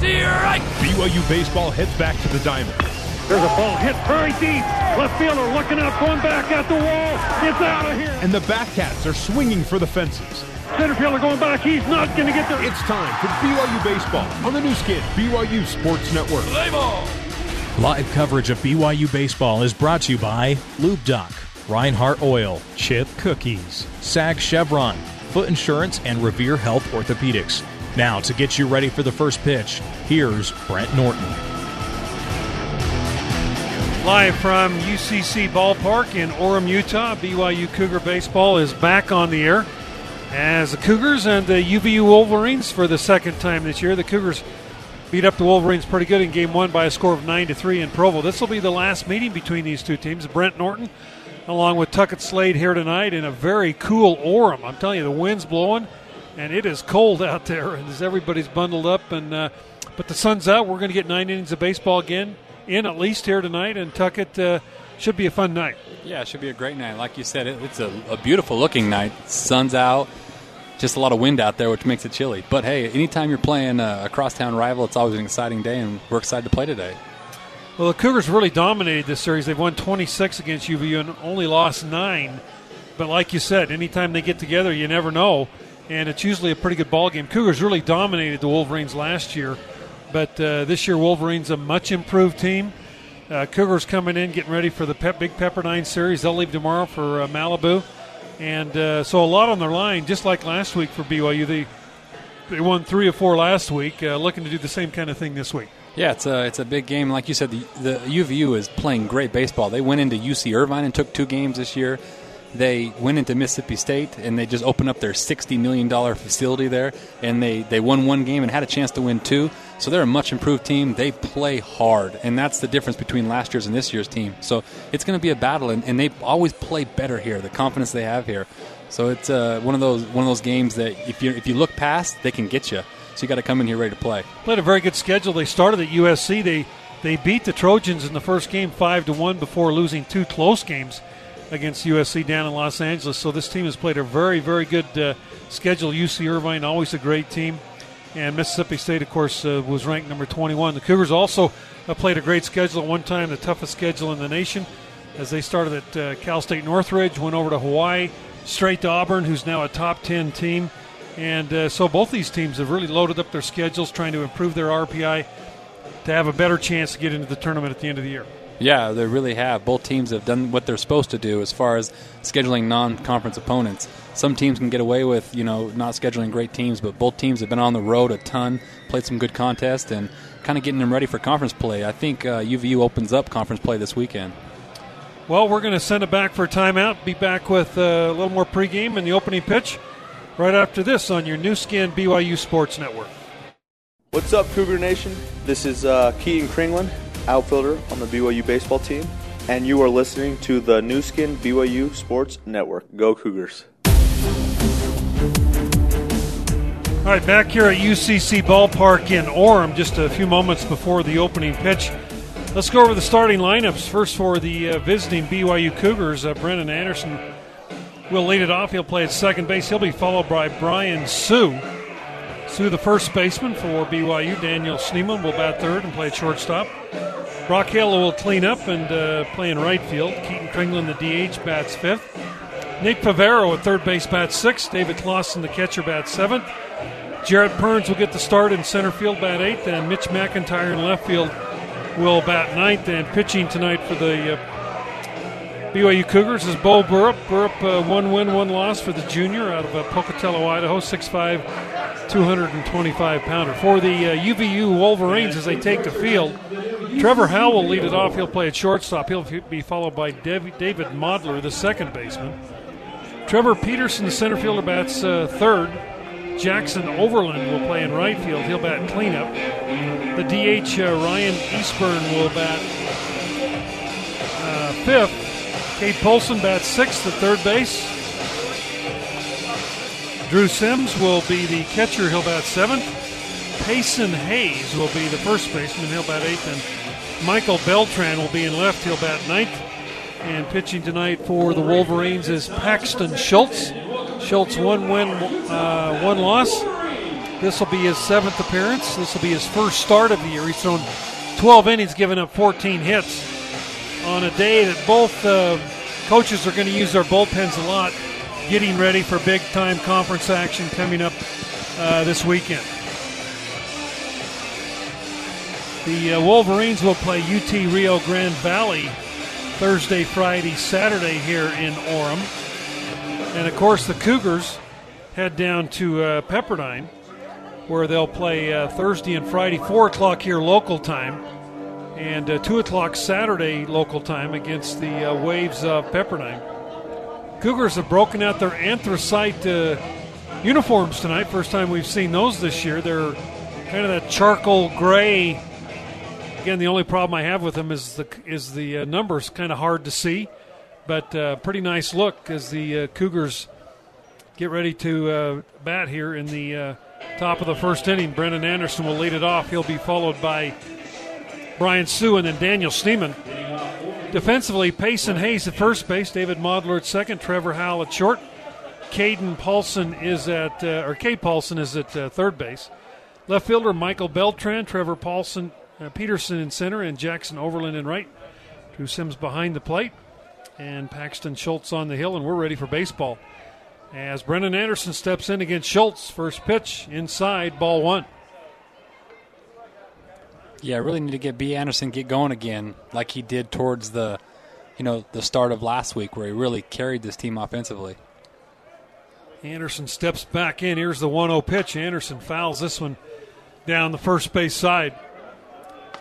strike. BYU baseball heads back to the diamond. There's a ball hit very deep. Left fielder looking up, going back at the wall. It's out of here. And the Batcats are swinging for the fences. Center fielder going back. He's not going to get there. It's time for BYU baseball on the Nu Skin BYU Sports Network. Play ball. Live coverage of BYU baseball is brought to you by Lube Doc, Reinhardt Oil, Chip Cookies, Sag Chevron, Foot Insurance, and Revere Health Orthopedics. Now, to get you ready for the first pitch, here's Brent Norton. Live from UCC Ballpark in Orem, Utah, BYU Cougar Baseball is back on the air as the Cougars and the UVU Wolverines for the second time this year. The Cougars beat up the Wolverines pretty good in game one by a score of 9 to 3 in Provo. This will be the last meeting between these two teams. Brent Norton, along with Tuckett Slade here tonight in a very cool Orem. I'm telling you, the wind's blowing and it is cold out there and as everybody's bundled up. And uh, But the sun's out. We're going to get nine innings of baseball again in at least here tonight, and Tuckett uh, should be a fun night. Yeah, it should be a great night. Like you said, it, it's a, a beautiful looking night. Sun's out, just a lot of wind out there, which makes it chilly. But hey, anytime you're playing a, a crosstown rival, it's always an exciting day, and we're excited to play today. Well, the Cougars really dominated this series. They've won 26 against UVU and only lost nine. But like you said, anytime they get together, you never know, and it's usually a pretty good ball game. Cougars really dominated the Wolverines last year, but uh, this year Wolverines a much improved team. Uh, Cougars coming in, getting ready for the Big Pepperdine series. They'll leave tomorrow for uh, Malibu, and uh, so a lot on their line, just like last week for BYU. They they won three or four last week, uh, looking to do the same kind of thing this week. Yeah, it's a it's a big game. Like you said, the, the UVU is playing great baseball. They went into UC Irvine and took two games this year. They went into Mississippi State and they just opened up their sixty million dollar facility there, and they they won one game and had a chance to win two. So they're a much improved team. They play hard, and that's the difference between last year's and this year's team. So it's going to be a battle, and, and they always play better here. The confidence they have here. So it's uh, one of those one of those games that if you if you look past, they can get you. So you got to come in here ready to play. Played a very good schedule. They started at USC. They they beat the Trojans in the first game five to one before losing two close games against USC down in Los Angeles. So this team has played a very very good uh, schedule. UC Irvine always a great team, and Mississippi State of course uh, was ranked number 21. The Cougars also uh, played a great schedule at one time, the toughest schedule in the nation, as they started at uh, Cal State Northridge, went over to Hawaii, straight to Auburn, who's now a top 10 team. And uh, so both these teams have really loaded up their schedules, trying to improve their RPI to have a better chance to get into the tournament at the end of the year. Yeah, they really have. Both teams have done what they're supposed to do as far as scheduling non-conference opponents. Some teams can get away with, you know, not scheduling great teams, but both teams have been on the road a ton, played some good contests, and kind of getting them ready for conference play. I think uh, UVU opens up conference play this weekend. Well, we're going to send it back for a timeout. Be back with uh, a little more pregame and the opening pitch right after this on your Nu Skin BYU Sports Network. What's up, Cougar Nation? This is uh, Keaton Kringlen, outfielder on the BYU baseball team, and you are listening to the Nu Skin BYU Sports Network. Go Cougars! All right, back here at UCC Ballpark in Orem, just a few moments before the opening pitch. Let's go over the starting lineups. First for the uh, visiting BYU Cougars, uh, Brennan Anderson will lead it off. He'll play at second base. He'll be followed by Brian Sue. Sue, the first baseman for BYU. Daniel Schneemann will bat third and play shortstop. Brock Hale will clean up and uh, play in right field. Keaton Kringlen, the DH, bats fifth. Nate Favero at third base bats sixth. David Clausen, the catcher, bats seventh. Jared Perns will get the start in center field, bat eighth, and Mitch McIntyre in left field will bat ninth. And pitching tonight for the uh, BYU Cougars is Bo Burrup. Burrup, uh, one win, one loss for the junior out of uh, Pocatello, Idaho, 6'5", 225 pounder. For the uh, UVU Wolverines as they take the field, Trevor Howell will lead it off. He'll play at shortstop. He'll be followed by David Modler, the second baseman. Trevor Peterson, the center fielder, bats uh, third. Jackson Overland will play in right field. He'll bat cleanup. The DH, uh, Ryan Eastburn, will bat uh, fifth. Cade Polson bats sixth at third base. Drew Sims will be the catcher. He'll bat seventh. Payson Hayes will be the first baseman. He'll bat eighth. And Michael Beltran will be in left. He'll bat ninth. And pitching tonight for the Wolverines is Paxton Schultz. Schultz one win, uh, one loss. This will be his seventh appearance. This will be his first start of the year. He's thrown 12 innings, giving up 14 hits on a day that both uh, coaches are going to use their bullpens a lot, getting ready for big time conference action coming up uh, this weekend. The uh, Wolverines will play UT Rio Grande Valley Thursday, Friday, Saturday here in Orem. And of course, the Cougars head down to uh, Pepperdine, where they'll play uh, Thursday and Friday, 4 o'clock here local time, and uh, 2 o'clock Saturday local time against the uh, Waves of Pepperdine. Cougars have broken out their anthracite uh, uniforms tonight. First time we've seen those this year. They're kind of that charcoal gray Again, the only problem I have with them is the is the uh, numbers kind of hard to see, but uh, pretty nice look as the uh, Cougars get ready to uh, bat here in the uh, top of the first inning. Brendan Anderson will lead it off. He'll be followed by Brian Sue and then Daniel Schneemann. Defensively, Payson Hayes at first base, David Modler at second, Trevor Howell at short. Caden Paulson is at, uh, or Cade Paulson is at third base. Left fielder Michael Beltran, Trevor Paulson uh, Peterson in center and Jackson Overland in right. Drew Sims behind the plate and Paxton Schultz on the hill, and we're ready for baseball. As Brendan Anderson steps in against Schultz, first pitch inside, ball one. Yeah, I really need to get B. Anderson get going again, like he did towards the, you know, the start of last week, where he really carried this team offensively. Anderson steps back in. Here's the 1-0 pitch. Anderson fouls this one down the first base side.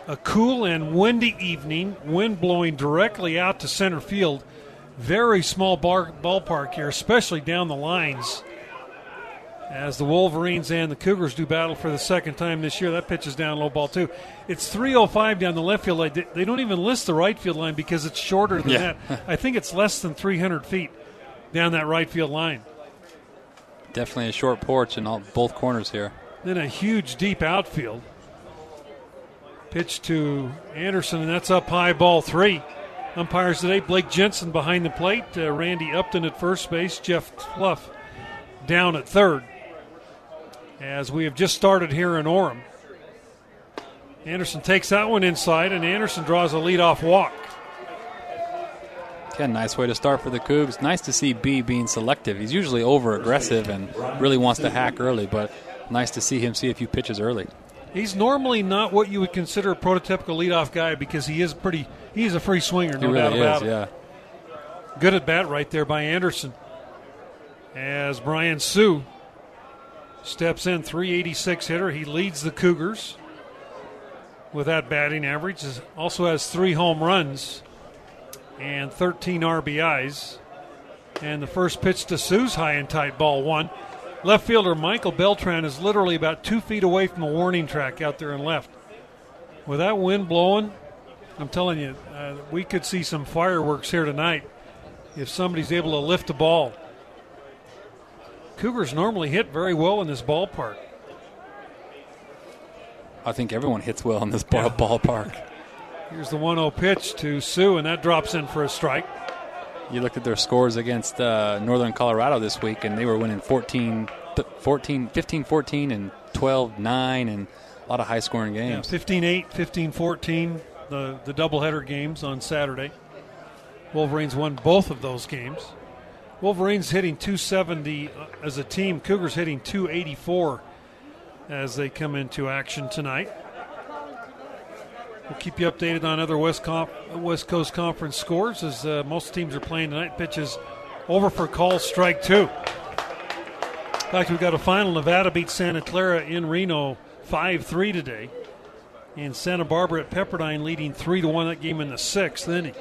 A cool and windy evening, wind blowing directly out to center field. Very small bar, ballpark here, especially down the lines. As the Wolverines and the Cougars do battle for the second time this year, that pitch is down low ball too. It's 305 down the left field line. They don't even list the right field line because it's shorter than yeah. that. I think it's less than 300 feet down that right field line. Definitely a short porch in all both corners here. Then a huge deep outfield. Pitch to Anderson, and that's up high, ball three. Umpires today Blake Jensen behind the plate, uh, Randy Upton at first base, Jeff Clough down at third. As we have just started here in Orem. Anderson takes that one inside, and Anderson draws a leadoff walk. Yeah, nice way to start for the Cougs. Nice to see B being selective. He's usually over aggressive and really wants to hack early, but nice to see him see a few pitches early. He's normally not what you would consider a prototypical leadoff guy because he is pretty. He's a free swinger, no really doubt about is, it. Yeah. Good at bat right there by Anderson. As Brian Sue steps in, 386 hitter. He leads the Cougars with that batting average. Also has three home runs and 13 RBIs. And the first pitch to Sue's high and tight ball one. Left fielder Michael Beltran is literally about two feet away from the warning track out there in left. With that wind blowing, I'm telling you, uh, we could see some fireworks here tonight if somebody's able to lift the ball. Cougars normally hit very well in this ballpark. I think everyone hits well in this ball- yeah. ballpark. Here's the 1 0 pitch to Sue, and that drops in for a strike. You looked at their scores against uh, Northern Colorado this week, and they were winning 14, 14 15 14 and 12 9 and a lot of high scoring games. Yeah, 15 8, 15 14, the, the doubleheader games on Saturday. Wolverines won both of those games. Wolverines hitting 270 uh, as a team, Cougars hitting 284 as they come into action tonight. We'll keep you updated on other West, West Coast Conference scores as uh, most teams are playing tonight. Pitches over for call, strike two. In fact, we've got a final. Nevada beat Santa Clara in Reno 5 3 today. And Santa Barbara at Pepperdine leading 3 to 1 that game in the sixth inning.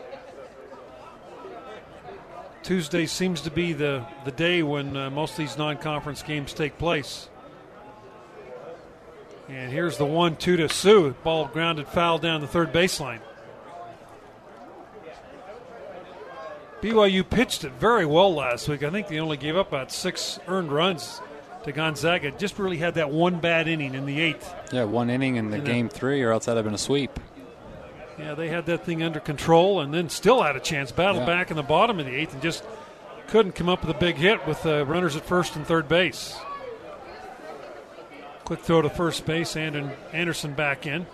Tuesday seems to be the, the day when uh, most of these non conference games take place. And here's the one two to Sue. Ball grounded foul down the third baseline. BYU pitched it very well last week. I think they only gave up about six earned runs to Gonzaga. Just really had that one bad inning in the eighth. Yeah, one inning in the in game three, or else that'd have been a sweep. Yeah, they had that thing under control and then still had a chance. Battled yeah. back in the bottom of the eighth and just couldn't come up with a big hit with uh, runners at first and third base. Quick throw to first base. and Anderson back in.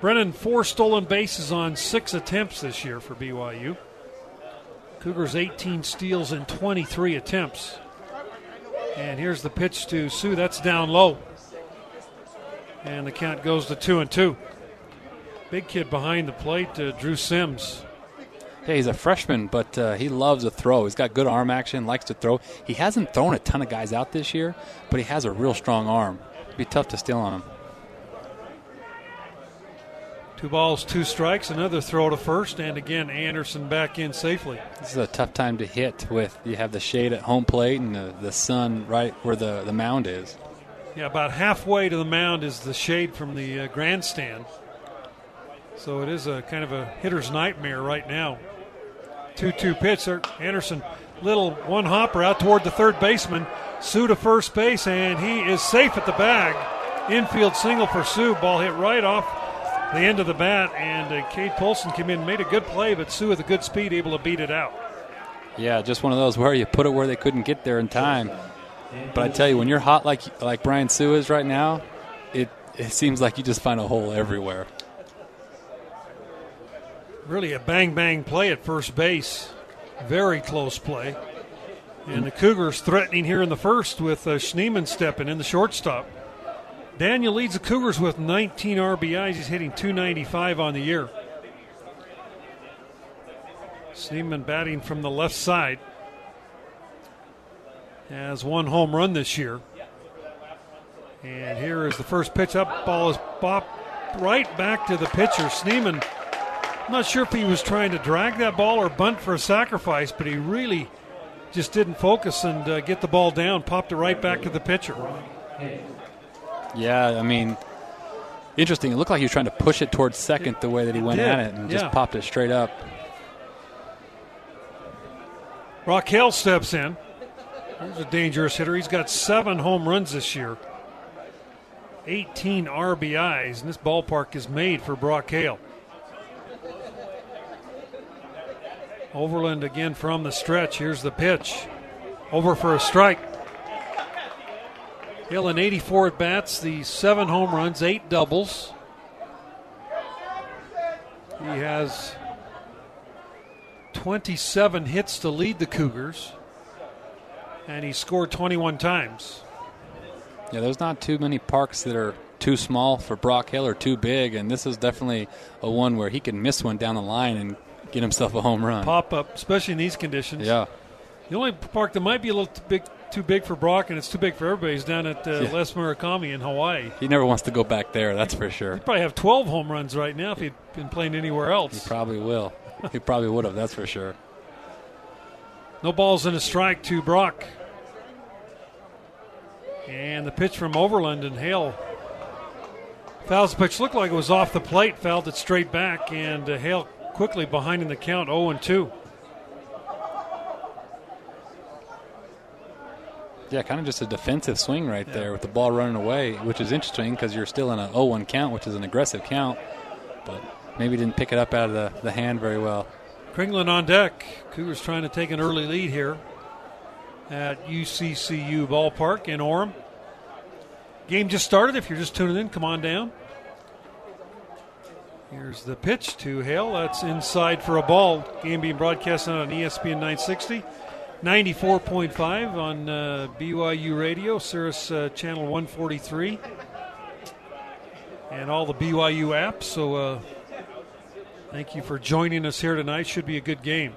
Brennan, four stolen bases on six attempts this year for BYU. Cougars 18 steals in 23 attempts. And here's the pitch to Sue. That's down low. And the count goes to two and two. Big kid behind the plate, uh, Drew Sims. Yeah, he's a freshman, but uh, he loves to throw. He's got good arm action, likes to throw. He hasn't thrown a ton of guys out this year, but he has a real strong arm. It'd be tough to steal on him. Two balls, two strikes, another throw to first, and again Anderson back in safely. This is a tough time to hit with you have the shade at home plate and the, the sun right where the, the mound is. Yeah, about halfway to the mound is the shade from the uh, grandstand. So it is a kind of a hitter's nightmare right now. 2 2 pitch. Anderson, little one hopper out toward the third baseman. Sue to first base, and he is safe at the bag. Infield single for Sue. Ball hit right off the end of the bat, and uh, Cade Polson came in, made a good play, but Sue with a good speed able to beat it out. Yeah, just one of those where you put it where they couldn't get there in time. But I tell you, when you're hot like like Brian Sue is right now, it it seems like you just find a hole everywhere. Really a bang bang play at first base, very close play, and the Cougars threatening here in the first with uh, Schneemann stepping in the shortstop. Daniel leads the Cougars with 19 RBIs. He's hitting 295 on the year. Schneemann batting from the left side. Has one home run this year. And here is the first pitch up. Ball is bopped right back to the pitcher. Schneemann, I'm not sure if he was trying to drag that ball or bunt for a sacrifice, but he really just didn't focus and uh, get the ball down. Popped it right back to the pitcher. Yeah, I mean, interesting. It looked like he was trying to push it towards second the way that he went at it and yeah. just popped it straight up. Brock Hale steps in. He's a dangerous hitter. He's got seven home runs this year, 18 RBIs, and this ballpark is made for Brock Hale. Overland again from the stretch. Here's the pitch. Over for a strike. Hale in 84 at bats, the seven home runs, eight doubles. He has 27 hits to lead the Cougars, and he scored 21 times. Yeah, there's not too many parks that are too small for Brock Hale or too big, and this is definitely a one where he can miss one down the line and get himself a home run. Pop up, especially in these conditions. Yeah. The only park that might be a little big too big for Brock, and it's too big for everybody. He's down at uh, yeah. Les Murakami in Hawaii. He never wants to go back there, that's for sure. He'd probably have 12 home runs right now if he'd been playing anywhere else. He probably will. he probably would have, that's for sure. No balls in a strike to Brock. And the pitch from Overland and Hale. Fouls the pitch looked like it was off the plate, fouled it straight back, and uh, Hale quickly behind in the count 0 and 2. Yeah, kind of just a defensive swing right yeah. there with the ball running away, which is interesting because you're still in a 0 1 count, which is an aggressive count, but maybe didn't pick it up out of the, the hand very well. Kringlen on deck. Cougars trying to take an early lead here at UCCU Ballpark in Orem. Game just started. If you're just tuning in, come on down. Here's the pitch to Hale. That's inside for a ball. Game being broadcast on ESPN 960. 94.5 on uh, BYU Radio, Sirius uh, Channel 143, and all the BYU apps. So uh, thank you for joining us here tonight. Should be a good game.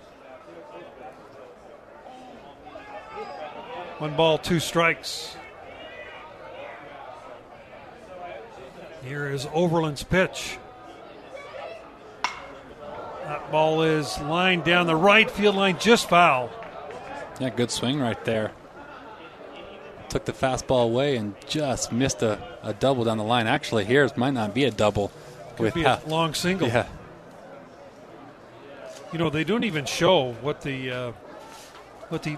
One ball, two strikes. Here is Overland's pitch. That ball is lined down the right field line, just foul. Yeah, good swing right there. Took the fastball away and just missed a, a double down the line. Actually, here it might not be a double. Could with be a long single. Yeah. You know, they don't even show what the uh, what the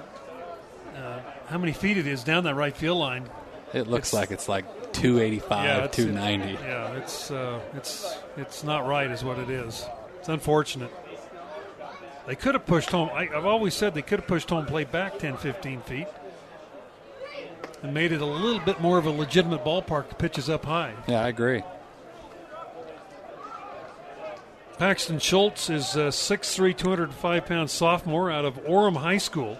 uh, how many feet it is down that right field line. It looks it's, like it's like 285, yeah, 290. It, yeah, it's uh, it's it's not right, is what it is. It's unfortunate. They could have pushed home. I, have always said they could have pushed home plate back 10, 15 feet. and made it a little bit more of a legitimate ballpark. The pitches up high. Yeah, I agree. Paxton Schultz is a 6'3", 205 pound sophomore out of Orem High School.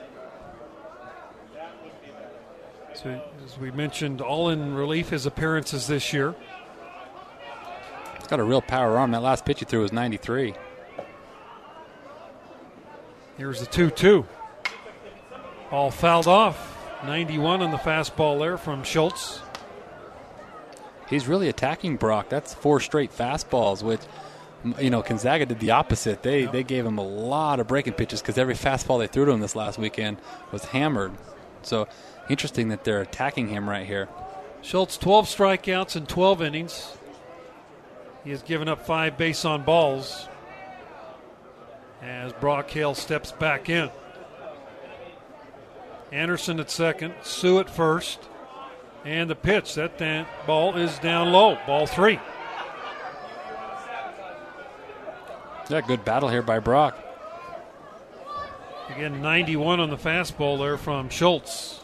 So, as we mentioned, all in relief his appearances this year. He's got a real power arm. That last pitch he threw was 93. Here's the 2 2. Ball fouled off. 91 on the fastball there from Schultz. He's really attacking Brock. That's four straight fastballs, which you know, Gonzaga did the opposite. They they gave him a lot of breaking pitches because every fastball they threw to him this last weekend was hammered. So interesting that they're attacking him right here. Schultz 12 strikeouts in 12 innings. He has given up five base on balls as Brock Hale steps back in. Anderson at second, Sue at first, and the pitch. That ball is down low. Ball three. Yeah, good battle here by Brock. Again, 91 on the fastball there from Schultz.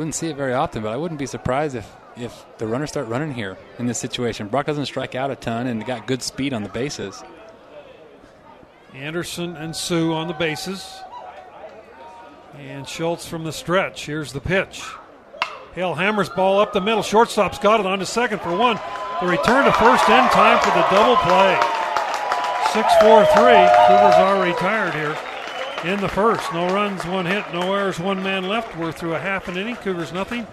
Wouldn't see it very often, but I wouldn't be surprised if, if the runners start running here in this situation. Brock doesn't strike out a ton and got good speed on the bases. Anderson and Sue on the bases. And Schultz from the stretch. Here's the pitch. Hale hammers ball up the middle. Shortstop's got it on to second for one. The return to first in time for the double play. 6 4 3. Cougars are retired here in the first. No runs, one hit, no errors, one man left. We're through a half an inning. Cougars nothing.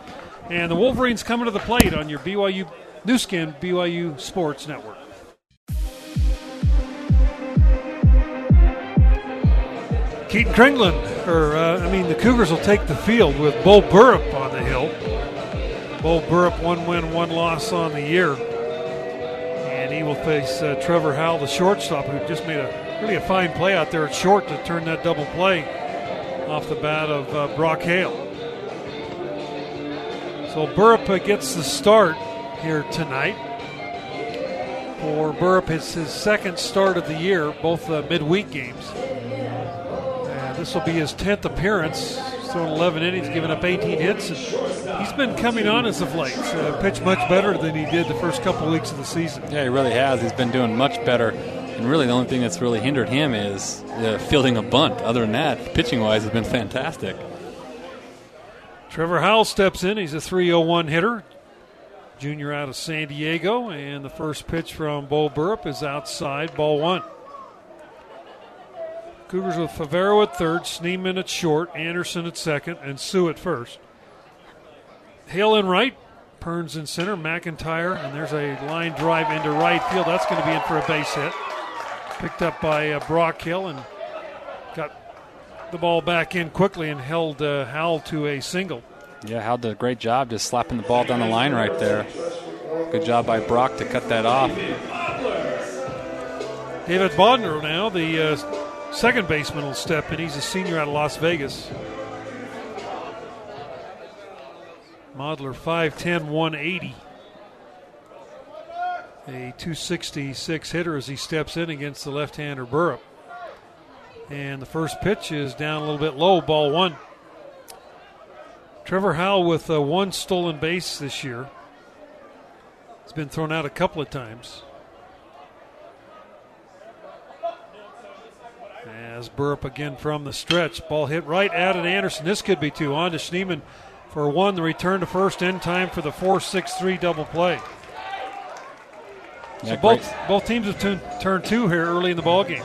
And the Wolverines coming to the plate on your BYU Nu Skin BYU Sports Network. Keaton Kringlen, or uh, I mean, the Cougars will take the field with Bo Burrup on the hill. Bo Burrup, one win, one loss on the year. And he will face uh, Trevor Howell, the shortstop, who just made a really a fine play out there at short to turn that double play off the bat of uh, Brock Hale. So Burrup gets the start here tonight. For Burrup, it's his second start of the year, both uh, midweek games. And this will be his 10th appearance. He's thrown 11 innings, given up 18 hits. And he's been coming on as of late. Uh, pitched much better than he did the first couple weeks of the season. Yeah, he really has. He's been doing much better. And really, the only thing that's really hindered him is fielding a bunt. Other than that, pitching wise, has been fantastic. Trevor Howell steps in. He's a 301 hitter. Junior out of San Diego. And the first pitch from Bo Burrup is outside, ball one. Cougars with Favero at third, Schneemann at short, Anderson at second, and Sue at first. Hale in right, Perns in center, McIntyre, and there's a line drive into right field. That's going to be in for a base hit. Picked up by uh, Brock Hale and got the ball back in quickly and held uh, Howell to a single. Yeah, Howell did a great job just slapping the ball down the line right there. Good job by Brock to cut that off. David Modler now, the uh, Second baseman will step in. He's a senior out of Las Vegas. Modler 5'10, 180. A 266 hitter as he steps in against the left hander Burrup. And the first pitch is down a little bit low, ball one. Trevor Howell with uh, one stolen base this year. He's been thrown out a couple of times. As Burrup again from the stretch. Ball hit right at it. Anderson. This could be two. On to Schneemann for one. The return to first in time for the 4 6 3 double play. Yeah, so both both teams have turned two here early in the ball game.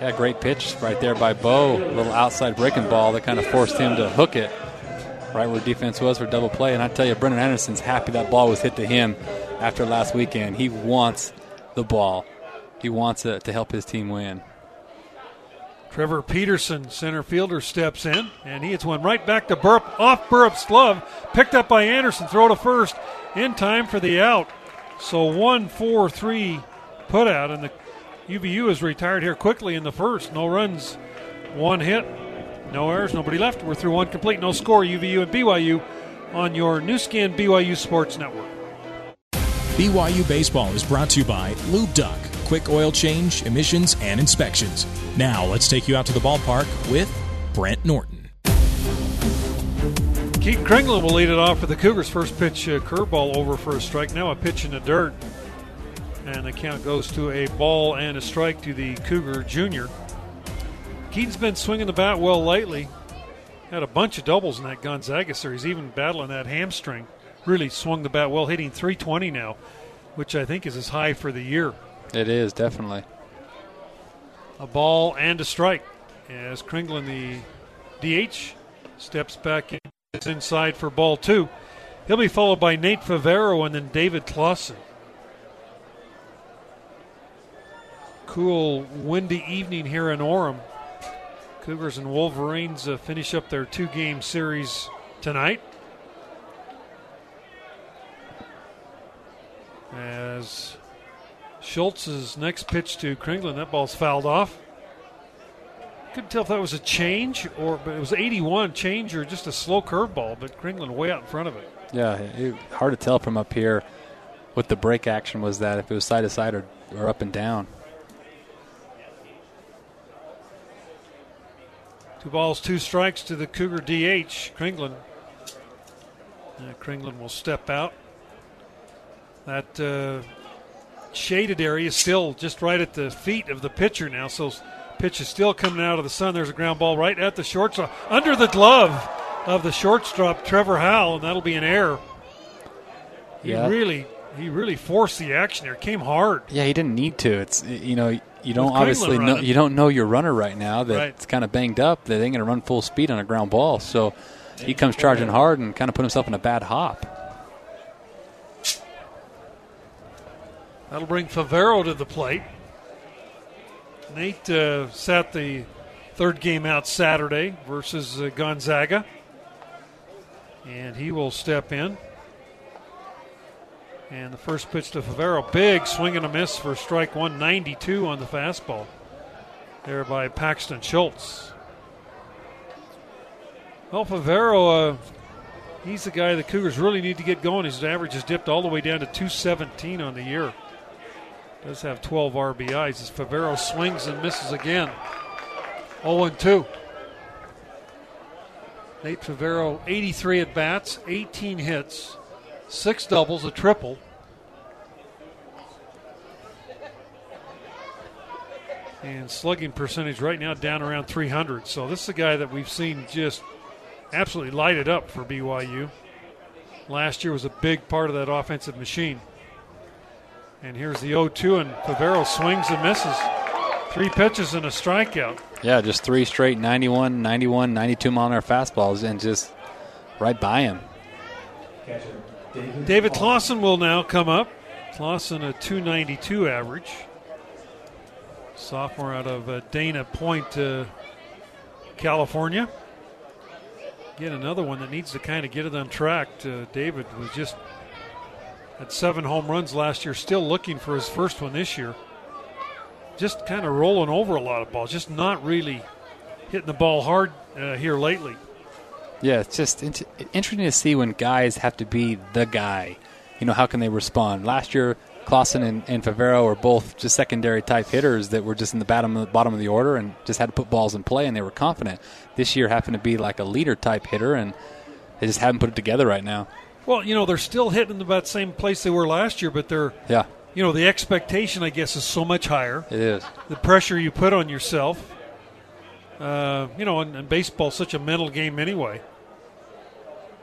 Yeah, great pitch right there by Bo. A little outside breaking ball that kind of forced him to hook it right where defense was for double play. And I tell you, Brendan Anderson's happy that ball was hit to him after last weekend. He wants the ball. He wants it to help his team win. Trevor Peterson, center fielder, steps in, and he hits one right back to Burp, off Burp's glove, picked up by Anderson, throw to first, in time for the out. So 1 4 3 put out, and the UVU is retired here quickly in the first. No runs, one hit, no errors, nobody left. We're through one complete, no score. UVU and BYU on your Nu Skin BYU Sports Network. BYU Baseball is brought to you by Lube Duck quick oil change, emissions, and inspections. Now, let's take you out to the ballpark with Brent Norton. Keaton Kringlen will lead it off for the Cougars. First pitch uh, curveball over for a strike. Now a pitch in the dirt. And the count goes to a ball and a strike to the Cougar junior. Keaton's been swinging the bat well lately. Had a bunch of doubles in that Gonzaga series, even battling that hamstring. Really swung the bat well, hitting 320 now, which I think is his high for the year. It is, definitely. A ball and a strike as Kringlen, the DH, steps back in. It's inside for ball two. He'll be followed by Nate Favero and then David Clausen. Cool, windy evening here in Orem. Cougars and Wolverines uh, finish up their two game series tonight. As Schultz's next pitch to Kringlen, that ball's fouled off. Couldn't tell if that was a change or, but it was 81 change or just a slow curveball. But Kringlen way out in front of it. Yeah, it, hard to tell from up here what the break action was. That if it was side to side or, or up and down. Two balls, two strikes to the Cougar DH, Kringlen. Uh, Kringlen will step out. That uh, shaded area is still just right at the feet of the pitcher now, so pitch is still coming out of the sun. There's a ground ball right at the shortstop, under the glove of the shortstop, Trevor Howell, and that'll be an error. He Yeah. really, he really forced the action there. Came hard. Yeah, he didn't need to. It's you know you don't obviously know you don't know your runner right now Right. that's kind of banged up that ain't going to run full speed on a ground ball. So he comes charging hard and kind of put himself in a bad hop. That'll bring Favero to the plate. Nate uh, sat the third game out Saturday versus uh, Gonzaga. And he will step in. And the first pitch to Favero, big swing and a miss for strike 192 on the fastball. There by Paxton Schultz. Well, Favero, uh, he's the guy the Cougars really need to get going. His average has dipped all the way down to 217 on the year. Does have 12 RBIs as Favero swings and misses again. 0 2. Nate Favero, 83 at bats, 18 hits, six doubles, a triple. And slugging percentage right now down around 300. So this is a guy that we've seen just absolutely light it up for BYU. Last year was a big part of that offensive machine. And here's the 0 2, and Favero swings and misses. Three pitches and a strikeout. Yeah, just three straight 91, 91, 92 mile an hour fastballs and just right by him. David Clausen will now come up. Clausen, a 292 average. Sophomore out of uh, Dana Point, uh, California. Get another one that needs to kind of get it on track. Uh, David was just at seven home runs last year, still looking for his first one this year. Just kind of rolling over a lot of balls, just not really hitting the ball hard uh, here lately. Yeah, it's just int- interesting to see when guys have to be the guy. You know, how can they respond? Last year, Clausen and, and Favero were both just secondary type hitters that were just in the bottom of the bottom of the order and just had to put balls in play, and they were confident. This year happened to be like a leader type hitter, and they just haven't put it together right now. Well, you know, they're still hitting about the same place they were last year, but they're, Yeah, you know, the expectation, I guess, is so much higher. it is. The pressure you put on yourself. Uh, you know, and, and baseball's such a mental game anyway.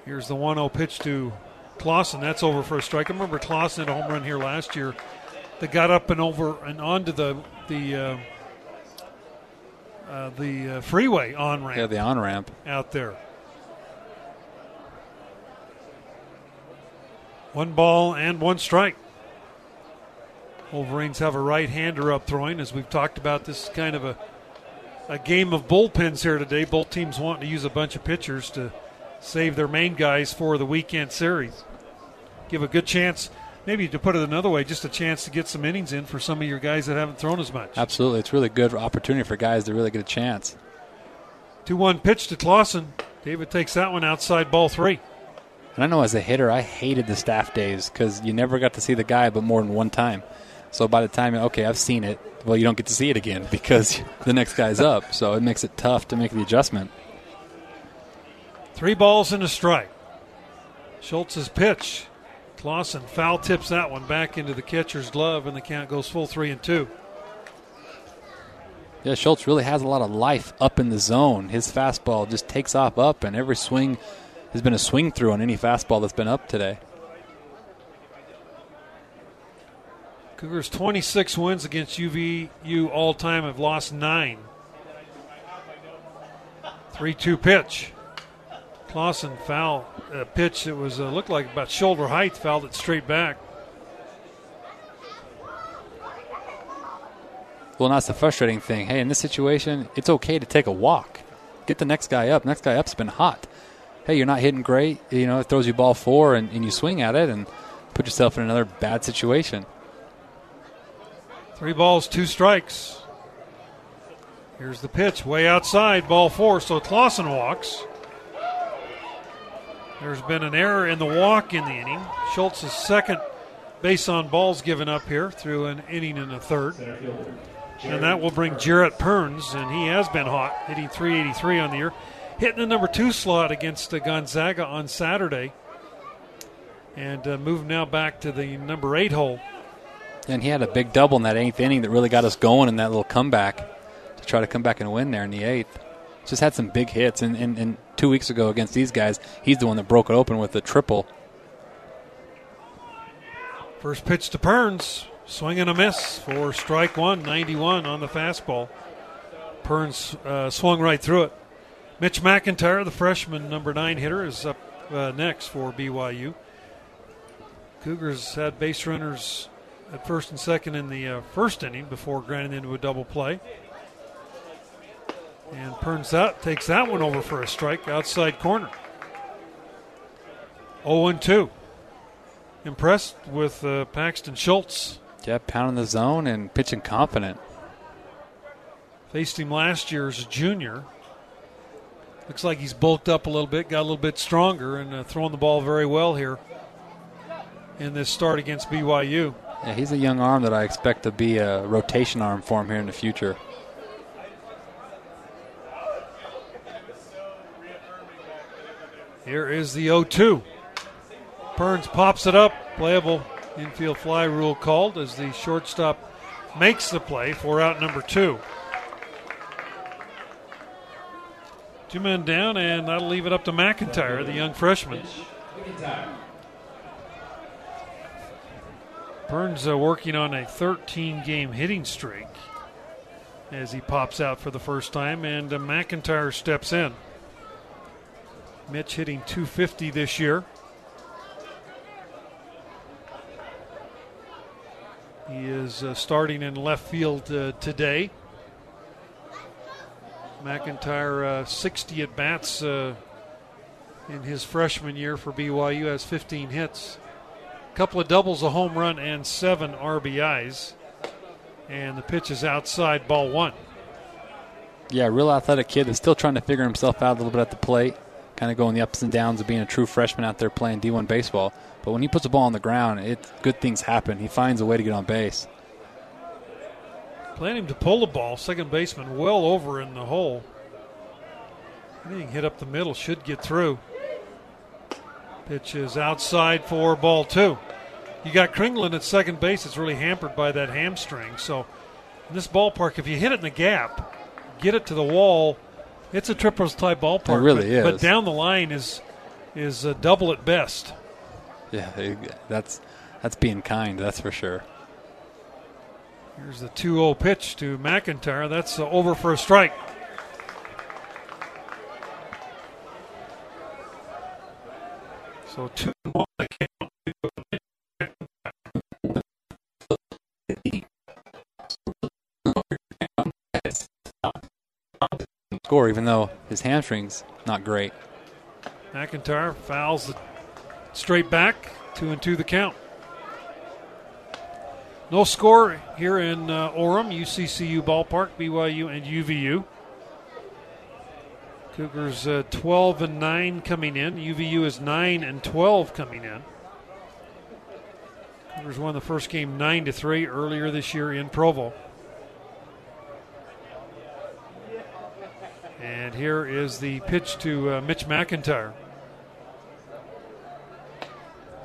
Here's the 1 0 pitch to Clausen. That's over for a strike. I remember Clausen had a home run here last year that got up and over and onto the the uh, uh, the uh, freeway on ramp Yeah, the on ramp. out there. One ball and one strike. Wolverines have a right hander up throwing. As we've talked about, this is kind of a, a game of bullpens here today. Both teams want to use a bunch of pitchers to save their main guys for the weekend series. Give a good chance, maybe to put it another way, just a chance to get some innings in for some of your guys that haven't thrown as much. Absolutely, it's really good opportunity for guys to really get a chance. 2 1 pitch to Clausen. David takes that one outside ball three. And I know as a hitter, I hated the staff days because you never got to see the guy but more than one time. So by the time okay, I've seen it. Well, you don't get to see it again because the next guy's up. So it makes it tough to make the adjustment. Three balls and a strike. Schultz's pitch. Clausen foul tips that one back into the catcher's glove, and the count goes full three and two. Yeah, Schultz really has a lot of life up in the zone. His fastball just takes off up, and every swing has been a swing through on any fastball that's been up today. Cougars 26 wins against UVU all time have lost nine. 3 2 pitch. Clausen foul uh, pitch that was uh, looked like about shoulder height, fouled it straight back. Well, that's the frustrating thing. Hey, in this situation, it's okay to take a walk. Get the next guy up. Next guy up's been hot. Hey, you're not hitting great. You know, it throws you ball four and, and you swing at it and put yourself in another bad situation. Three balls, two strikes. Here's the pitch, way outside, ball four. So Clausen walks. There's been an error in the walk in the inning. Schultz's second base on balls given up here through an inning and a third. And that will bring Jarrett Perns, and he has been hot, hitting 383 on the year. Hitting the number two slot against Gonzaga on Saturday. And uh, moving now back to the number eight hole. And he had a big double in that eighth inning that really got us going in that little comeback to try to come back and win there in the eighth. Just had some big hits. And, and, and two weeks ago against these guys, he's the one that broke it open with the triple. First pitch to Perns. Swing and a miss for strike one, 91 on the fastball. Perns uh, swung right through it. Mitch McIntyre, the freshman number nine hitter, is up uh, next for BYU. Cougars had base runners at first and second in the uh, first inning before grinding into a double play. And Perns that takes that one over for a strike outside corner. 0 2. Impressed with uh, Paxton Schultz. Yeah, pounding the zone and pitching confident. Faced him last year as a junior. Looks like he's bulked up a little bit, got a little bit stronger, and uh, throwing the ball very well here in this start against BYU. Yeah, he's a young arm that I expect to be a rotation arm for him here in the future. Here is the 0 2. Perns pops it up. Playable infield fly rule called as the shortstop makes the play for out number two. Two men down, and that'll leave it up to McIntyre, the young freshman. Perns uh, working on a 13 game hitting streak as he pops out for the first time, and uh, McIntyre steps in. Mitch hitting 250 this year. He is uh, starting in left field uh, today. McIntyre, uh, 60 at bats uh, in his freshman year for BYU, has 15 hits, a couple of doubles, a home run, and seven RBIs. And the pitch is outside, ball one. Yeah, real athletic kid that's still trying to figure himself out a little bit at the plate, kind of going the ups and downs of being a true freshman out there playing D1 baseball. But when he puts a ball on the ground, it good things happen. He finds a way to get on base. Planning to pull the ball, second baseman well over in the hole. Anything hit up the middle should get through. Pitch is outside for ball two. You got Kringlen at second base. It's really hampered by that hamstring. So in this ballpark, if you hit it in the gap, get it to the wall, it's a triples type ballpark. It really but, is. But down the line is is a double at best. Yeah, that's that's being kind. That's for sure. Here's the 2 0 pitch to McIntyre. That's over for a strike. So 2 Score, even though his hamstring's not great. McIntyre fouls the straight back, two and two the count. No score here in uh, Orem, UCCU ballpark, BYU and UVU. Cougars uh, 12 and 9 coming in. UVU is 9 and 12 coming in. Cougars won the first game nine to three earlier this year in Provo. And here is the pitch to uh, Mitch McIntyre.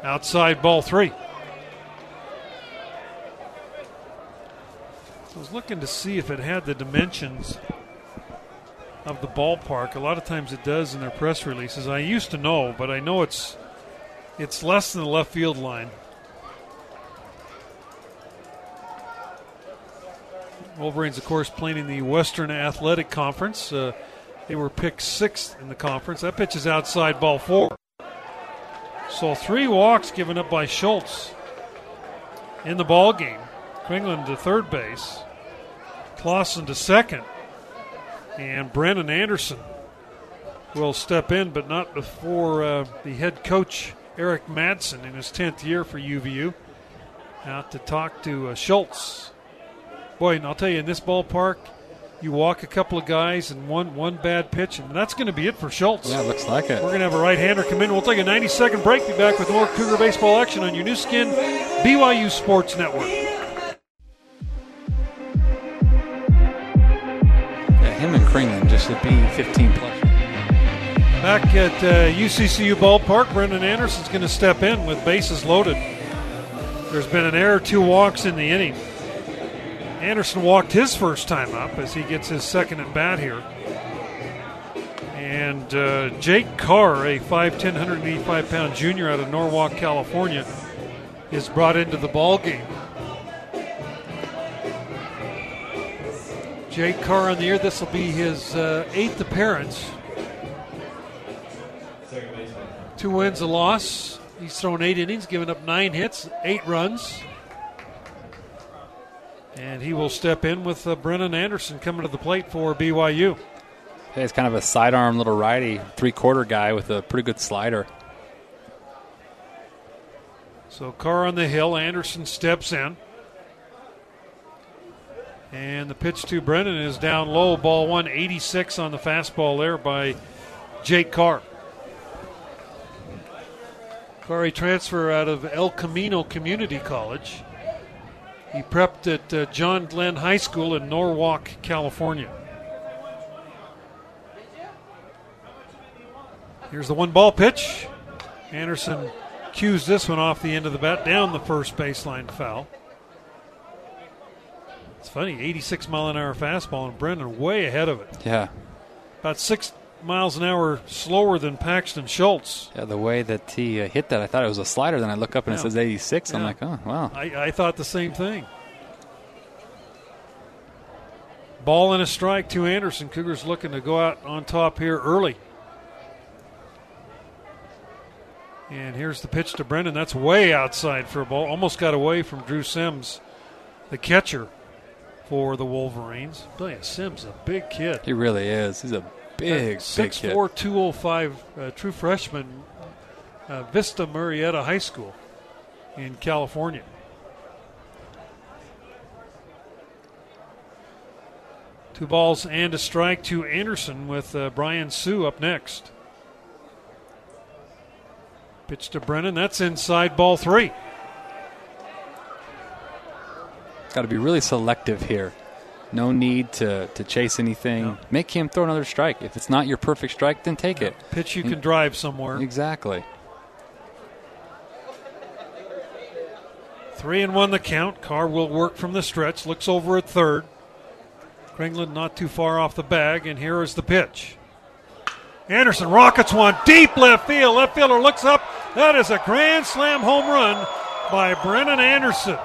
Outside ball three. I was looking to see if it had the dimensions of the ballpark. A lot of times it does in their press releases. I used to know, but I know it's it's less than the left field line. Wolverines, of course, playing in the Western Athletic Conference. Uh, they were picked sixth in the conference. That pitch is outside ball four. So three walks given up by Schultz in the ball game. Kringlen to third base, Clausen to second, and Brennan Anderson will step in, but not before uh, the head coach Eric Madsen in his 10th year for UVU out to talk to uh, Schultz. Boy, and I'll tell you, in this ballpark, you walk a couple of guys and one one bad pitch, and that's going to be it for Schultz. Yeah, looks like it. We're going to have a right-hander come in. We'll take a 90-second break. Be back with more Cougar baseball action on your Nu Skin, BYU Sports Network. Him and Kringlen just should be 15 plus. Back at uh, UCCU ballpark, Brendan Anderson's going to step in with bases loaded. There's been an error, two walks in the inning. Anderson walked his first time up as he gets his second at bat here. And uh, Jake Carr, a 5'10, 185 pound junior out of Norwalk, California, is brought into the ball game. Jake Carr on the year. This will be his uh, eighth appearance. Two wins, a loss. He's thrown eight innings, given up nine hits, eight runs. And he will step in with uh, Brennan Anderson coming to the plate for BYU. Hey, it's kind of a sidearm little righty, three quarter guy with a pretty good slider. So Carr on the hill. Anderson steps in. And the pitch to Brennan is down low. Ball 186 on the fastball there by Jake Carr. Carr, a transfer out of El Camino Community College. He prepped at uh, John Glenn High School in Norwalk, California. Here's the one ball pitch. Anderson cues this one off the end of the bat down the first baseline foul. It's funny, 86 mile an hour fastball, and Brendan way ahead of it. Yeah. About six miles an hour slower than Paxton Schultz. Yeah, the way that he uh, hit that, I thought it was a slider. Then I look up and Yeah. it says 86. I'm like, oh, wow. I, I thought the same thing. Ball and a strike to Anderson. Cougars looking to go out on top here early. And here's the pitch to Brendan. That's way outside for a ball. Almost got away from Drew Sims, the catcher for the Wolverines. Tell Sims a big kid. He really is. He's a big, big Six kid. four two oh five, uh, true freshman, uh, Vista Murrieta High School in California. Two balls and a strike to Anderson with uh, Brian Sue up next. Pitch to Brennan. That's inside ball three. Got to be really selective here. No need to, to chase anything. No. Make him throw another strike. If it's not your perfect strike, then take it. Pitch you can drive somewhere. Exactly. Three and one the count. Carr will work from the stretch. Looks over at third. Kringlen not too far off the bag, and here is the pitch. Anderson rockets one deep left field. Left fielder looks up. That is a grand slam home run by Brennan Anderson.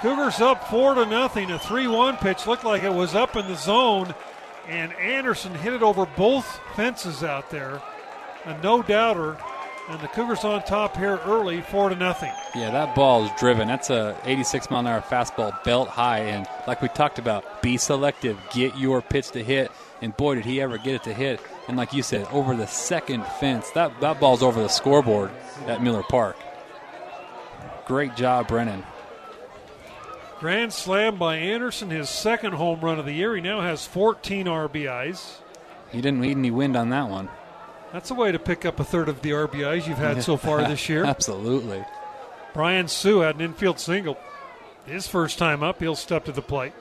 Cougars up four to nothing. A three-one pitch looked like it was up in the zone, and Anderson hit it over both fences out there. A no doubter, and the Cougars on top here early, four to nothing. Yeah, that ball is driven. That's a 86 mile an hour fastball, belt high, and like we talked about, be selective. Get your pitch to hit, and boy, did he ever get it to hit! And like you said, over the second fence. That that ball's over the scoreboard at Miller Park. Great job, Brennan. Grand slam by Anderson, his second home run of the year. He now has 14 RBIs. He didn't need any wind on that one. That's a way to pick up a third of the RBIs you've had so far this year. Absolutely. Brian Sue had an infield single. His first time up, he'll step to the plate.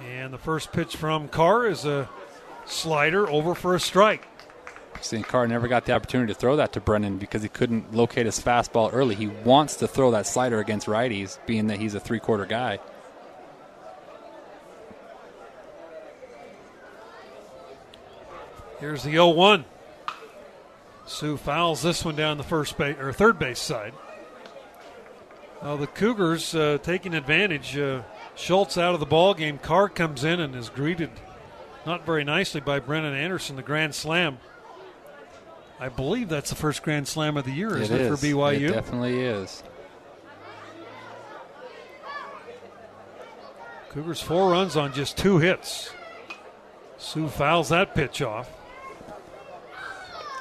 And the first pitch from Carr is a slider over for a strike. St. Carr never got the opportunity to throw that to Brennan because he couldn't locate his fastball early. He wants to throw that slider against righties, being that he's a three quarter guy. Here's the 0 1. Sue fouls this one down the first base or third base side. Now the Cougars uh, taking advantage. Uh, Schultz out of the ball game. Carr comes in and is greeted not very nicely by Brennan Anderson, the grand slam. I believe that's the first grand slam of the year, isn't it, is. for BYU? It definitely is. Cougars four runs on just two hits. Sue fouls that pitch off.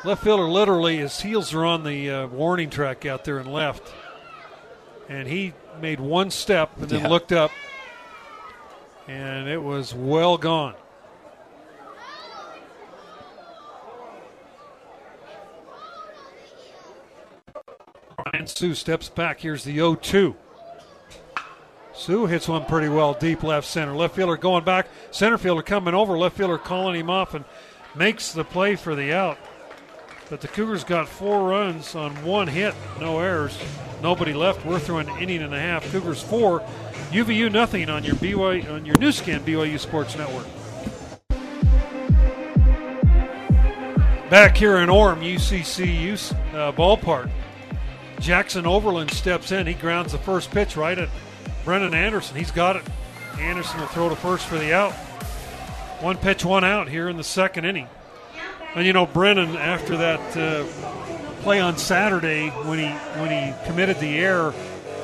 Left fielder literally, his heels are on the uh, warning track out there and left. And he made one step and then Yeah. looked up, and it was well gone. Brian Sue steps back. Here's the 0 2. Sue hits one pretty well deep left center. Left fielder going back. Center fielder coming over. Left fielder calling him off and makes the play for the out. But the Cougars got four runs on one hit, no errors, nobody left. We're through an inning and a half. Cougars four, UVU nothing on your BYU on your Nu Skin BYU Sports Network. Back here in Orem, UCC uh, ballpark. Jackson Overland steps in. He grounds the first pitch right at Brennan Anderson. He's got it. Anderson will throw to first for the out. One pitch, one out here in the second inning. And you know, Brennan, after that uh, play on Saturday, when he when he committed the error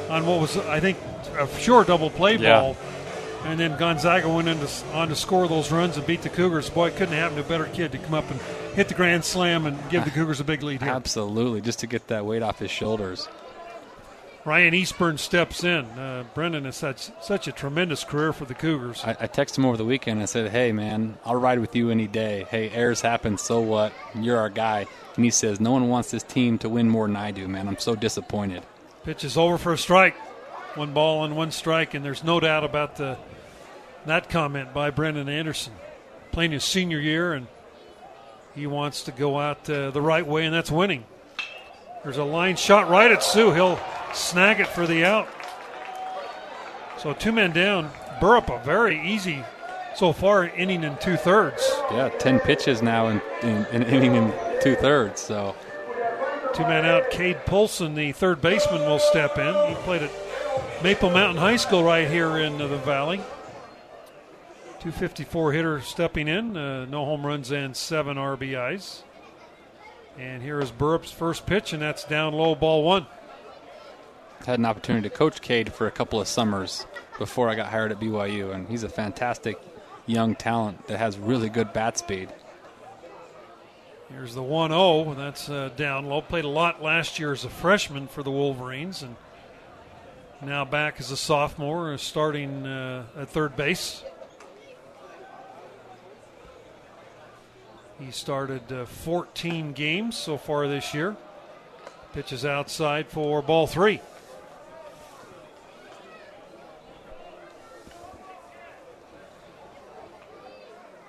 on what was I think a sure double play Yeah. ball, and then Gonzaga went into, on to score those runs and beat the Cougars. Boy, it couldn't happen to a better kid to come up and hit the grand slam and give the Cougars a big lead here. Absolutely, just to get that weight off his shoulders. Ryan Eastburn steps in. Uh, Brendan has such such a tremendous career for the Cougars. I, I texted him over the weekend and I said, "Hey, man, I'll ride with you any day. Hey, errors happen, so what? You're our guy." And he says, "No one wants this team to win more than I do, man. I'm so disappointed." Pitch is over for a strike. One ball and one strike, and there's no doubt about the that comment by Brendan Anderson. Playing his senior year, and he wants to go out uh, the right way, and that's winning. There's a line shot right at Sue. He'll snag it for the out. So two men down. Burrup a very easy so far inning in two thirds. Yeah, ten pitches now in in, in inning and two thirds. So Two men out. Cade Polson, the third baseman, will step in. He played at Maple Mountain High School right here in uh, the Valley. 254 hitter stepping in. Uh, no home runs and seven RBIs. And here is Burrup's first pitch, and that's down low, ball one. had an opportunity to coach Cade for a couple of summers before I got hired at BYU, and he's a fantastic young talent that has really good bat speed. Here's the 1 0, and that's uh, down low. Played a lot last year as a freshman for the Wolverines, and now back as a sophomore, starting uh, at third base. He started uh, 14 games so far this year. Pitches outside for ball three.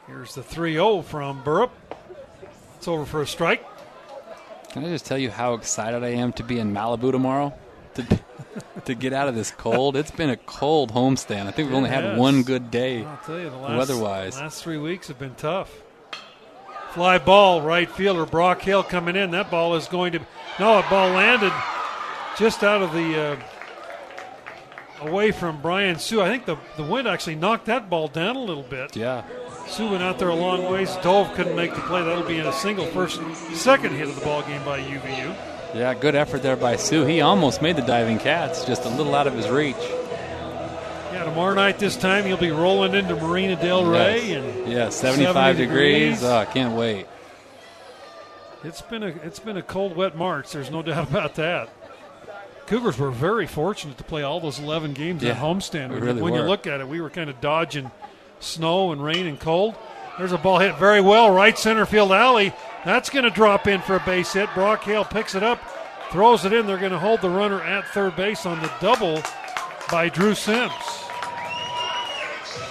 Here's the 3 0 from Burrup. It's over for a strike. Can I just tell you how excited I am to be in Malibu tomorrow? To, to get out of this cold. It's been a cold homestand. I think we've only had one good day. I'll tell you, the last, Weather-wise. last three weeks have been tough. Fly ball, right fielder Brock Hale coming in. That ball is going to no, a ball landed just out of the uh, away from Brian Sue. I think the the wind actually knocked that ball down a little bit. Yeah. Sue went out there a long ways. Dove couldn't make the play. That'll be in a single first, second hit of the ball game by UVU. Yeah, good effort there by Sue. He almost made the diving cats, just a little out of his reach. Yeah, tomorrow night this time he'll be rolling into Marina Del Rey, yes. and yeah, 75 70 degrees. degrees. Oh, can't wait. It's been a it's been a cold, wet March. There's no doubt about that. Cougars were very fortunate to play all those 11 games Yeah, at homestand. When, really when you look at it, we were kind of dodging snow and rain and cold. There's a ball hit very well, right center field alley. That's going to drop in for a base hit. Brock Hale picks it up, throws it in. They're going to hold the runner at third base on the double by Drew Sims.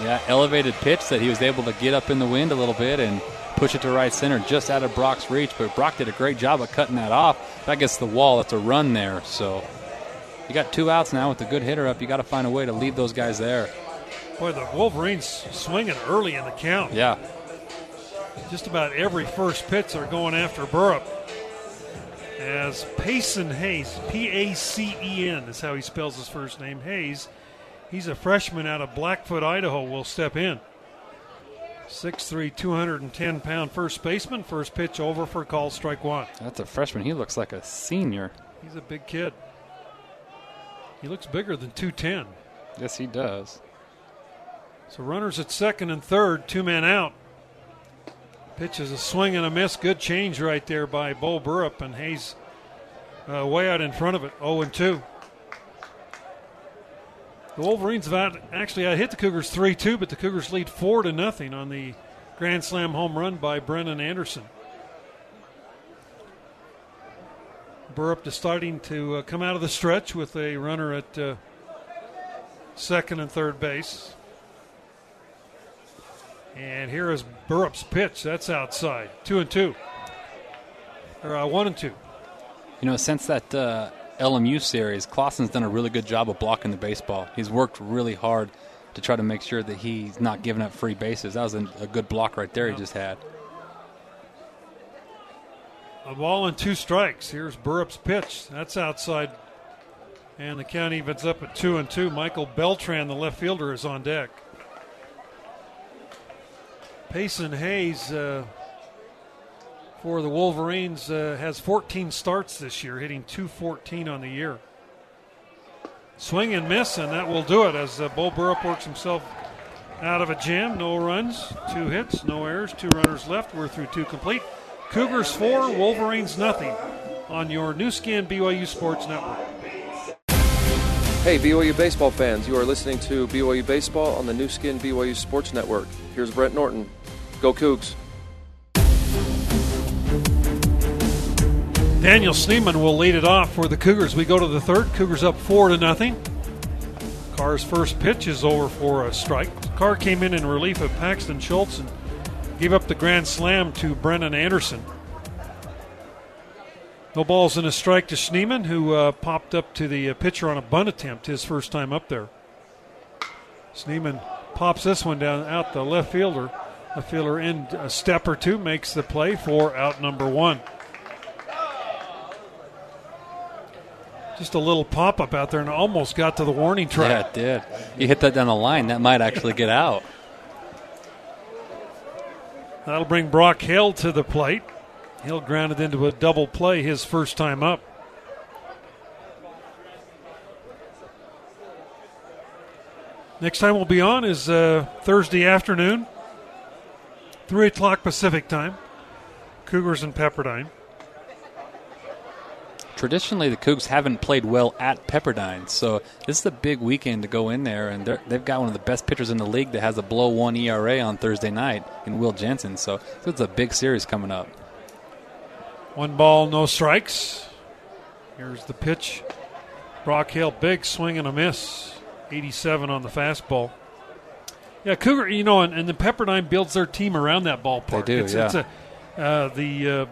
Yeah, elevated pitch that he was able to get up in the wind a little bit and push it to right center just out of Brock's reach. But Brock did a great job of cutting that off. That gets the wall. That's a run there. So you got two outs now with a good hitter up. You got to find a way to leave those guys there. Boy, the Wolverines swinging early in the count. Yeah. Just about every first pitch they're going after Burrup. As Pacen Hayes, P A C E N is how he spells his first name, Hayes. He's a freshman out of Blackfoot, Idaho, will step in. 6'3, 210 pound first baseman. First pitch over for call strike one. That's a freshman. He looks like a senior. He's a big kid. He looks bigger than 210. Yes, he does. So runners at second and third, two men out. Pitch is a swing and a miss. Good change right there by Bo Burrup, and Hayes uh, way out in front of it, 0 and 2. The Wolverines have actually out hit the Cougars 3 2, but the Cougars lead 4 to nothing on the Grand Slam home run by Brennan Anderson. Burrup starting to uh, come out of the stretch with a runner at uh, second and third base. And here is Burrup's pitch. That's outside. Two and two. Or uh, one and two. You know, since that uh, LMU series, Clausen's done a really good job of blocking the baseball. He's worked really hard to try to make sure that he's not giving up free bases. That was a, a good block right there he just had. A ball and two strikes. Here's Burrup's pitch. That's outside. And the count evens up at two and two. Michael Beltran, the left fielder, is on deck. Pacen Hayes uh, for the Wolverines uh, has 14 starts this year, hitting 214 on the year. Swing and miss, and that will do it as uh, Bo Burrup works himself out of a jam. No runs, two hits, no errors, two runners left. We're through two complete. Cougars four, Wolverines nothing on your Nu Skin BYU Sports Network. Hey, BYU baseball fans, you are listening to BYU Baseball on the Nu Skin BYU Sports Network. Here's Brent Norton. Go Cougs. Daniel Schneemann will lead it off for the Cougars. We go to the third. Cougars up four to nothing. Carr's first pitch is over for a strike. Carr came in in relief of Paxton Schultz and gave up the grand slam to Brennan Anderson. No balls and a strike to Schneemann, who uh, popped up to the uh, pitcher on a bunt attempt, his first time up there. Schneemann pops this one down out the left fielder. The fielder in a step or two makes the play for out number one. Just a little pop up out there and almost got to the warning track. Yeah, it did. You hit that down the line, that might actually get out. That'll bring Brock Hale to the plate. Hale grounded into a double play his first time up. Next time we'll be on is uh, Thursday afternoon, 3 o'clock Pacific time. Cougars and Pepperdine. Traditionally, the Cougs haven't played well at Pepperdine, so this is a big weekend to go in there, and they've got one of the best pitchers in the league that has a below one ERA on Thursday night in Will Jensen. So it's a big series coming up. One ball, no strikes. Here's the pitch. Brock Hale, big swing and a miss. 87 on the fastball. Yeah, Cougar, you know, and, and the Pepperdine builds their team around that ballpark. They do, it's, yeah. It's a, uh, the uh,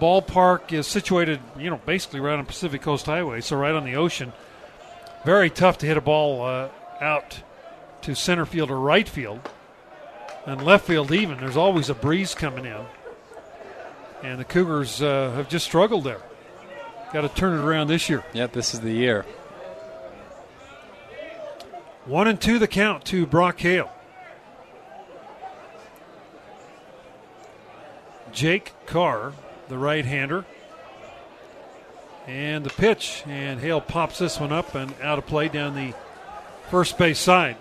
ballpark is situated, you know, basically right on Pacific Coast Highway, so right on the ocean. Very tough to hit a ball uh, out to center field or right field. And left field, even. There's always a breeze coming in. And the Cougars uh, have just struggled there. Got to turn it around this year. Yep, this is the year. One and two the count to Brock Hale. Jake Carr, the right hander. And the pitch. And Hale pops this one up and out of play down the first base side.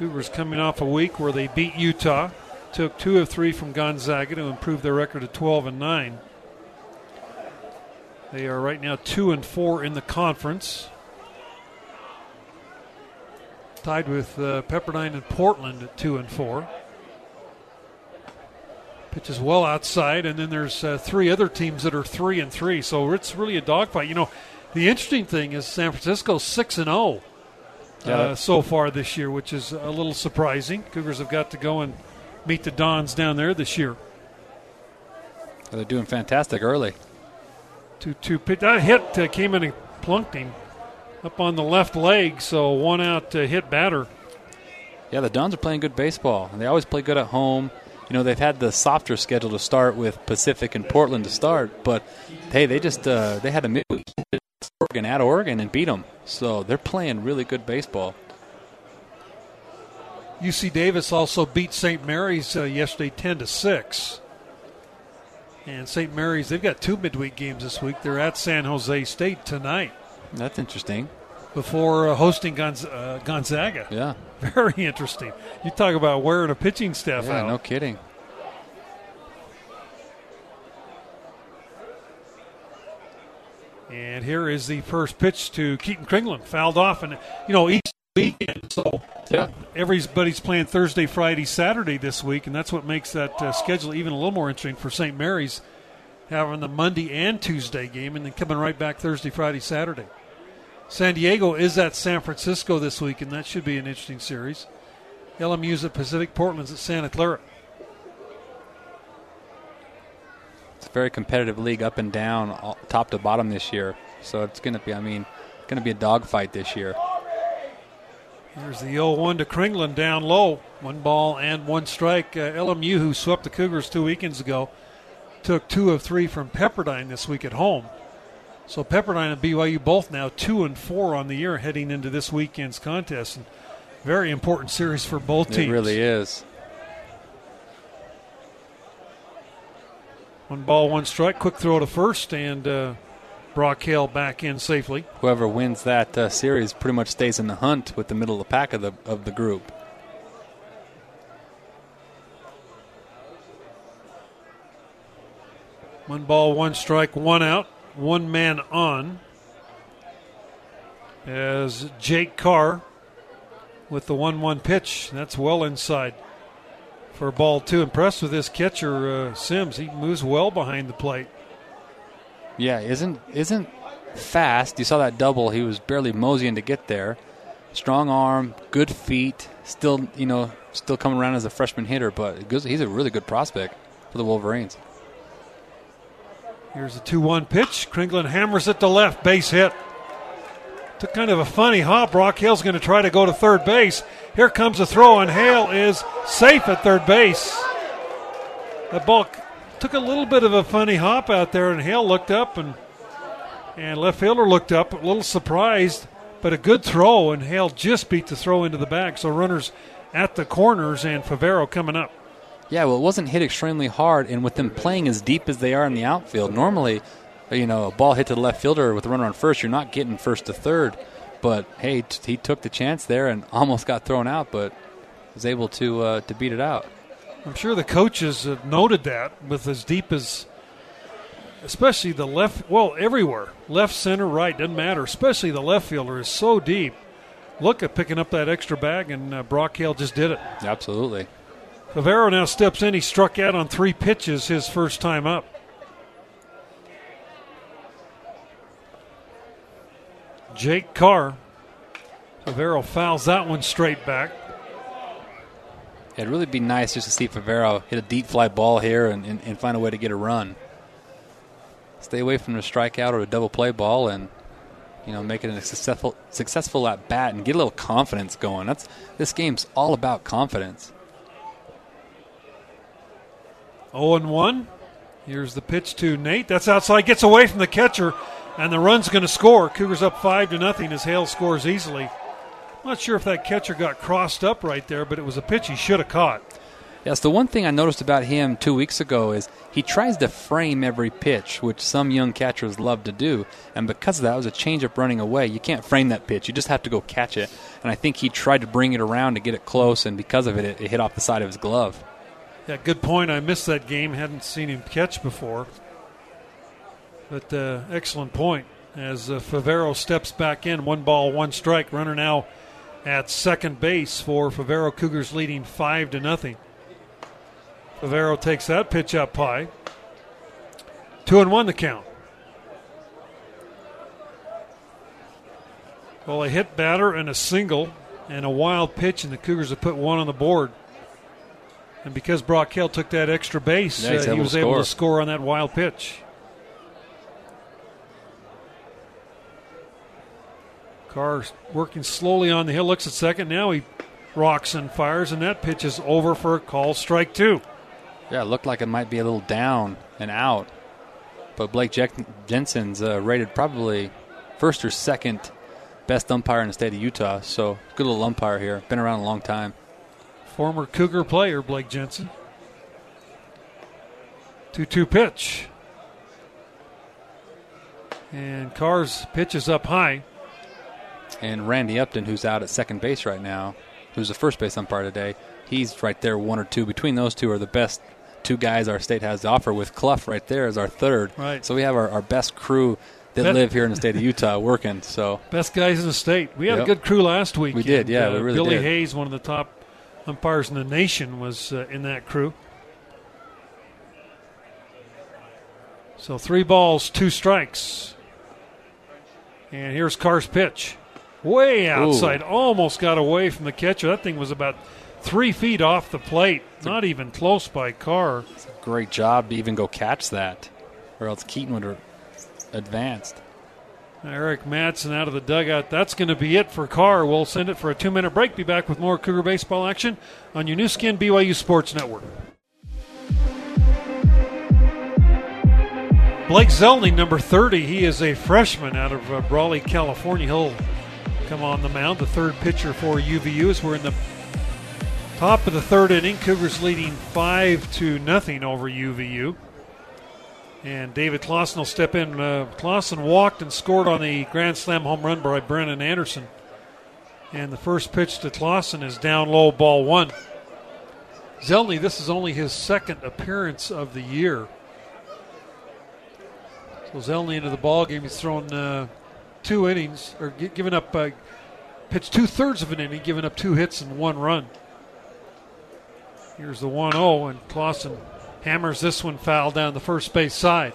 Cougars coming off a week where they beat Utah, took two of three from Gonzaga to improve their record to 12 and 9. They are right now two and four in the conference. tied with uh, Pepperdine and Portland at two and four. Pitches well outside, and then there's uh, three other teams that are three and three. So it's really a dogfight. You know, the interesting thing is San Francisco's six and uh, so far this year, which is a little surprising. Cougars have got to go and meet the Dons down there this year. They're doing fantastic early. Two two pitch that hit uh, came in and plunked him up on the left leg, so one out uh, hit batter. Yeah, the Dons are playing good baseball. and They always play good at home. You know, they've had the softer schedule to start with Pacific and Portland to start, but hey, they just uh, they had a midweek Oregon at Oregon and beat them. So they're playing really good baseball. UC Davis also beat St. Mary's uh, yesterday, ten to six. And St. Mary's, they've got two midweek games this week. They're at San Jose State tonight. That's interesting. Before uh, hosting Gonz- uh, Gonzaga. Yeah. Very interesting. You talk about wearing a pitching staff yeah, out. no kidding. And here is the first pitch to Keaton Kringlen. Fouled off. And, you know, each weekend, so Yeah. everybody's playing Thursday, Friday, Saturday this week, and that's what makes that uh, schedule even a little more interesting for St. Mary's, having the Monday and Tuesday game, and then coming right back Thursday, Friday, Saturday. San Diego is at San Francisco this week, and that should be an interesting series. LMU's at Pacific, Portland's at Santa Clara. It's a very competitive league up and down, all, top to bottom this year. So it's going to be, I mean, going to be a dogfight this year. Here's the 0 1 to Kringlen down low. One ball and one strike. Uh, LMU, who swept the Cougars two weekends ago, took two of three from Pepperdine this week at home. So Pepperdine and BYU both now two and four on the year heading into this weekend's contest. And very important series for both teams. It really is. One ball, one strike. Quick throw to first, and uh, Brock Hale back in safely. Whoever wins that uh, series pretty much stays in the hunt with the middle of the pack of the of the group. One ball, one strike, one out, one man on. As Jake Carr with the 1 1 pitch. That's well inside for a ball two. Impressed with this catcher, uh, Sims. He moves well behind the plate. Yeah, isn't isn't fast. You saw that double. He was barely moseying to get there. Strong arm, good feet. Still, you know, still coming around as a freshman hitter, but he's a really good prospect for the Wolverines. Here's a 2 1 pitch. Kringlen hammers it to left. Base hit. Took kind of a funny hop. Brock Hale's going to try to go to third base. Here comes a throw, and Hale is safe at third base. That ball took a little bit of a funny hop out there, and Hale looked up, and and left fielder looked up, a little surprised, but a good throw, and Hale just beat the throw into the bag. So runners at the corners, and Favero coming up. Yeah, well, it wasn't hit extremely hard, and with them playing as deep as they are in the outfield, normally, you know, a ball hit to the left fielder with a runner on first, you're not getting first to third. But hey, t- he took the chance there and almost got thrown out, but was able to uh, to beat it out. I'm sure the coaches have noted that with as deep as, especially the left, well, everywhere, left, center, right, doesn't matter. Especially the left fielder is so deep. Look at picking up that extra bag, and uh, Brock Hale just did it. Absolutely. Favero now steps in. He struck out on three pitches his first time up. Jake Carr. Favero fouls that one straight back. It'd really be nice just to see Favero hit a deep fly ball here and, and, and find a way to get a run. Stay away from the strikeout or a double play ball and you know make it a successful successful at bat and get a little confidence going. That's this game's all about confidence. 0 and 1. Here's the pitch to Nate. That's outside. Gets away from the catcher, and the run's going to score. Cougars up 5 to nothing as Hale scores easily. I'm not sure if that catcher got crossed up right there, but it was a pitch he should have caught. Yes, the one thing I noticed about him two weeks ago is he tries to frame every pitch, which some young catchers love to do. And because of that, it was a changeup running away. You can't frame that pitch; you just have to go catch it. And I think he tried to bring it around to get it close, and because of it, it, it hit off the side of his glove. Yeah, good point. I missed that game. Hadn't seen him catch before. But uh, excellent point. As uh, Favero steps back in, one ball, one strike. Runner now at second base for Favero Cougars leading 5 to nothing. Favero takes that pitch up high. 2 and 1 the count. Well, a hit batter and a single and a wild pitch, and the Cougars have put one on the board. And because Brock Hale took that extra base, Yeah, uh, he was to able to score on that wild pitch. Carr working slowly on the hill, looks at second. Now he rocks and fires, and that pitch is over for a call strike two. Yeah, it looked like it might be a little down and out. But Blake Jen- Jensen's uh, rated probably first or second best umpire in the state of Utah. So good little umpire here. Been around a long time. Former Cougar player Blake Jensen. 2 2 pitch. And Carr's pitch is up high. And Randy Upton, who's out at second base right now, who's the first base umpire today, he's right there, one or two. Between those two are the best two guys our state has to offer, with Clough right there as our third. Right. So we have our, our best crew that Bet- live here in the state of Utah working. So Best guys in the state. We had a good crew last week. We did, yeah, uh, we really Billy did. Hayes, one of the top umpires in the nation, was uh, in that crew. So three balls, two strikes. And here's Carr's pitch. Way outside. Almost got away from the catcher. That thing was about three feet off the plate. Not even close by Carr. great job to even go catch that, or else Keaton would have advanced. Eric Madsen out of the dugout. That's going to be it for Carr. We'll send it for a two minute break. Be back with more Cougar baseball action on your Nu Skin BYU Sports Network. Blake Zelny, number 30. He is a freshman out of uh, Brawley, California. He'll come on the mound, the third pitcher for UVU as we're in the top of the third inning. Cougars leading 5 to nothing over UVU. And David Clausen will step in. Uh, Clausen walked and scored on the Grand Slam home run by Brennan Anderson. And the first pitch to Clausen is down low, ball one. Zelny, this is only his second appearance of the year. So Zelny into the ball game. He's thrown uh, two innings, or gi- given up, uh, pitched two thirds of an inning, given up two hits and one run. Here's the 1 0, and Clausen hammers this one foul down the first base side.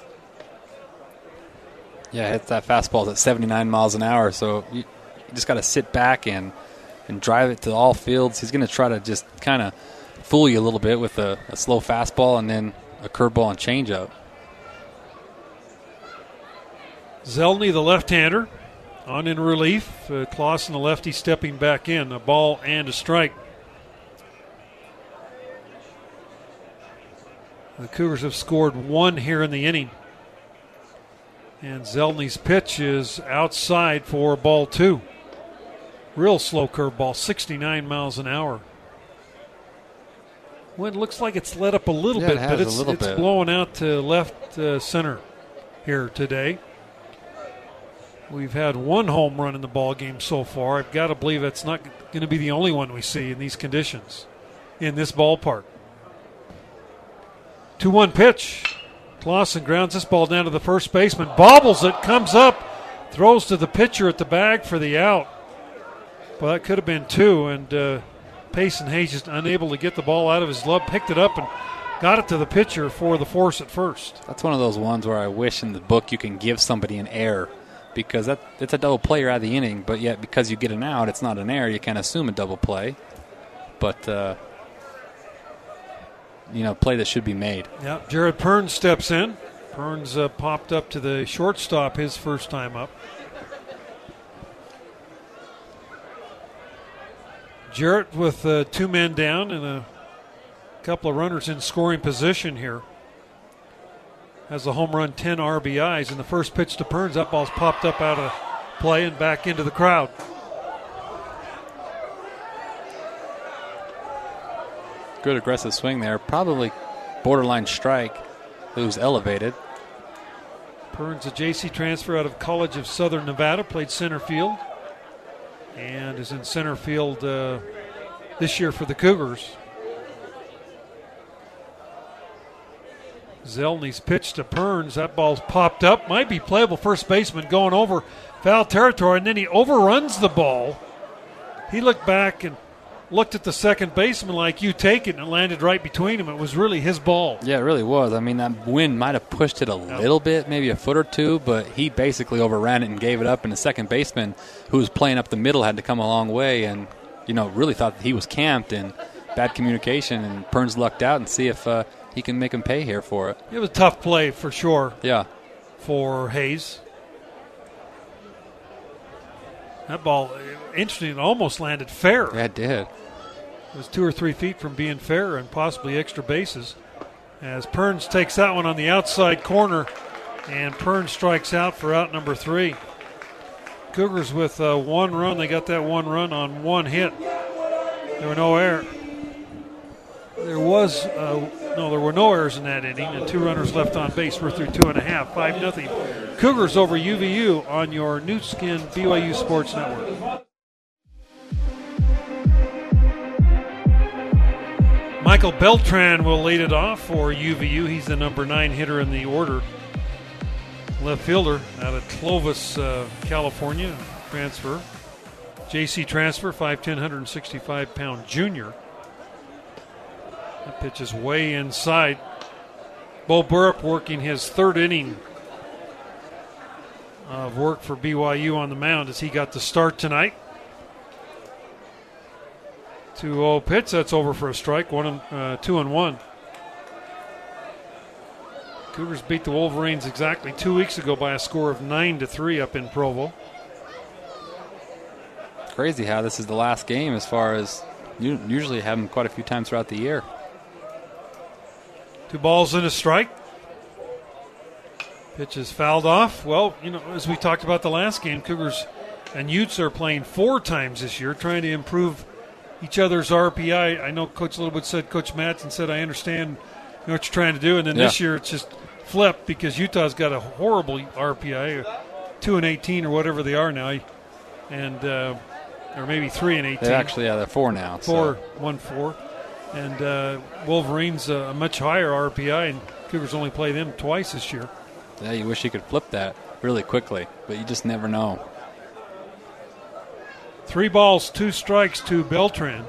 Yeah, hits that fastball at 79 miles an hour. So you, you just got to sit back and and drive it to all fields. He's going to try to just kind of fool you a little bit with a, a slow fastball and then a curveball and changeup. Zelny, the left-hander, on in relief. Uh, Clausen, the lefty, stepping back in. A ball and a strike. The Cougars have scored one here in the inning. And Zelny's pitch is outside for ball two. Real slow curveball, 69 miles an hour. Wind looks like it's let up a little Yeah, bit, has but it's, it's blowing out to left uh, center here today. We've had one home run in the ball game so far. I've got to believe that's not going to be the only one we see in these conditions in this ballpark. 2 1 pitch. Clausen grounds this ball down to the first baseman, bobbles it, comes up, throws to the pitcher at the bag for the out. Well, that could have been two, and uh, Pacen Hayes just unable to get the ball out of his glove, picked it up and got it to the pitcher for the force at first. That's one of those ones where I wish in the book you can give somebody an error because that it's a double play out of the inning, but yet because you get an out, it's not an error. You can't assume a double play, but uh, you know, play that should be made. Yeah, Jared Perns steps in. Perns uh, popped up to the shortstop his first time up. Jarrett with uh, two men down and a couple of runners in scoring position here. Has a home run, 10 RBIs. And the first pitch to Perns, that ball's popped up out of play and back into the crowd. Good aggressive swing there. Probably borderline strike. It was elevated. Perns, a JC transfer out of College of Southern Nevada, played center field and is in center field uh, this year for the Cougars. Zelny's pitch to Perns. That ball's popped up. Might be playable. First baseman going over foul territory, and then he overruns the ball he looked back and looked at the second baseman like you take it and it landed right between him. It was really his ball. Yeah, it really was. I mean, that wind might have pushed it a little bit, maybe a foot or two, but he basically overran it and gave it up. And the second baseman, who was playing up the middle, had to come a long way and, you know, really thought that he was camped and bad communication. And Perns lucked out and see if uh, he can make him pay here for it. It was a tough play for sure Yeah. for Hayes. That ball, interesting, almost landed fair. Yeah, it did. It was two or three feet from being fair and possibly extra bases. As Perns takes that one on the outside corner, and Perns strikes out for out number three. Cougars with uh, one run. They got that one run on one hit. There were no error. There was uh, no, there were no errors in that inning, and two runners left on base. We're through two and a half, five nothing. Cougars over UVU on your Nu Skin BYU Sports Network. Michael Beltran will lead it off for UVU. He's the number nine hitter in the order. Left fielder out of Clovis, uh, California. Transfer. JC transfer, 5'10, 165 pound junior. That pitch is way inside. Bo Burrup working his third inning of work for BYU on the mound as he got the start tonight. 2 0 pitch. That's over for a strike. One uh, two and one. Cougars beat the Wolverines exactly two weeks ago by a score of nine to three up in Provo. Crazy how this is the last game as far as you usually have them quite a few times throughout the year. Two balls and a strike. Pitch is fouled off. Well, you know, as we talked about the last game, Cougars and Utes are playing four times this year, trying to improve each other's RPI. I know Coach Littlewood said, Coach Madsen said, I understand you know, what you're trying to do. And then this year it's just flipped because Utah's got a horrible RPI, 2 and 18 or whatever they are now, and uh, or maybe 3 and 18. They're actually, yeah, they're four now. so- Four, one, four. And uh, Wolverines uh, a much higher RPI, and Cougars only play them twice this year. Yeah, you wish you could flip that really quickly, but you just never know. Three balls, two strikes to Beltran.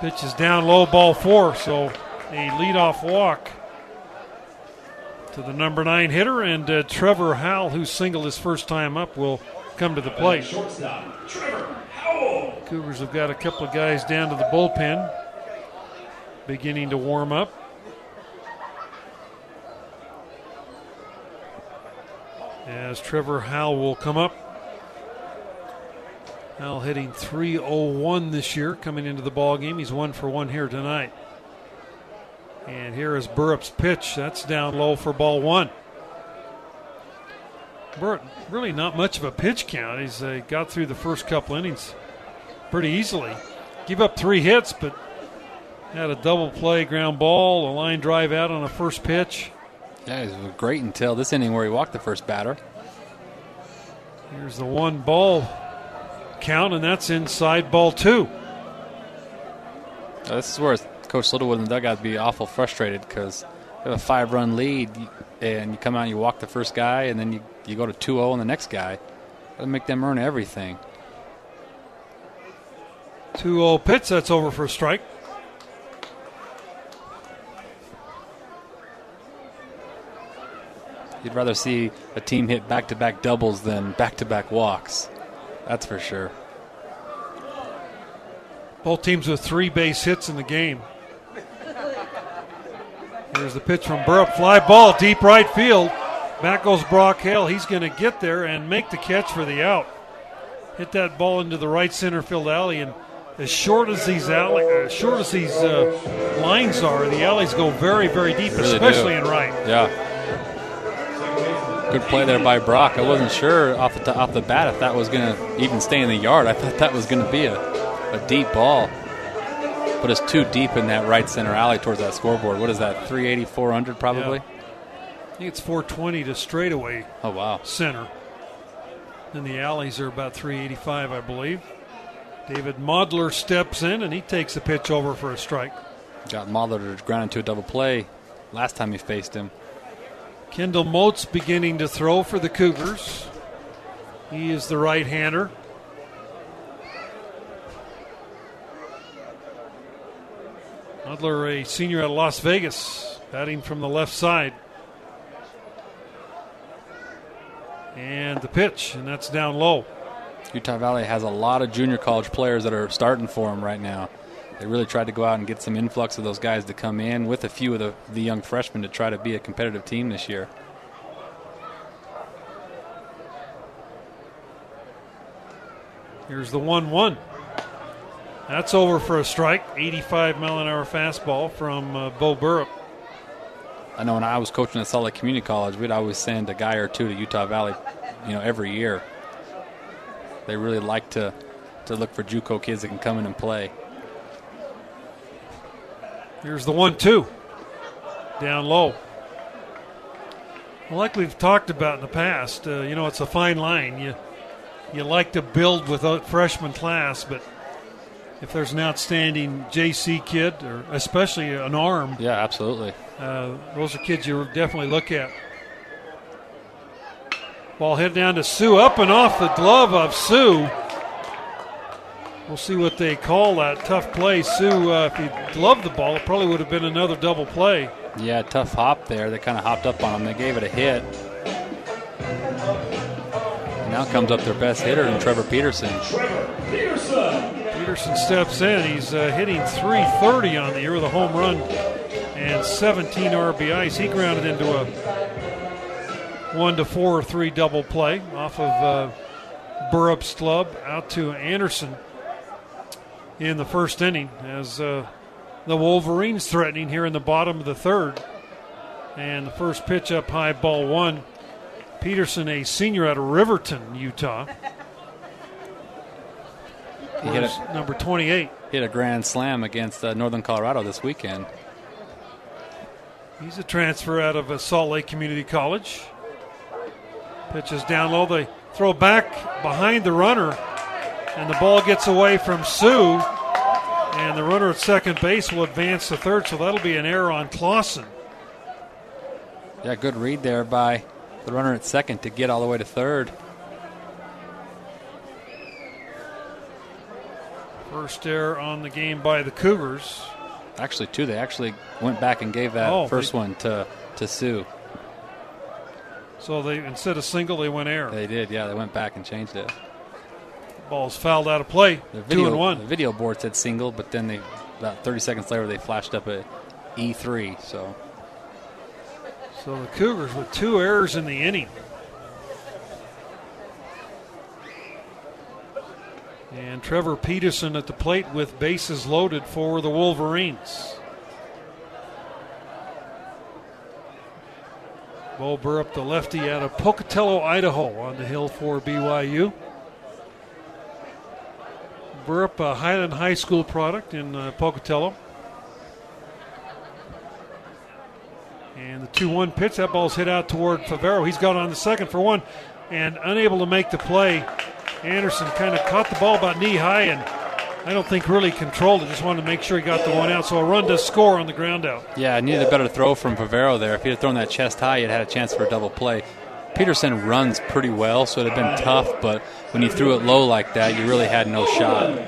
Pitch is down low, ball four, so a leadoff walk to the number nine hitter, and uh, Trevor Howell, who singled his first time up, will come to the plate. Cougars have got a couple of guys down to the bullpen, beginning to warm up. As Trevor Howell will come up. Howell hitting 301 this year coming into the ball game. He's one for one here tonight. And here is Burrup's pitch. That's down low for ball one. Burrup, really not much of a pitch count. He's uh, got through the first couple innings pretty easily. Give up three hits, but had a double play ground ball, a line drive out on a first pitch. Yeah, he was great until this inning where he walked the first batter. Here's the one ball count, and that's inside ball two. This is where Coach Littlewood and the dugout would be awful frustrated because you have a five run lead and you come out and you walk the first guy and then you, you go to 2 0 on the next guy. That'll make them earn everything. 2 0 uh, pitch, that's over for a strike. You'd rather see a team hit back to back doubles than back to back walks. That's for sure. Both teams with three base hits in the game. Here's the pitch from Burrup. Fly ball, deep right field. Back goes Brock Hale. He's going to get there and make the catch for the out. Hit that ball into the right center field alley, and as short as these alley, as short as these uh, lines are, the alleys go very, very deep, Really do. especially in right. Yeah. Good play there by Brock. I wasn't sure off the off the bat if that was going to even stay in the yard. I thought that was going to be a, a deep ball. But it's too deep in that right center alley towards that scoreboard. What is that, 380, 400 probably? I think it's 420 to straightaway Oh, wow. center. And the alleys are about 385, I believe. David Modler steps in and he takes the pitch over for a strike. Got Modler ground into a double play last time he faced him. Kendall Moats beginning to throw for the Cougars. He is the right hander. Modler, a senior at Las Vegas, batting from the left side. And the pitch, and that's down low. Utah Valley has a lot of junior college players that are starting for them right now. They really tried to go out and get some influx of those guys to come in with a few of the, the young freshmen to try to be a competitive team this year. Here's the 1 1. That's over for a strike. 85 mile an hour fastball from uh, Bo Burrup. I know when I was coaching at Salt Lake Community College, we'd always send a guy or two to Utah Valley, you know, every year. They really like to to look for JUCO kids that can come in and play. Here's the one two. Down low. Well, like we've talked about in the past, uh, you know, it's a fine line. You you like to build with a freshman class, but if there's an outstanding JC kid, or especially an arm, Yeah, absolutely. uh, those are kids you definitely look at. Ball hit down to Sue, up and off the glove of Sue. We'll see what they call that tough play. Sue, uh, if he gloved the ball, it probably would have been another double play. Yeah, tough hop there. They kind of hopped up on him. They gave it a hit. And now comes up their best hitter, and Trevor Peterson. Peterson steps in. He's uh, hitting 330 on the year with a home run and 17 RBIs. He grounded into a one to four or three double play off of uh, Burrup's club out to Anderson in the first inning as uh, the Wolverines threatening here in the bottom of the third. And the first pitch up high, ball one. Peterson, a senior out of Riverton, Utah. He hit a, number 28. hit a grand slam against uh, Northern Colorado this weekend. He's a transfer out of uh, Salt Lake Community College. Pitches down low. They throw back behind the runner, and the ball gets away from Sue. And the runner at second base will advance to third, so that'll be an error on Clausen. Yeah, good read there by the runner at second to get all the way to third. First error on the game by the Cougars. Actually, two. They actually went back and gave that Oh, first they- one to to Sue. So they instead of single, they went error. They did. Yeah, they went back and changed it. Ball's fouled out of play. The Two video, and one. The video board said single, but then they about 30 seconds later they flashed up a E3. So So the Cougars with two errors in the inning. And Trevor Peterson at the plate with bases loaded for the Wolverines. Bo Burrup, the lefty out of Pocatello, Idaho, on the hill for BYU. Burrup, a Highland High School product in uh, Pocatello. And the 2 1 pitch, that ball's hit out toward Favero. He's got on the second for one and unable to make the play. Anderson kind of caught the ball about knee high and I don't think really controlled it. Just wanted to make sure he got the one out. So a run to score on the ground out. yeah, I needed a better throw from Favero there. If he had thrown that chest high, he'd had a chance for a double play. Peterson runs pretty well, so it'd have been tough. But when you threw it low like that, you really had no shot.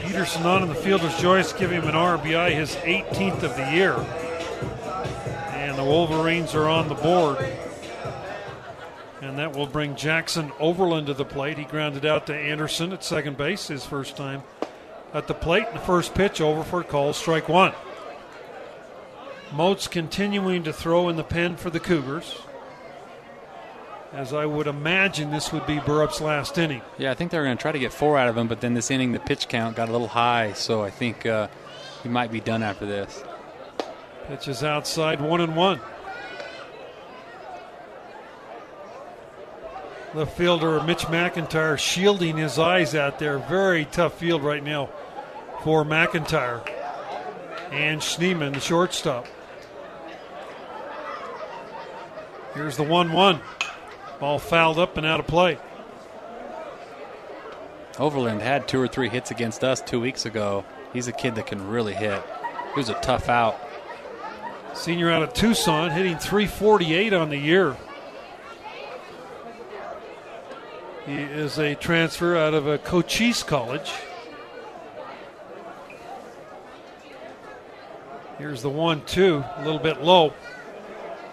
Peterson on in the field fielder's choice, give him an RBI, his 18th of the year. And the Wolverines are on the board. And that will bring Jackson Overland to the plate. He grounded out to Anderson at second base, his first time at the plate. The first pitch over for a call, strike one. Moats continuing to throw in the pen for the Cougars. As I would imagine this would be Burrup's last inning. Yeah, I think they're going to try to get four out of him, but then this inning the pitch count got a little high, so I think uh, he might be done after this. Pitch is outside, one and one. The fielder, Mitch McIntyre, shielding his eyes out there. Very tough field right now for McIntyre. And Schneemann, the shortstop. Here's the 1 1. Ball fouled up and out of play. Overland had two or three hits against us two weeks ago. He's a kid that can really hit. He was a tough out. Senior out of Tucson, hitting 348 on the year. He is a transfer out of a Cochise College. Here's the one two, a little bit low.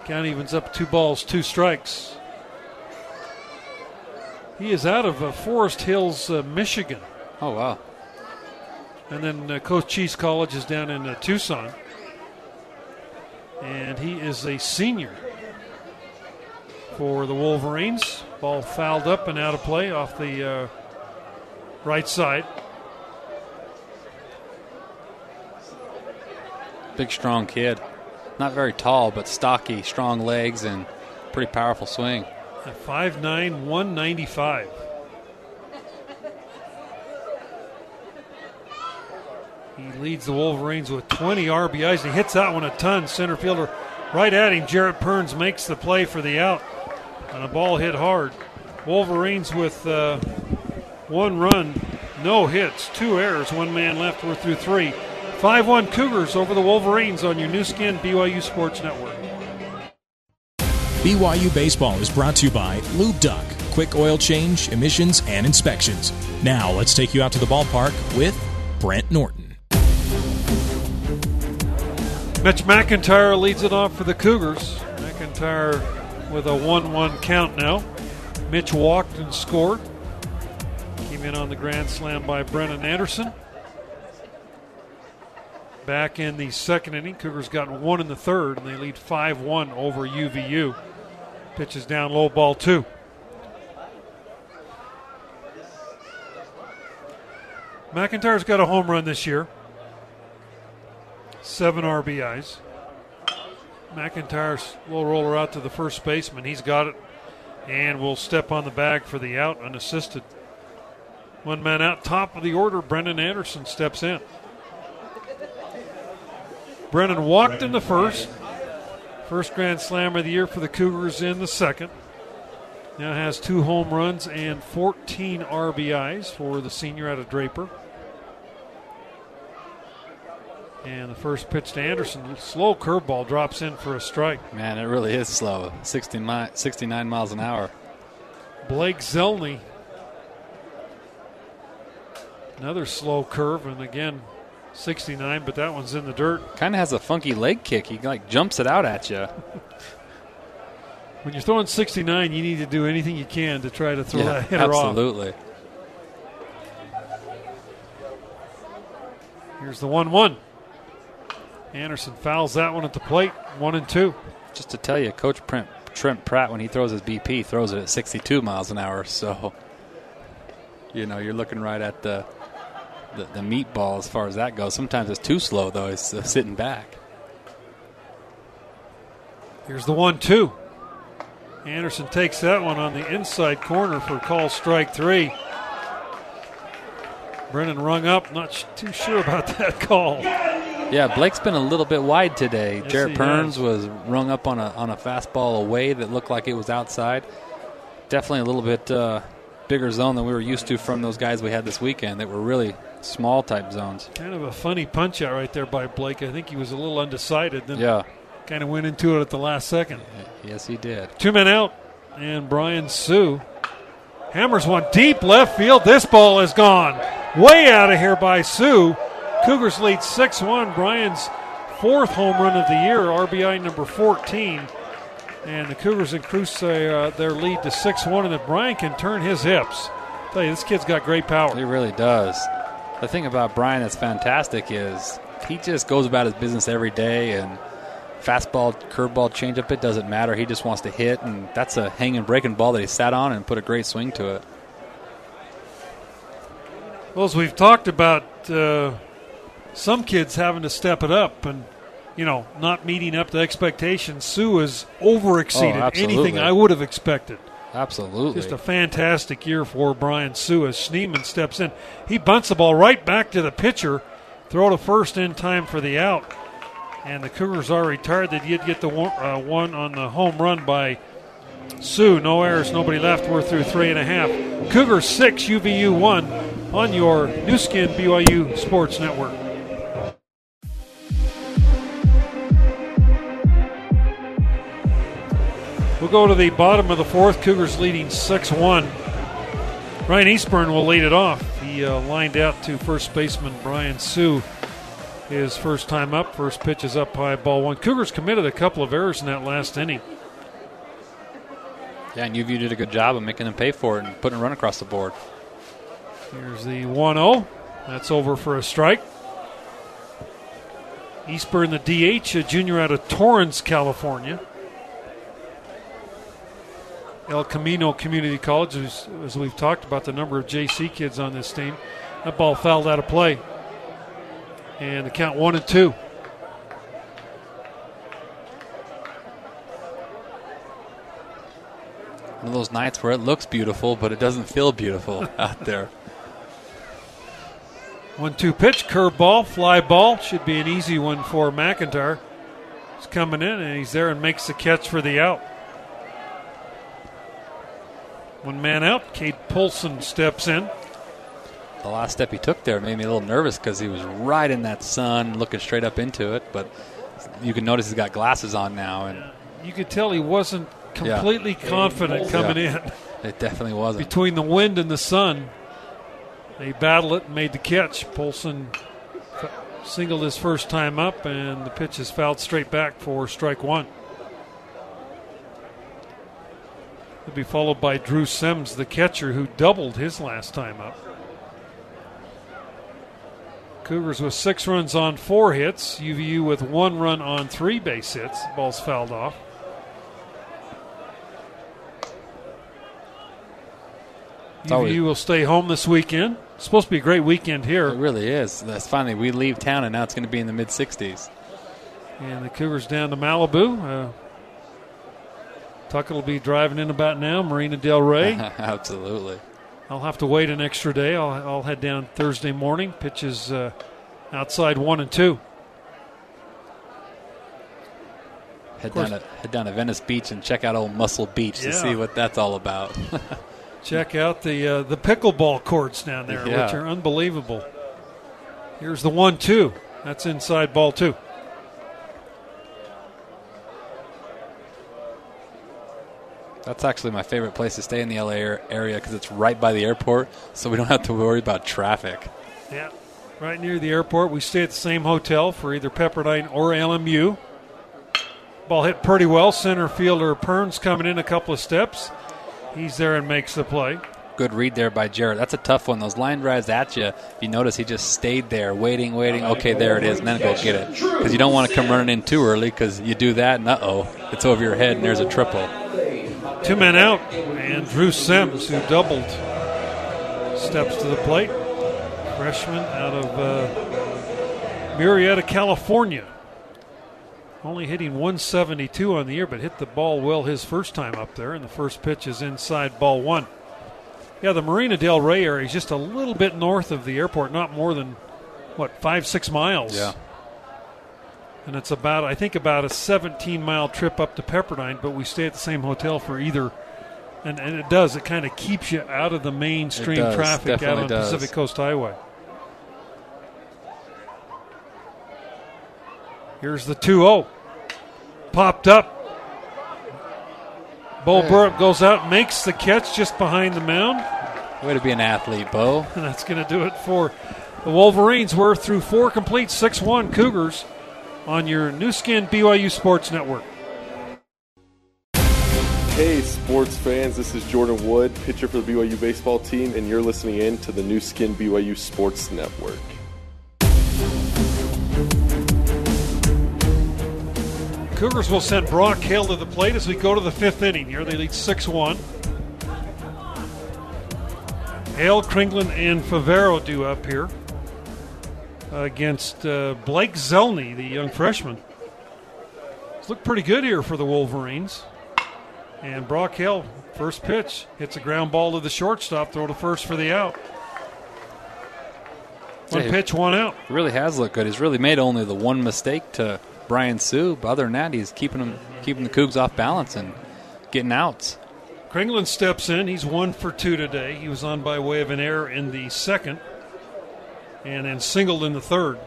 Count evens up two balls, two strikes. He is out of uh, Forest Hills, uh, Michigan. Oh, wow. And then uh, Cochise College is down in uh, Tucson. And he is a senior for the Wolverines. Ball fouled up and out of play off the uh, right side. Big, strong kid. Not very tall, but stocky, strong legs, and pretty powerful swing. At 5'9, 195. He leads the Wolverines with 20 RBIs. He hits that one a ton. Center fielder right at him. Jarrett Perns makes the play for the out. And a ball hit hard. Wolverines with uh, one run, no hits, two errors, one man left. We're through three. 5 1 Cougars over the Wolverines on your Nu Skin BYU Sports Network. BYU Baseball is brought to you by Lube Duck, quick oil change, emissions, and inspections. Now let's take you out to the ballpark with Brent Norton. Mitch McIntyre leads it off for the Cougars. McIntyre with a 1 1 count now. Mitch walked and scored. Came in on the grand slam by Brennan Anderson. Back in the second inning, Cougars got one in the third, and they lead 5 1 over UVU. Pitches down low ball two. McIntyre's got a home run this year, seven RBIs. McIntyre's low roller out to the first baseman. He's got it and will step on the bag for the out unassisted. One man out, top of the order, Brennan Anderson steps in. Brennan walked in the first. First Grand Slam of the year for the Cougars in the second. Now has two home runs and 14 RBIs for the senior out of Draper. And the first pitch to Anderson, slow curveball drops in for a strike. Man, it really is slow. 60 mi- 69 miles an hour. Blake Zelny, another slow curve, and again 69, but that one's in the dirt. Kind of has a funky leg kick. He like jumps it out at you. When you're throwing 69, you need to do anything you can to try to throw that hitter off. absolutely. Here's the 1 1. Anderson fouls that one at the plate. One and two. Just to tell you, Coach Trent, Trent Pratt, when he throws his BP, throws it at 62 miles an hour. So, you know, you're looking right at the the, the meatball as far as that goes. Sometimes it's too slow, though. It's uh, sitting back. Here's the 1 2. Anderson takes that one on the inside corner for call strike three. Brennan rung up. Not sh- too sure about that call. Yeah, Blake's been a little bit wide today. Yes, Jarrett Perns has. was rung up on a on a fastball away that looked like it was outside. Definitely a little bit uh, bigger zone than we were used to from those guys we had this weekend that were really small type zones. Kind of a funny punch out right there by Blake. I think he was a little undecided. Then Yeah, kind of went into it at the last second. yes, he did. Two men out, and Brian Sue hammers one deep left field. This ball is gone. Way out of here by Sue. Cougars lead 6 1. Brian's fourth home run of the year, RBI number 14. And the Cougars increase uh, their lead to 6 1, and that Brian can turn his hips. tell you, this kid's got great power. He really does. The thing about Brian that's fantastic is he just goes about his business every day and fastball, curveball, changeup, it doesn't matter. He just wants to hit, and that's a hanging, breaking ball that he sat on and put a great swing to it. Well, as we've talked about, uh, some kids having to step it up and, you know, not meeting up to expectations. Sue has over exceeded Oh, anything I would have expected. Absolutely. Just a fantastic year for Brian Sue as Schneemann steps in. He bunts the ball right back to the pitcher, throw to first in time for the out. And the Cougars are retired. They did get the one, uh, one on the home run by Sue. No errors, nobody left. We're through three and a half. Cougars six, UVU one on your Nu Skin BYU Sports Network. We'll go to the bottom of the fourth. Cougars leading 6 1. Ryan Eastburn will lead it off. He uh, lined out to first baseman Brian Sue his first time up. First pitch is up high, ball one. Cougars committed a couple of errors in that last inning. Yeah, and UVU did a good job of making them pay for it and putting a run across the board. Here's the 1 0. That's over for a strike. Eastburn, the DH, a junior out of Torrance, California. El Camino Community College, as, as we've talked about the number of JC kids on this team. That ball fouled out of play. And the count one and two. One of those nights where it looks beautiful, but it doesn't feel beautiful out there. One two pitch, curveball, fly ball. Should be an easy one for McIntyre. He's coming in and he's there and makes the catch for the out. One man out. Cade Polson steps in. The last step he took there made me a little nervous because he was right in that sun, looking straight up into it. But you can notice he's got glasses on now, and You could tell he wasn't completely confident coming in. it definitely wasn't. Between the wind and the sun, they battled it and made the catch. Polson singled his first time up, and the pitch is fouled straight back for strike one. He'll be followed by Drew Sims, the catcher, who doubled his last time up. Cougars with six runs on four hits. UVU with one run on three base hits. Ball's fouled off. It's UVU will stay home this weekend. It's supposed to be a great weekend here. It really is. That's finally we leave town, and now it's going to be in the mid 60s. And the Cougars down to Malibu. Uh, Tucker will be driving in about now. Marina Del Rey. Absolutely. I'll have to wait an extra day. I'll, I'll head down Thursday morning. Pitches uh, outside one and two. Head down to head down to Venice Beach and check out old Muscle Beach to see what that's all about. Check out the uh, the pickleball courts down there, Yeah. which are unbelievable. Here's the one two. That's inside ball two. That's actually my favorite place to stay in the LA area because it's right by the airport, so we don't have to worry about traffic. Yeah, right near the airport. We stay at the same hotel for either Pepperdine or LMU. Ball hit pretty well. Center fielder Perns coming in a couple of steps. He's there and makes the play. Good read there by Jarrett. That's a tough one. Those line drives at you. If you notice, he just stayed there, waiting, waiting. Okay, there it is, and then go get it. Because you don't want to come running in too early, because you do that, and uh oh, it's over your head, and there's a triple. Two men out, and Drew Sims, who doubled, steps to the plate. Freshman out of uh, Murrieta, California. Only hitting 172 on the year, but hit the ball well his first time up there, and the first pitch is inside ball one. Yeah, the Marina Del Rey area is just a little bit north of the airport, not more than, what, five, six miles? And it's about I think about a 17 mile trip up to Pepperdine, but we stay at the same hotel for either. And, and it does. It kind of keeps you out of the mainstream does, traffic out on does. Pacific Coast Highway. Here's the 2 0. Popped up. Bo Burrup goes out, makes the catch just behind the mound. Way to be an athlete, Bo. And that's going to do it for the Wolverines. We're through four complete 6 1 Cougars on your Nu Skin BYU Sports Network. Hey, sports fans, this is Jordan Wood, pitcher for the BYU baseball team, and you're listening in to the Nu Skin BYU Sports Network. Cougars will send Brock Hale to the plate as we go to the fifth inning here. They lead 6 1. Hale, Kringlen, and Favero do up here against uh, Blake Zelny, the young freshman. It's looked pretty good here for the Wolverines. And Brock Hale, first pitch, hits a ground ball to the shortstop, throw to first for the out. One Yeah. pitch, one out. Really has looked good. He's really made only the one mistake to Brian Sue, but other than that, he's keeping him keeping the Cougs off balance and getting outs. Kringlen steps in. He's one for two today. He was on by way of an error in the second and then singled in the third.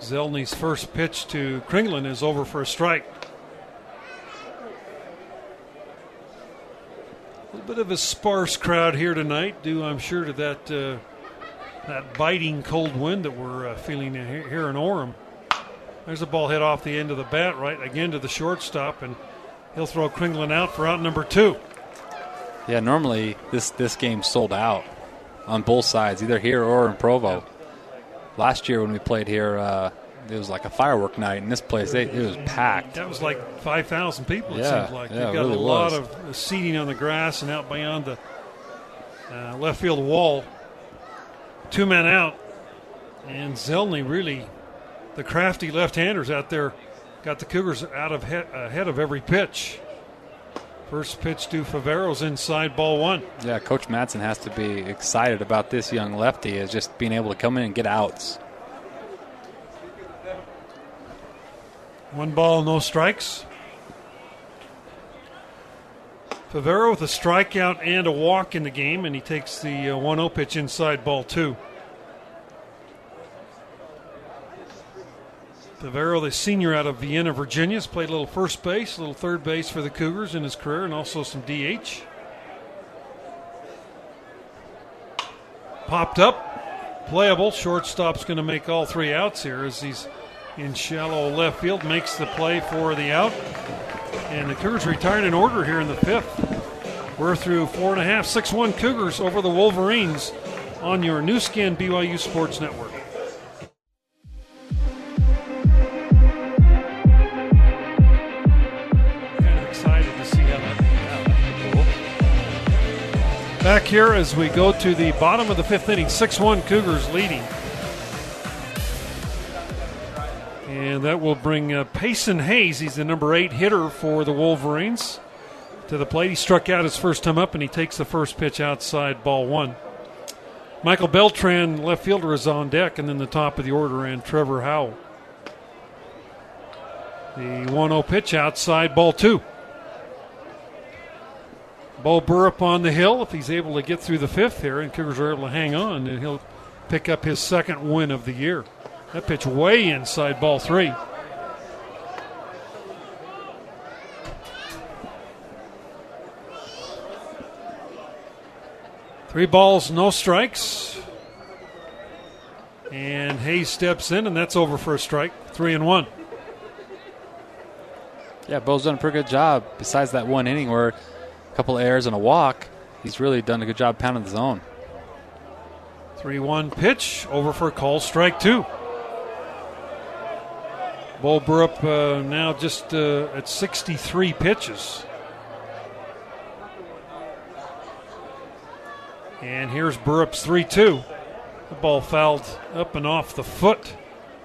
Zelny's first pitch to Kringlen is over for a strike. A little bit of a sparse crowd here tonight, due, I'm sure, to that uh, that biting cold wind that we're uh, feeling here in Orem. There's a ball hit off the end of the bat, right again to the shortstop, and he'll throw Kringlen out for out number two. Yeah, normally this this game sold out on both sides, either here or in Provo. Last year when we played here, uh, it was like a firework night in this place. They, it was packed. That was like five thousand people. It Yeah, seems like yeah, they've got really a lot was. of seating on the grass and out beyond the uh, left field wall. Two men out, and Zelny really, the crafty left-handers out there, got the Cougars out of he- ahead of every pitch. First pitch to Favero's inside ball one. Yeah, Coach Madsen has to be excited about this young lefty, is just being able to come in and get outs. One ball, no strikes. Favero with a strikeout and a walk in the game, and he takes the uh, 1 0 pitch inside ball two. Favero, the senior out of Vienna, Virginia, has played a little first base, a little third base for the Cougars in his career, and also some DH. Popped up, playable. Shortstop's going to make all three outs here as he's in shallow left field, makes the play for the out. And the Cougars retired in order here in the fifth. We're through four and a half, six one Cougars over the Wolverines on your Nu Skin BYU Sports Network. Back here as we go to the bottom of the fifth inning, 6 1 Cougars leading. And that will bring uh, Pacen Hayes. He's the number eight hitter for the Wolverines to the plate. He struck out his first time up, and he takes the first pitch outside ball one. Michael Beltran, left fielder, is on deck, and then the top of the order, and Trevor Howell. The 1 0 pitch outside ball two. Bo Burrup on the hill. If he's able to get through the fifth here, and Cougars are able to hang on, then he'll pick up his second win of the year. That pitch way inside ball three. Three balls, no strikes. And Hayes steps in, and that's over for a strike. Three and one. Yeah, Bo's done a pretty good job. Besides that one inning where couple errors and a walk, he's really done a good job pounding the zone. 3 1 pitch, over for a call, strike two. Bo Burrup uh, now just uh, at 63 pitches. And here's Burrup's 3 2. The ball fouled up and off the foot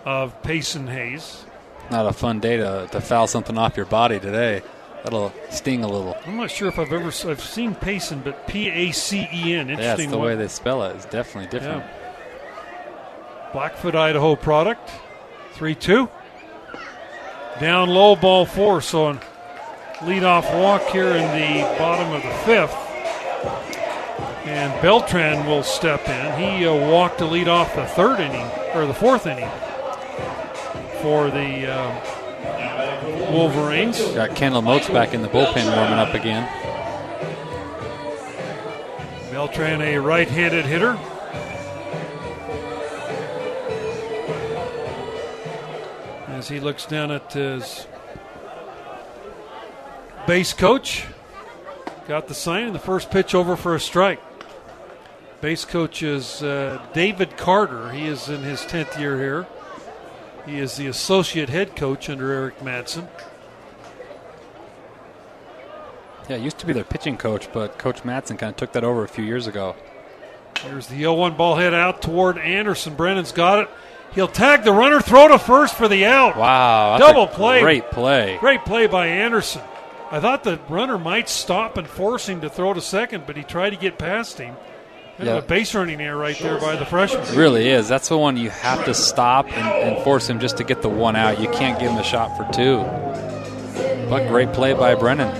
of Pacen Hayes. Not a fun day to, to foul something off your body today. That'll sting a little. I'm not sure if I've ever I've seen Payson, but P A C E N. Yeah, Interesting. it's the one. way they spell it. It's definitely different. Blackfoot, Idaho product. 3 2. Down low, ball four. So, a leadoff walk here in the bottom of the fifth. And Beltran will step in. He uh, walked to lead off the third inning, or the fourth inning, for the um, Wolverines. Got Kendall Moats back in the bullpen warming up again. Beltran, a right handed hitter. As he looks down at his base coach, got the sign and the first pitch over for a strike. Base coach is uh, David Carter. He is in his 10th year here. He is the associate head coach under Eric Madsen. Yeah, used to be their pitching coach, but Coach Madsen kind of took that over a few years ago. Here's the 0 1 ball head out toward Anderson. Brennan's got it. He'll tag the runner, throw to first for the out. Wow, Double play. Great play. Great play by Anderson. I thought the runner might stop and force him to throw to second, but he tried to get past him. Kind Yeah. of a base running error right there by the freshman. It really is. That's the one you have to stop and, and force him just to get the one out. You can't give him a shot for two. But great play by Brennan.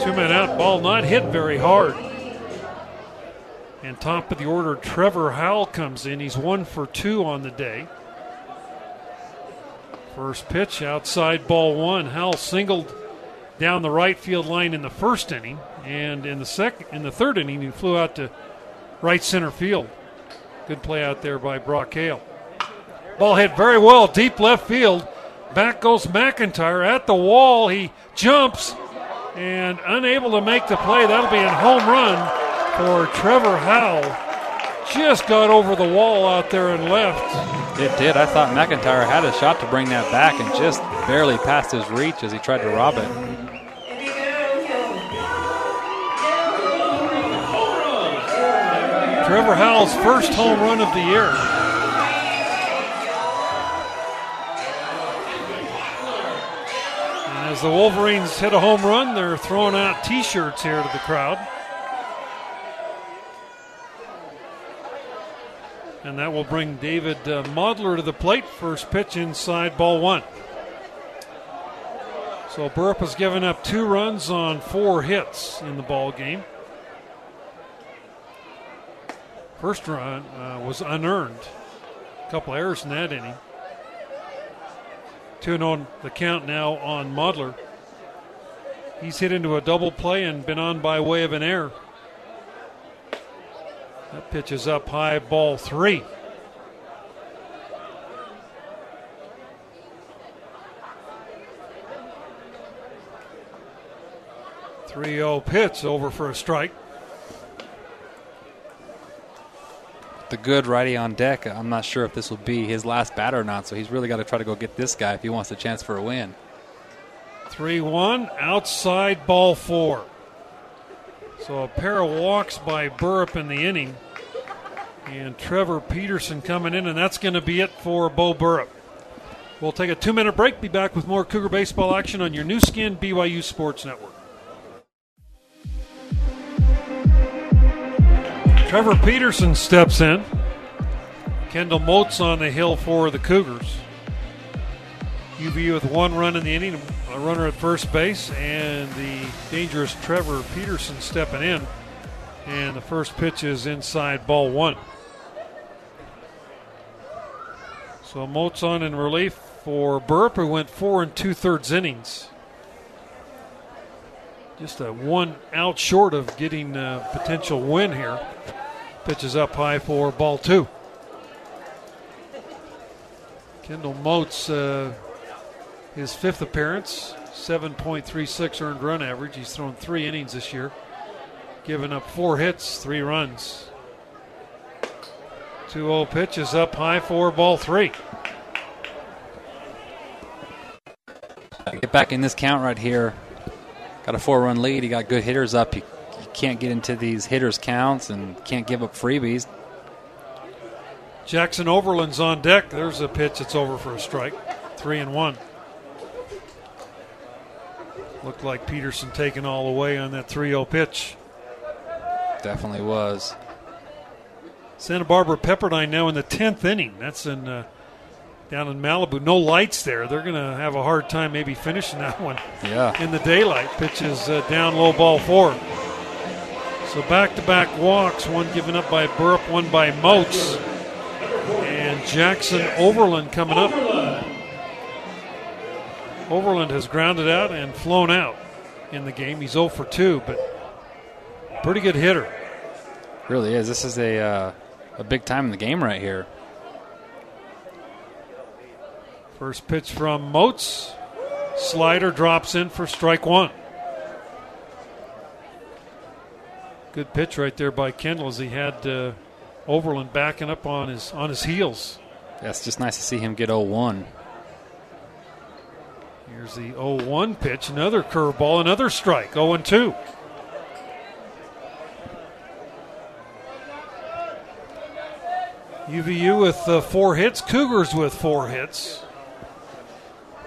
Two men out, ball not hit very hard. And top of the order, Trevor Howell comes in. He's one for two on the day. First pitch, outside ball one. Howell singled down the right field line in the first inning, and in the second, in the third inning, he flew out to right center field. Good play out there by Brock Hale. Ball hit very well, deep left field. Back goes McIntyre at the wall. He jumps and unable to make the play. That'll be a home run for Trevor Howell. Just got over the wall out there and left. It did. I thought McIntyre had a shot to bring that back and just barely passed his reach as he tried to rob it. Trevor Howell's first home run of the year. And as the Wolverines hit a home run, they're throwing out t shirts here to the crowd. And that will bring David uh, Modler to the plate. First pitch inside ball one. So Burrup has given up two runs on four hits in the ball game. First run uh, was unearned. A couple errors in that inning. 2 0 the count now on Modler. He's hit into a double play and been on by way of an error. That pitch is up high, ball three. Three zero pitch over for a strike. The good righty on deck. I'm not sure if this will be his last batter or not, so he's really got to try to go get this guy if he wants a chance for a win. 3 1, outside ball four. So a pair of walks by Burrup in the inning. And Trevor Peterson coming in, and that's going to be it for Bo Burrup. We'll take a two minute break, be back with more Cougar baseball action on your Nu Skin BYU Sports Network. Trevor Peterson steps in. Kendall Moats on the hill for the Cougars. UVU with one run in the inning, a runner at first base, and the dangerous Trevor Peterson stepping in. And the first pitch is inside ball one. So Moats on in relief for Burp, who went four and two thirds innings. Just a one out short of getting a potential win here. Pitches up high for ball two. Kendall Moats, uh, his fifth appearance, 7.36 earned run average. He's thrown three innings this year, given up four hits, three runs. 2 0 pitch is up high for ball three. Get back in this count right here. Got a four run lead. He got good hitters up. He can't get into these hitters' counts and can't give up freebies. Jackson Overland's on deck. There's a pitch that's over for a strike. Three and one. Looked like Peterson taking all the way on that 3 0 pitch. Definitely was. Santa Barbara Pepperdine now in the 10th inning. That's in uh, down in Malibu. No lights there. They're going to have a hard time maybe finishing that one Yeah. in the daylight. Pitch is uh, down low ball four. So back to back walks, one given up by Burp, one by Moats. And Jackson Overland coming up. Overland has grounded out and flown out in the game. He's 0 for 2, but pretty good hitter. Really is. This is a uh, a big time in the game right here. First pitch from Moats. Slider drops in for strike one. Good pitch right there by Kendall as he had uh, Overland backing up on his on his heels. Yeah, it's just nice to see him get 0-1. Here's the 0-1 pitch, another curveball, another strike, 0-2. UVU with uh, four hits, Cougars with four hits.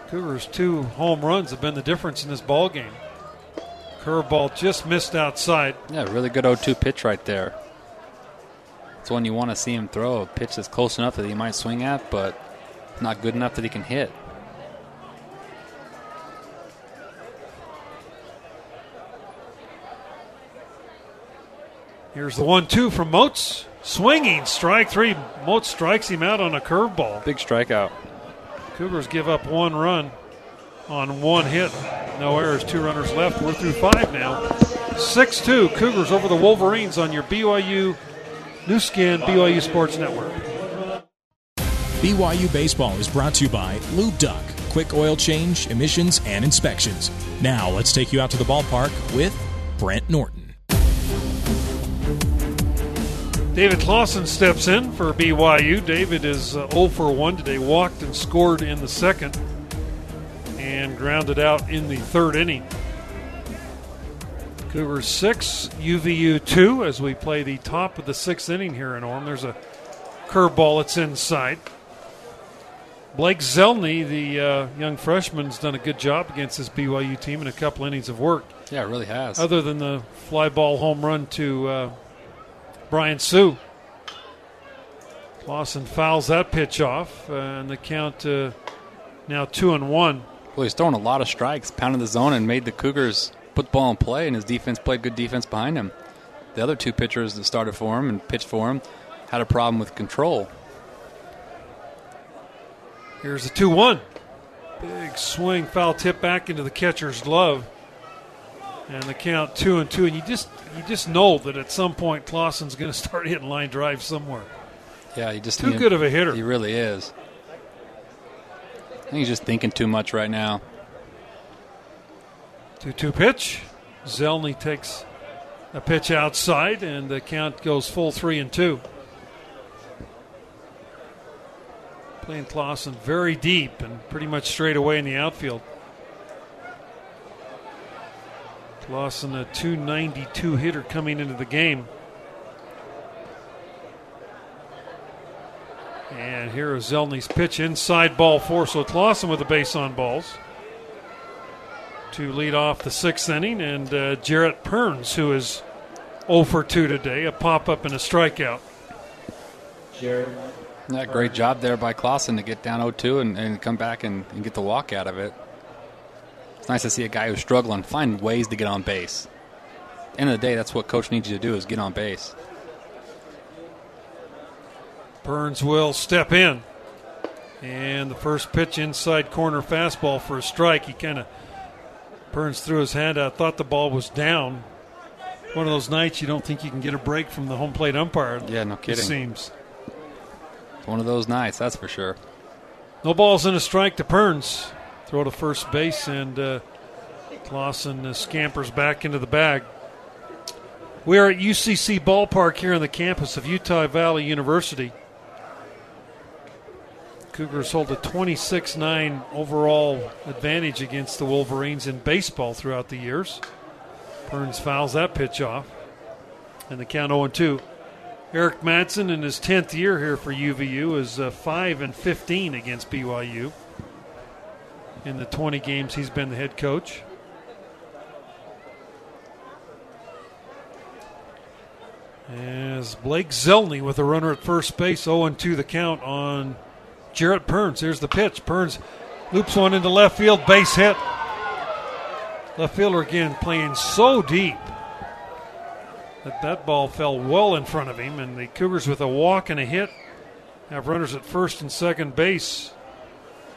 Cougars' two home runs have been the difference in this ball game. Curveball just missed outside. Yeah, really good 0-2 pitch right there. It's one you want to see him throw. A pitch that's close enough that he might swing at, but not good enough that he can hit. Here's the one-two from Moats, swinging strike three. Moats strikes him out on a curveball. Big strikeout. Cougars give up one run on one hit. No errors, two runners left. We're through five now. 6 2, Cougars over the Wolverines on your BYU Nu Skin, BYU Sports Network. BYU Baseball is brought to you by Lube Duck, quick oil change, emissions, and inspections. Now let's take you out to the ballpark with Brent Norton. David Clausen steps in for BYU. David is uh, 0 for 1 today, walked and scored in the second, and grounded out in the third inning. Cougars 6, UVU 2 as we play the top of the sixth inning here in Orem. There's a curveball that's inside. Blake Zelny, the uh, young freshman's done a good job against this BYU team in a couple innings of work. Yeah, it really has. Other than the fly ball home run to uh, Brian Sue. Lawson fouls that pitch off, uh, and the count uh, now two and one. Well, he's throwing a lot of strikes, pounded the zone, and made the Cougars put the ball in play, and his defense played good defense behind him. The other two pitchers that started for him and pitched for him had a problem with control. Here's the 2 1. Big swing, foul tip back into the catcher's glove. And the count two and two, and you just you just know that at some point Clausen's going to start hitting line drives somewhere. Yeah, he just too good of a hitter. He really is. I think he's just thinking too much right now. Two two pitch. Zelny takes a pitch outside, and the count goes full three and two. Playing Clausen very deep and pretty much straight away in the outfield. Clausen, a 292 hitter coming into the game. And here is Zelny's pitch inside ball four. So Clausen with the base on balls to lead off the sixth inning. And uh, Jarrett Perns, who is 0 for 2 today, a pop up and a strikeout. Jarrett. Yeah, great job there by Clausen to get down 0 2 and, and come back and, and get the walk out of it. It's nice to see a guy who's struggling find ways to get on base. At the end of the day, that's what coach needs you to do is get on base. Perns will step in. And the first pitch inside corner fastball for a strike. He kind of Perns threw his hand out, thought the ball was down. One of those nights you don't think you can get a break from the home plate umpire. Yeah, no kidding. It seems. It's one of those nights, that's for sure. No balls in a strike to Perns. Throw to first base, and uh, Clausen uh, scampers back into the bag. We are at UCC Ballpark here on the campus of Utah Valley University. Cougars hold a 26 9 overall advantage against the Wolverines in baseball throughout the years. Perns fouls that pitch off, and the count 0 2. Eric Madsen in his 10th year here for UVU is uh, 5 and 15 against BYU in the 20 games he's been the head coach. As Blake Zelny with a runner at first base, 0 2 the count on Jarrett Perns. Here's the pitch. Perns loops one into left field, base hit. Left fielder again playing so deep that that ball fell well in front of him, and the Cougars with a walk and a hit have runners at first and second base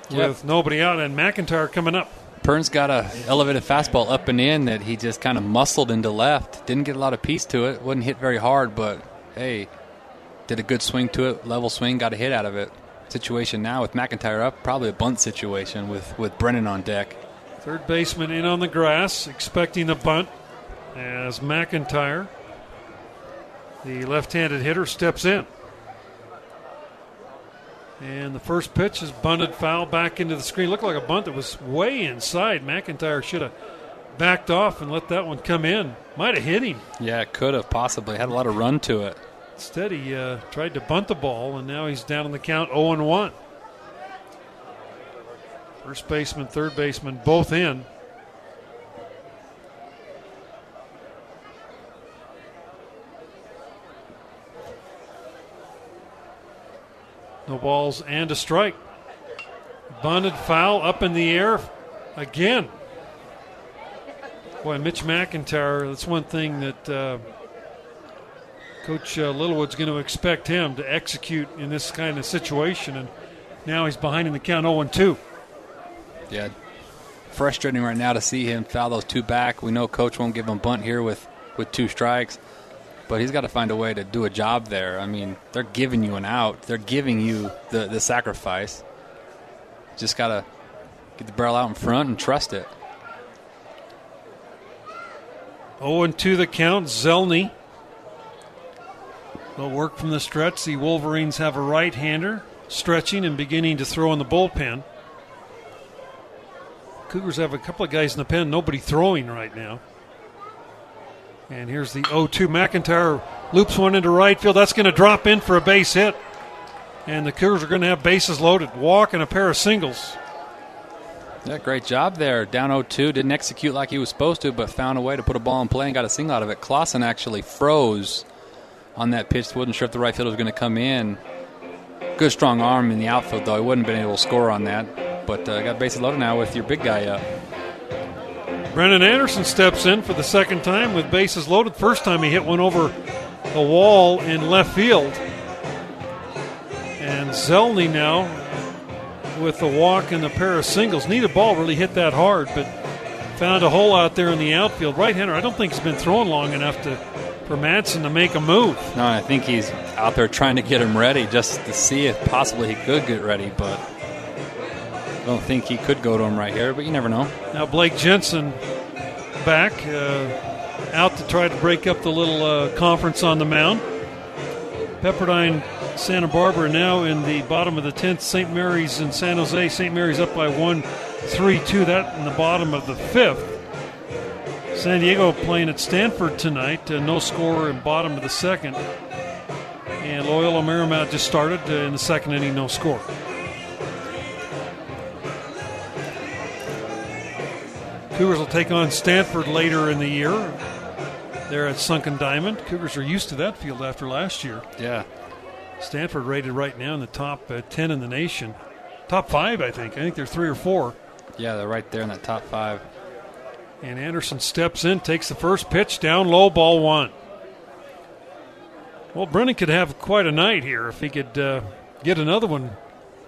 Yep. with nobody out, and McIntyre coming up. Perns got a elevated fastball up and in that he just kind of muscled into left. Didn't get a lot of piece to it. Wasn't hit very hard, but hey, did a good swing to it. Level swing, got a hit out of it. Situation now with McIntyre up, probably a bunt situation with with Brennan on deck. Third baseman in on the grass, expecting a bunt as McIntyre, the left handed hitter, steps in. And the first pitch is bunted foul back into the screen. Looked like a bunt that was way inside. McIntyre should have backed off and let that one come in. Might have hit him. Yeah, it could have possibly had a lot of run to it. Instead, he uh, tried to bunt the ball, and now he's down on the count 0 1. First baseman, third baseman, both in. No balls and a strike. Bunted foul up in the air again. Boy, Mitch McIntyre, that's one thing that uh, Coach uh, Littlewood's going to expect him to execute in this kind of situation. And now he's behind in the count 0 2. Yeah, frustrating right now to see him foul those two back. We know Coach won't give him bunt here with, with two strikes. but he's got to find a way to do a job there. I mean, they're giving you an out. They're giving you the, the sacrifice. Just got to get the barrel out in front and trust it. 0 and 2 the count. Zelny. They'll work from the stretch. The Wolverines have a right hander stretching and beginning to throw in the bullpen. Cougars have a couple of guys in the pen, nobody throwing right now. And here's the 0 2. McIntyre loops one into right field. That's going to drop in for a base hit. And the Cougars are going to have bases loaded. Walk and a pair of singles. Yeah, great job there. Down 0 2. Didn't execute like he was supposed to, but found a way to put a ball in play and got a single out of it. Clausen actually froze on that pitch. Wasn't sure if the right fielder was going to come in. Good strong arm in the outfield, though. He wouldn't have been able to score on that. But uh, got bases loaded now with your big guy up. Brennan Anderson steps in for the second time with bases loaded. First time he hit one over the wall in left field. And Zelny now with the walk and the pair of singles. Neither ball really hit that hard, but found a hole out there in the outfield. Right hander, I don't think he's been throwing long enough to for Madsen to make a move. No, I think he's out there trying to get him ready just to see if possibly he could get ready, but I don't think he could go to him right here, but you never know. Now Blake Jensen back uh, out to try to break up the little uh, conference on the mound. Pepperdine Santa Barbara now in the bottom of the 10th. St. Mary's in San Jose. St. Mary's up by 1 3 2. That in the bottom of the fifth. San Diego playing at Stanford tonight. Uh, no score in bottom of the second. And Loyola Marymount just started uh, in the second inning, no score. Cougars will take on Stanford later in the year. They're at Sunken Diamond. Cougars are used to that field after last year. Yeah. Stanford rated right now in the top uh, 10 in the nation. Top five, I think. I think they're three or four. Yeah, they're right there in that top five. And Anderson steps in, takes the first pitch down low, ball one. Well, Brennan could have quite a night here if he could uh, get another one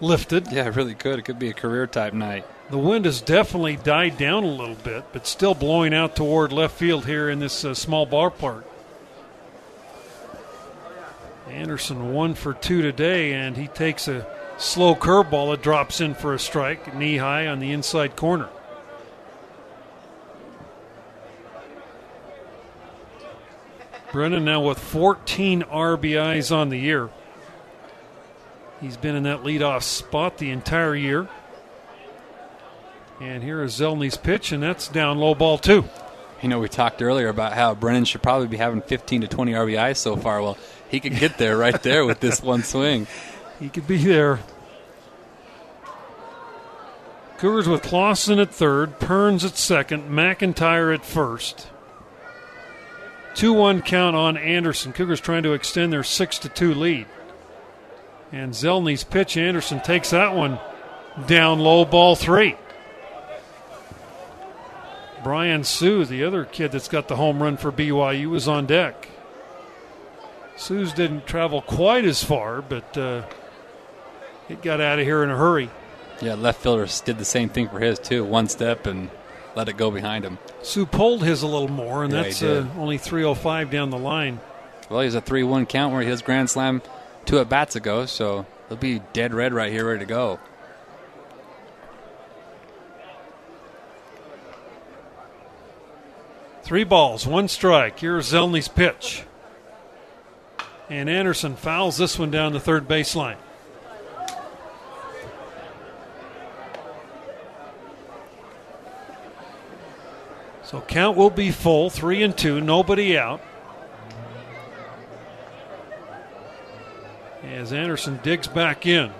lifted. Yeah, it really could. It could be a career type night. The wind has definitely died down a little bit, but still blowing out toward left field here in this uh, small ballpark. Anderson one for two today, and he takes a slow curveball that drops in for a strike, knee high on the inside corner. Brennan now with 14 RBIs on the year. He's been in that leadoff spot the entire year. And here is Zelny's pitch, and that's down low ball two. You know, we talked earlier about how Brennan should probably be having 15 to 20 RBIs so far. Well, he could get there right there with this one swing. He could be there. Cougars with Clausen at third, Perns at second, McIntyre at first. 2 1 count on Anderson. Cougars trying to extend their 6 2 lead. And Zelny's pitch, Anderson takes that one down low, ball three. Brian Sue, the other kid that's got the home run for BYU, was on deck. Sue's didn't travel quite as far, but uh, it got out of here in a hurry. Yeah, left fielder did the same thing for his, too. One step and let it go behind him. Sue pulled his a little more, and Yeah, that's uh, only 305 down the line. Well, he's a 3 1 count where he has Grand Slam two at bats ago, so he'll be dead red right here, ready to go. Three balls, one strike. Here's Zelny's pitch. And Anderson fouls this one down the third baseline. So count will be full, three and two, nobody out. As Anderson digs back in.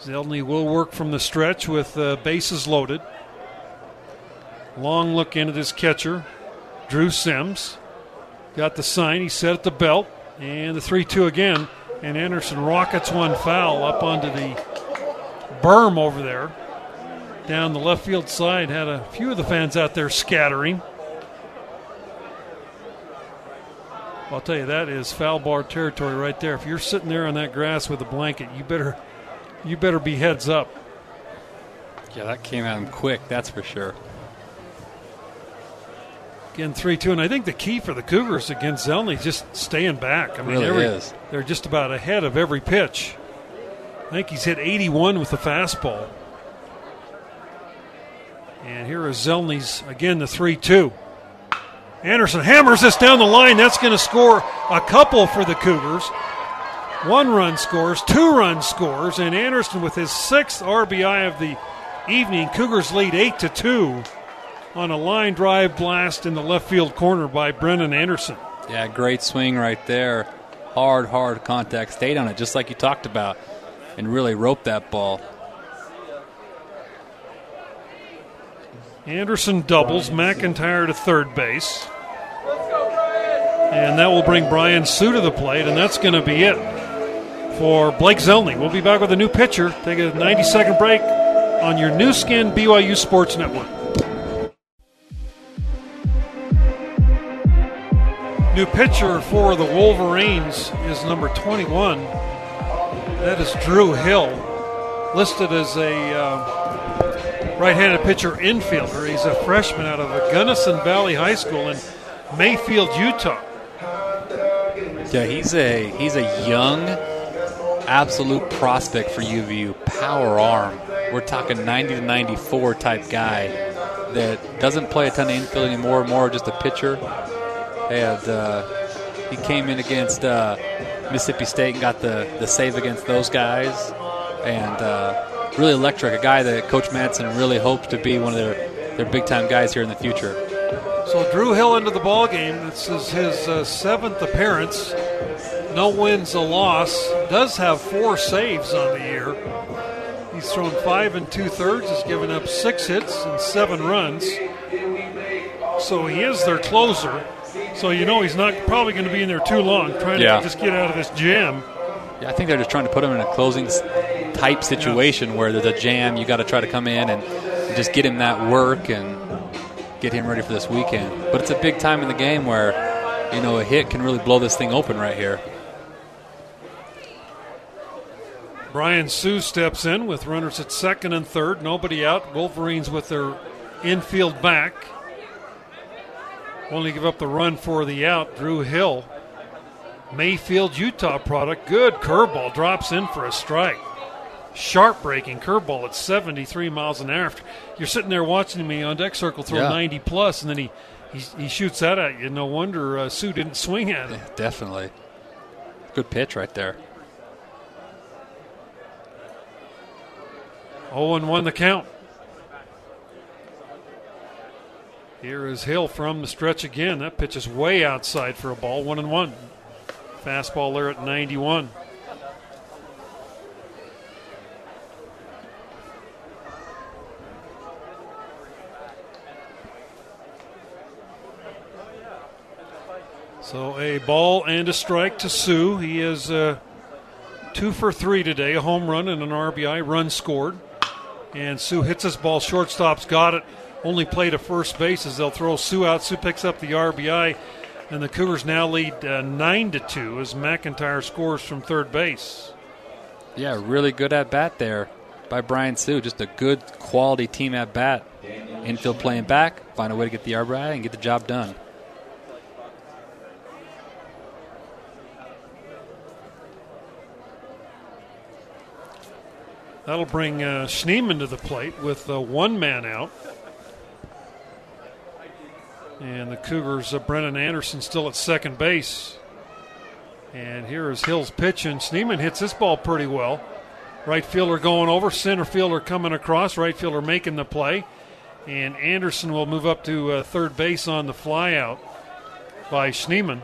Zelny will work from the stretch with uh, bases loaded. Long look into this catcher, Drew Sims. Got the sign. He set at the belt. And the 3 2 again. And Anderson rockets one foul up onto the berm over there. Down the left field side. Had a few of the fans out there scattering. I'll tell you, that is foul bar territory right there. If you're sitting there on that grass with a blanket, you better you better be heads up. Yeah, that came at him quick, that's for sure. Again, 3 2. And I think the key for the Cougars against Zelny is just staying back. I mean, Really every, is. they're just about ahead of every pitch. I think he's hit 81 with the fastball. And here is Zelny's, again, the 3 2. Anderson hammers this down the line. That's going to score a couple for the Cougars. One run scores, two run scores, and Anderson with his sixth RBI of the evening. Cougars lead 8 to 2 on a line drive blast in the left field corner by Brennan Anderson. Yeah, great swing right there. Hard, hard contact. Stayed on it just like you talked about and really roped that ball. Anderson doubles, McIntyre to third base. And that will bring Brian Sue to the plate, and that's going to be it for Blake Zelny. We'll be back with a new pitcher. Take a 90 second break on your Nu Skin BYU Sports Network. New pitcher for the Wolverines is number 21. That is Drew Hill, listed as a uh, right-handed pitcher infielder. He's a freshman out of Gunnison Valley High School in Mayfield, Utah. Yeah, he's a he's a young, absolute prospect for UVU. Power arm. We're talking 90 to 94 type guy that doesn't play a ton of infield anymore. More just a pitcher. And uh, he came in against uh, Mississippi State and got the, the save against those guys. And uh, really electric. A guy that Coach Madsen really hopes to be one of their, their big time guys here in the future. So Drew Hill into the ball game. This is his uh, seventh appearance. No wins, a loss. Does have four saves on the year. He's thrown five and two thirds. Has given up six hits and seven runs. So he is their closer. So you know he's not probably going to be in there too long, trying Yeah. to just get out of this jam. Yeah, I think they're just trying to put him in a closing s- type situation where there's a jam. You got to try to come in and just get him that work and get him ready for this weekend. But it's a big time in the game where you know a hit can really blow this thing open right here. Brian Sue steps in with runners at second and third. Nobody out. Wolverines with their infield back. Only give up the run for the out. Drew Hill. Mayfield, Utah product. Good curveball. Drops in for a strike. Sharp breaking curveball at 73 miles an hour. You're sitting there watching me on deck circle throw Yeah. 90 plus, and then he, he, he shoots that at you. No wonder uh, Sue didn't swing at it. Definitely, good pitch right there. 0 and 1 the count. Here is Hill from the stretch again. That pitch is way outside for a ball. 1 and 1. Fastball there at 91. So a ball and a strike to Sue. He is uh, two for three today, a home run and an RBI, run scored. And Sue hits this ball, shortstop's got it, only play to first base as they'll throw Sue out. Sue picks up the RBI, and the Cougars now lead uh, 9 to 2 as McIntyre scores from third base. Yeah, really good at bat there by Brian Sue. Just a good quality team at bat. Infield playing back, find a way to get the RBI and get the job done. That'll bring uh, Schneemann to the plate with uh, one man out. And the Cougars, uh, Brennan Anderson still at second base. And here is Hill's pitch, and Schneemann hits this ball pretty well. Right fielder going over, center fielder coming across, right fielder making the play. And Anderson will move up to uh, third base on the flyout by Schneemann.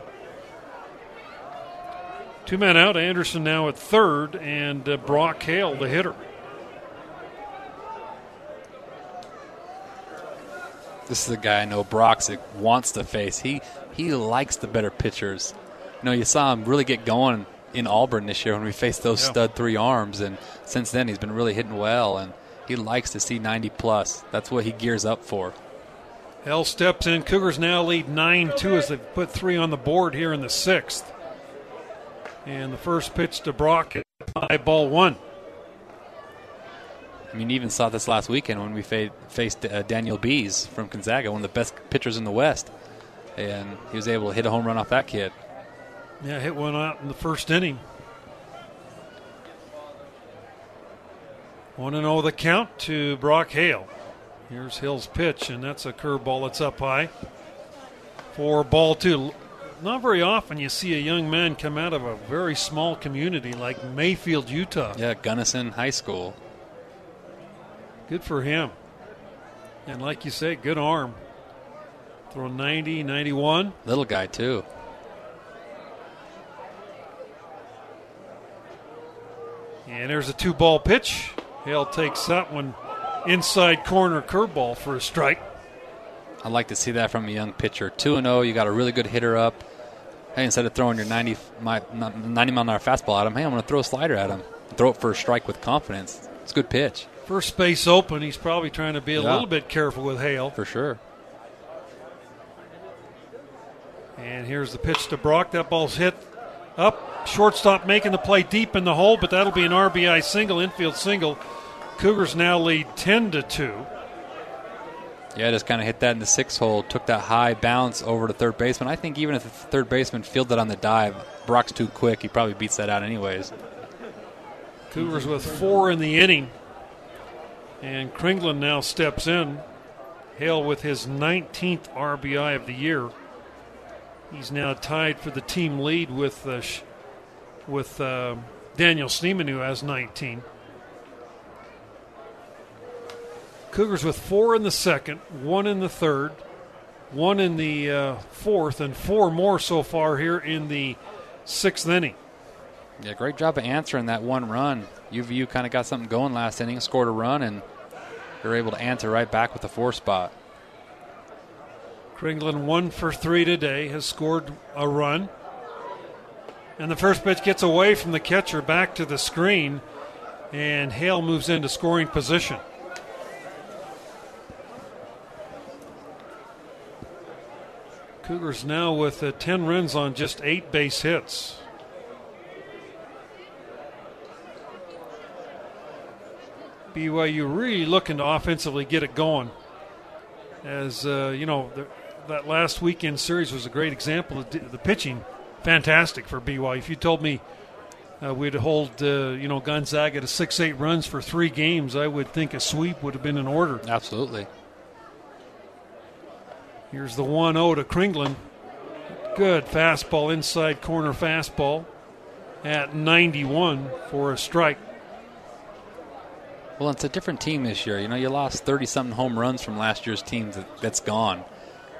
Two men out, Anderson now at third, and uh, Brock Hale, the hitter. This is a guy I know Broxic wants to face. He he likes the better pitchers. You know, you saw him really get going in Auburn this year when we faced those Yeah. stud three arms, and since then he's been really hitting well, and he likes to see 90 plus. That's what he gears up for. Hale steps in. Cougars now lead 9 2 as they put three on the board here in the sixth. And the first pitch to Brock, high ball one. I mean, you even saw this last weekend when we fa- faced uh, Daniel Bees from Gonzaga, one of the best pitchers in the West. and he was able to hit a home run off that kid. Yeah, hit one out in the first inning. 1 0 the count to Brock Hale. Here's Hill's pitch, and that's a curveball that's up high. For ball two. Not very often you see a young man come out of a very small community like Mayfield, Utah. Yeah, Gunnison High School. Good for him. And like you say, good arm. Throw 90, 91. Little guy, too. And there's a two ball pitch. Hale takes that one inside corner curveball for a strike. I'd like to see that from a young pitcher. 2 0, you got a really good hitter up. Hey, instead of throwing your 90, my, 90 mile an hour fastball at him, hey, I'm going to throw a slider at him. Throw it for a strike with confidence. It's a good pitch. First base open. He's probably trying to be a Yeah. little bit careful with Hale. For sure. And here's the pitch to Brock. That ball's hit up. Shortstop making the play deep in the hole, but that'll be an RBI single, infield single. Cougars now lead 10 to 2. Yeah, just kind of hit that in the six hole, took that high bounce over to third baseman. I think even if the third baseman fielded it on the dive, Brock's too quick. He probably beats that out anyways. Cougars with four in the inning. And Kringlen now steps in. Hale with his 19th RBI of the year. He's now tied for the team lead with uh, with uh, Daniel Schneemann, who has 19. Cougars with four in the second, one in the third, one in the uh, fourth, and four more so far here in the sixth inning. Yeah, great job of answering that one run. UVU kind of got something going last inning, scored a run, and they're able to answer right back with the four spot. Kringlen one for three today, has scored a run. And the first pitch gets away from the catcher back to the screen, and Hale moves into scoring position. Cougars now with uh, 10 runs on just eight base hits. BYU really looking to offensively get it going as uh, you know, the, that last weekend series was a great example of the pitching. Fantastic for BYU. If you told me uh, we'd hold, uh, you know, Gonzaga to six, eight runs for three games, I would think a sweep would have been in order. Absolutely. Here's the 1 0 to Kringlen. Good fastball, inside corner fastball at 91 for a strike. Well, it's a different team this year. You know, you lost 30 something home runs from last year's team that, that's gone.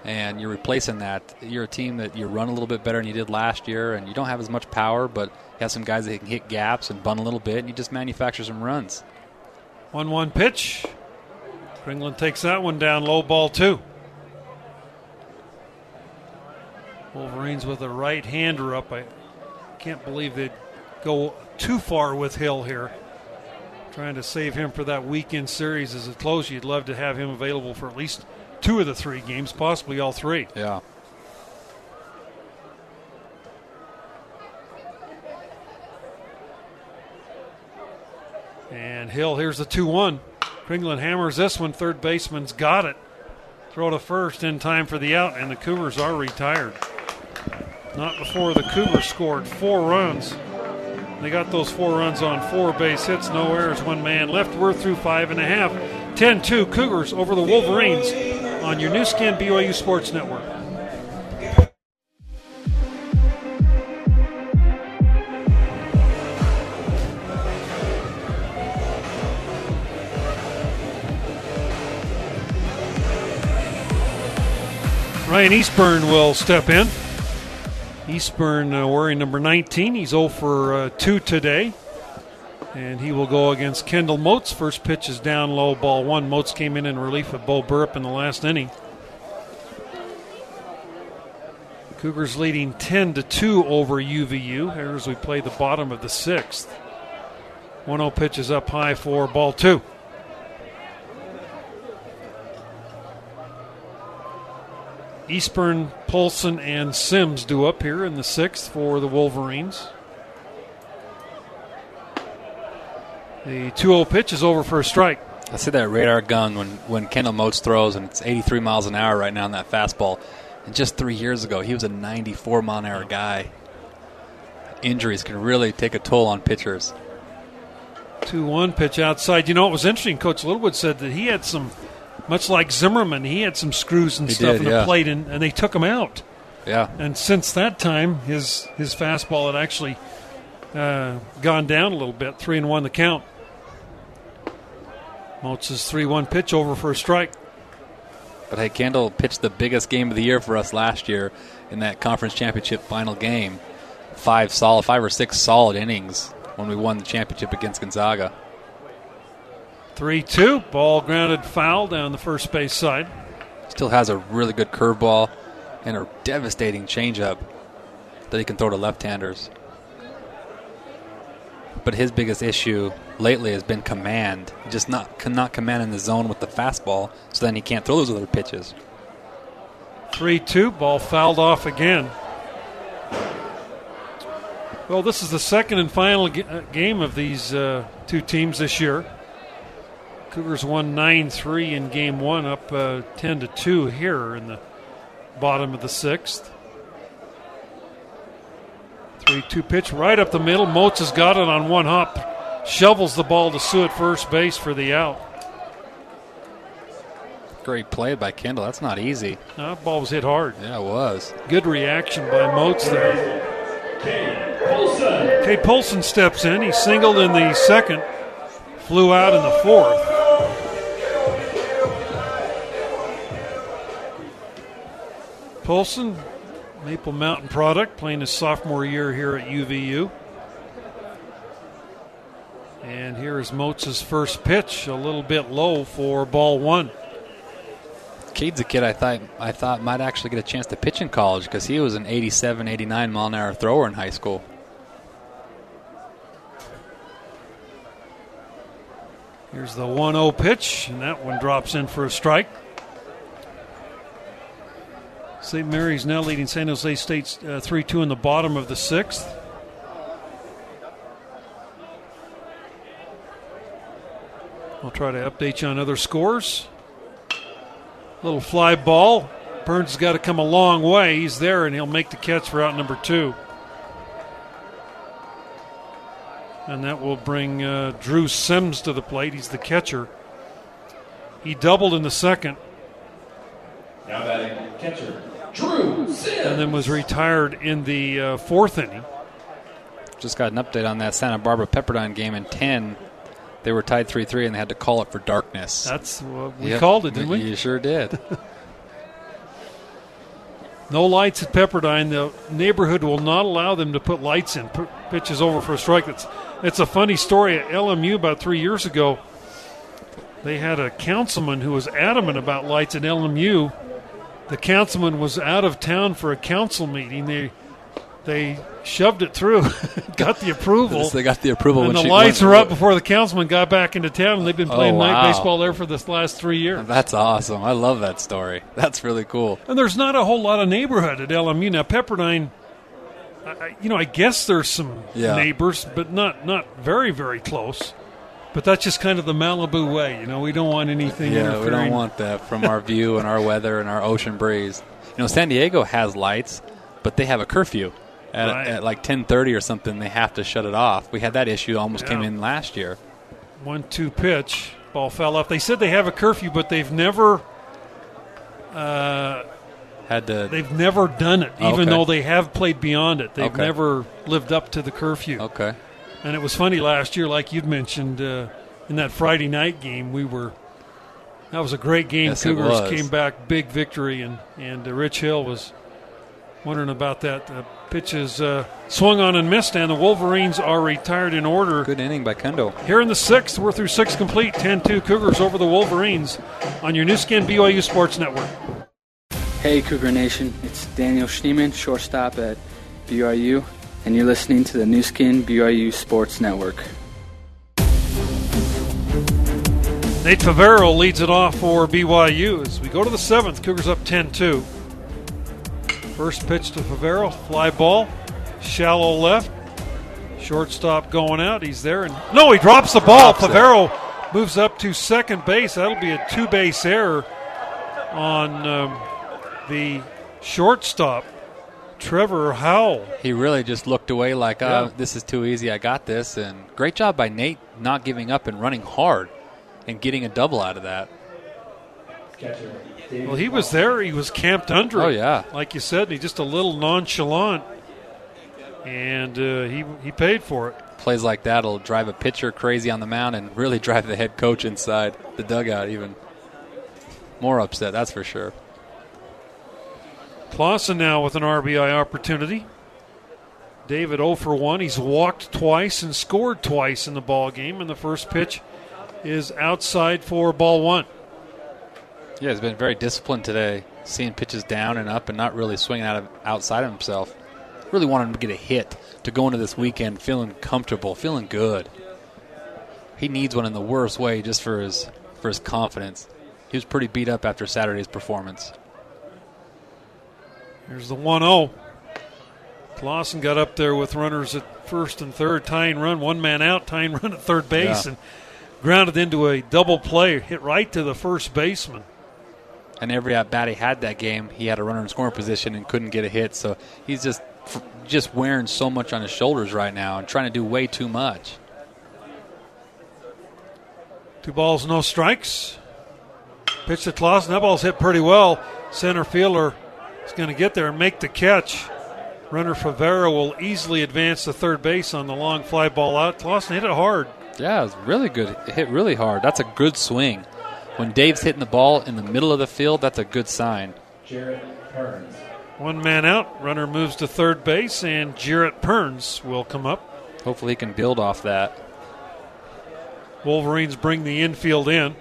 And you're replacing that. You're a team that you run a little bit better than you did last year, and you don't have as much power, but you have some guys that can hit gaps and bunt a little bit, and you just manufacture some runs. 1 1 pitch. Kringlen takes that one down, low ball two. Wolverines with a right hander up. I can't believe they'd go too far with Hill here. Trying to save him for that weekend series as it closes. You'd love to have him available for at least two of the three games, possibly all three. Yeah. And Hill, here's the 2 1. Kringlen hammers this one. Third baseman's got it. Throw to first in time for the out, and the Cougars are retired. Not before the Cougars scored four runs. They got those four runs on four base hits, no errors, one man left. We're through five and a half. 10 2 Cougars over the Wolverines on your Nu Skin BYU Sports Network. Ryan Eastburn will step in. Eastburn uh, wearing number 19. He's 0 for uh, 2 today. And he will go against Kendall Moats. First pitch is down low, ball one. Moats came in in relief of Bo Burrup in the last inning. Cougars leading 10 to 2 over UVU. Here as we play the bottom of the sixth. 1 0 pitch is up high for ball two. Eastburn, Polson, and Sims do up here in the sixth for the Wolverines. The 2 0 pitch is over for a strike. I see that radar gun when, when Kendall Moats throws, and it's 83 miles an hour right now on that fastball. And just three years ago, he was a 94 mile an hour guy. Injuries can really take a toll on pitchers. 2 1 pitch outside. You know, it was interesting. Coach Littlewood said that he had some, much like Zimmerman, he had some screws and He stuff did, in the yeah. plate, and, and they took him out. Yeah. And since that time, his his fastball had actually uh, gone down a little bit. Three and one the count. Moats's three one pitch over for a strike. But hey, Kendall pitched the biggest game of the year for us last year in that conference championship final game. Five solid, five or six solid innings when we won the championship against Gonzaga. Three two ball grounded foul down the first base side. Still has a really good curveball and a devastating changeup that he can throw to left-handers. But his biggest issue lately has been command. Just not cannot command in the zone with the fastball, so then he can't throw those other pitches. Three two ball fouled off again. Well, this is the second and final ga- uh, game of these uh, two teams this year. Cougars won 9 3 in game one, up uh, 10 to 2 here in the bottom of the sixth. 3 2 pitch right up the middle. Moats has got it on one hop, shovels the ball to Sue at first base for the out. Great play by Kendall. That's not easy. Now, that ball was hit hard. Yeah, it was. Good reaction by Moats there. Cade Polson steps in. He singled in the second, flew out in the fourth. Polson, Maple Mountain product, playing his sophomore year here at UVU. And here is Moats' first pitch, a little bit low for ball one. Cade's a kid I thought I thought might actually get a chance to pitch in college because he was an 87, 89 mile an hour thrower in high school. Here's the 1 0 pitch, and that one drops in for a strike. St. Mary's now leading San Jose State 3 2 in the bottom of the sixth. I'll try to update you on other scores. Little fly ball. Perns has got to come a long way. He's there, and he'll make the catch for out number two. And that will bring uh, Drew Sims to the plate. He's the catcher. He doubled in the second. Now batting catcher, Drew Sims. and then was retired in the uh, fourth inning. Just got an update on that Santa Barbara Pepperdine game in 10. They were tied 3 3 and they had to call it for darkness. That's what we Yep. called it, didn't we? You sure did. No lights at Pepperdine. The neighborhood will not allow them to put lights in. P- pitches over for a strike. It's it's a funny story. At LMU about three years ago, they had a councilman who was adamant about lights at LMU. The councilman was out of town for a council meeting. They they shoved it through, got the approval. they got the approval and when the lights were up before the councilman got back into town, and they've been Oh, playing night baseball there for the last three years. That's awesome. I love that story. That's really cool. And there's not a whole lot of neighborhood at LMU now. Pepperdine, I- you know, I guess there's some Yeah. neighbors, but not not very very close. But that's just kind of the Malibu way, you know. We don't want anything. Yeah, we don't want that from our view and our weather and our ocean breeze. You know, San Diego has lights, but they have a curfew. At, Right. at like 10:30 or something, they have to shut it off. We had that issue almost came in last year. one-two pitch. Ball fell off. They said they have a curfew, but they've never uh, Had to they've never done it, even Okay. though they have played beyond it. They've Okay. never lived up to the curfew. Okay. And it was funny last year, like you'd mentioned uh, in that Friday night game. We were that was a great game. Yes, Cougars came back, big victory, and and uh, Rich Hill was wondering about that. Uh, pitches uh, swung on and missed, and the Wolverines are retired in order. Good inning by Kendall. Here in the sixth, we're through six complete. 10-2 Cougars over the Wolverines on your Nu Skin BYU Sports Network. Hey, Cougar Nation. It's Daniel Schneemann, shortstop at BYU, and you're listening to the Nu Skin BYU Sports Network. Nate Favero leads it off for BYU as we go to the seventh. Cougars up 10 2. First pitch to Favero, fly ball, shallow left. Shortstop going out. He's there. and No, he drops the ball. Drops it. Favero moves up to second base. That'll be a two base error on um, the shortstop, Trevor Howell. He really just looked away like, oh, Yeah. this is too easy. I got this. And great job by Nate not giving up and running hard and getting a double out of that. Well, he was there. He was camped under. Oh, yeah. like you said, he's just a little nonchalant, and uh, he he paid for it. Plays like that will drive a pitcher crazy on the mound and really drive the head coach inside the dugout even more upset, that's for sure. Clausen now with an RBI opportunity. David 0 for 1. He's walked twice and scored twice in the ball game, and the first pitch is outside for ball one. Yeah, he's been very disciplined today, seeing pitches down and up and not really swinging out of outside of himself. Really wanted him to get a hit to go into this weekend feeling comfortable, feeling good. He needs one in the worst way just for his for his confidence. He was pretty beat up after Saturday's performance. Here's the 1 0. Clausen got up there with runners at first and third, tying run, one man out, tying run at third base, Yeah. and grounded into a double play, hit right to the first baseman. And every at bat he had that game, he had a runner in scoring position and couldn't get a hit. So he's just just wearing so much on his shoulders right now and trying to do way too much. Two balls, no strikes. Pitch to Clausen. That ball's hit pretty well. Center fielder is going to get there and make the catch. Runner Favero will easily advance to third base on the long fly ball out. Clausen hit it hard. Yeah, it was really good. It hit really hard. That's a good swing. When Dave's hitting the ball in the middle of the field, that's a good sign. Jarrett Perns. One man out. Runner moves to third base, and Jarrett Perns will come up. Hopefully, he can build off that. Wolverines bring the infield in.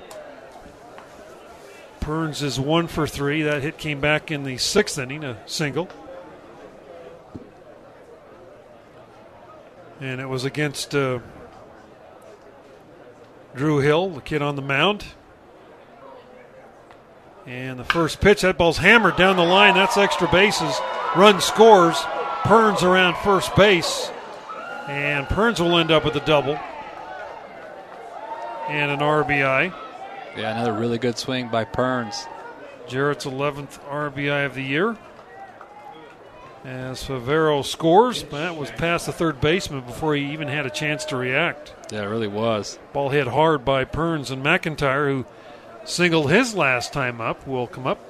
Perns is one for three. That hit came back in the sixth inning, a single. And it was against uh, Drew Hill, the kid on the mound. And the first pitch, that ball's hammered down the line. That's extra bases. Run scores. Perns around first base. And Perns will end up with a double and an RBI. Yeah, another really good swing by Perns. Jarrett's 11th RBI of the year. As Favero scores, that was past the third baseman before he even had a chance to react. Yeah, it really was. Ball hit hard by Perns and McIntyre, who singled his last time up, will come up.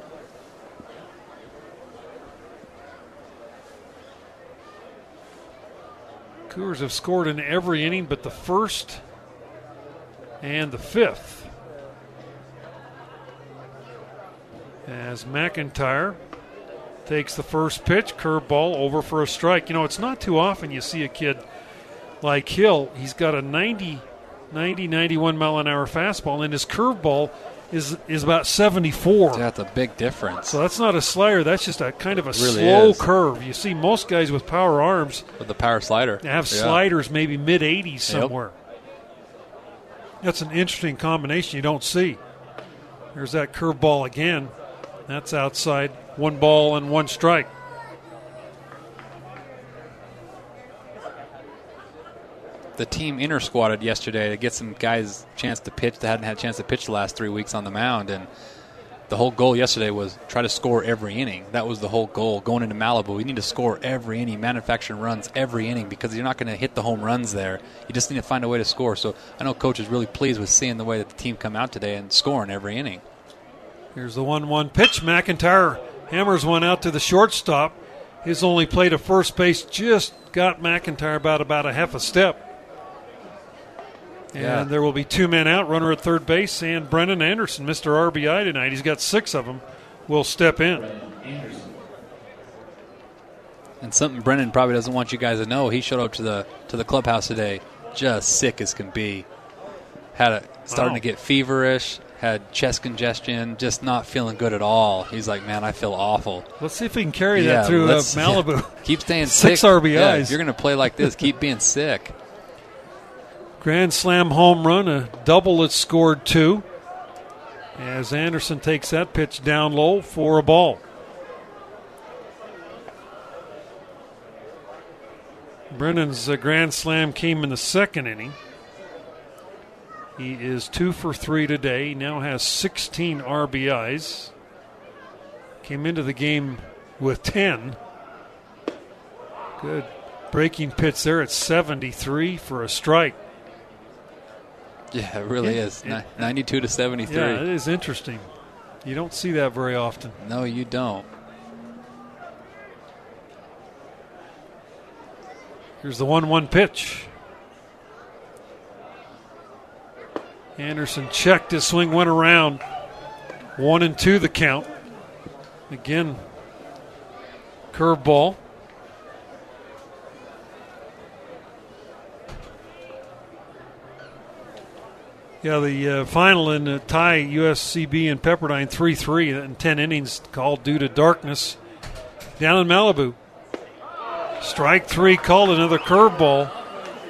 Cougars have scored in every inning but the first and the fifth. As McIntyre takes the first pitch, curveball over for a strike. You know, it's not too often you see a kid like Hill. He's got a 90, 90 91 mile an hour fastball, and his curveball is is about 74. That's a big difference. So that's not a slider. That's just a kind of a really slow is. curve. You see most guys with power arms With the power slider. have Yeah. sliders maybe mid 80s somewhere. That's an interesting combination you don't see. There's that curveball again. That's outside. One ball and one strike. The team inter squatted yesterday to get some guys chance to pitch that hadn't had a chance to pitch the last three weeks on the mound. And the whole goal yesterday was try to score every inning. That was the whole goal going into Malibu. We need to score every inning, manufacturing runs every inning because you're not going to hit the home runs there. You just need to find a way to score. So I know coach is really pleased with seeing the way that the team come out today and scoring every inning. Here's the 1 1 pitch. McIntyre hammers one out to the shortstop. His only play to first base just got McIntyre about, about a half a step. And Yeah. there will be two men out, runner at third base, and Brennan Anderson, Mr. RBI tonight. He's got six of them, will step in. And something Brennan probably doesn't want you guys to know. He showed up to the to the clubhouse today, just sick as can be. Had a starting Wow. to get feverish. Had chest congestion. Just not feeling good at all. He's like, man, I feel awful. Let's see if we can carry Yeah, that through uh, Malibu. yeah. Keep staying Six sick. RBIs. Yeah, you're going to play like this, keep being sick. Grand slam home run, a double that scored two. As Anderson takes that pitch down low for a ball. Brennan's uh, grand slam came in the second inning. He is two for three today. He now has 16 RBIs. Came into the game with 10. Good breaking pitch there at 73 for a strike. Yeah, it really It- is. it- Ni- 92 to 73. Yeah, it is interesting. You don't see that very often. No, you don't. Here's the 1 1 pitch. Anderson checked his swing, went around. One and two the count. Again, curveball. Yeah, the uh, final in the tie USCB and Pepperdine 3 3 in 10 innings called due to darkness down in Malibu. Strike three called another curveball,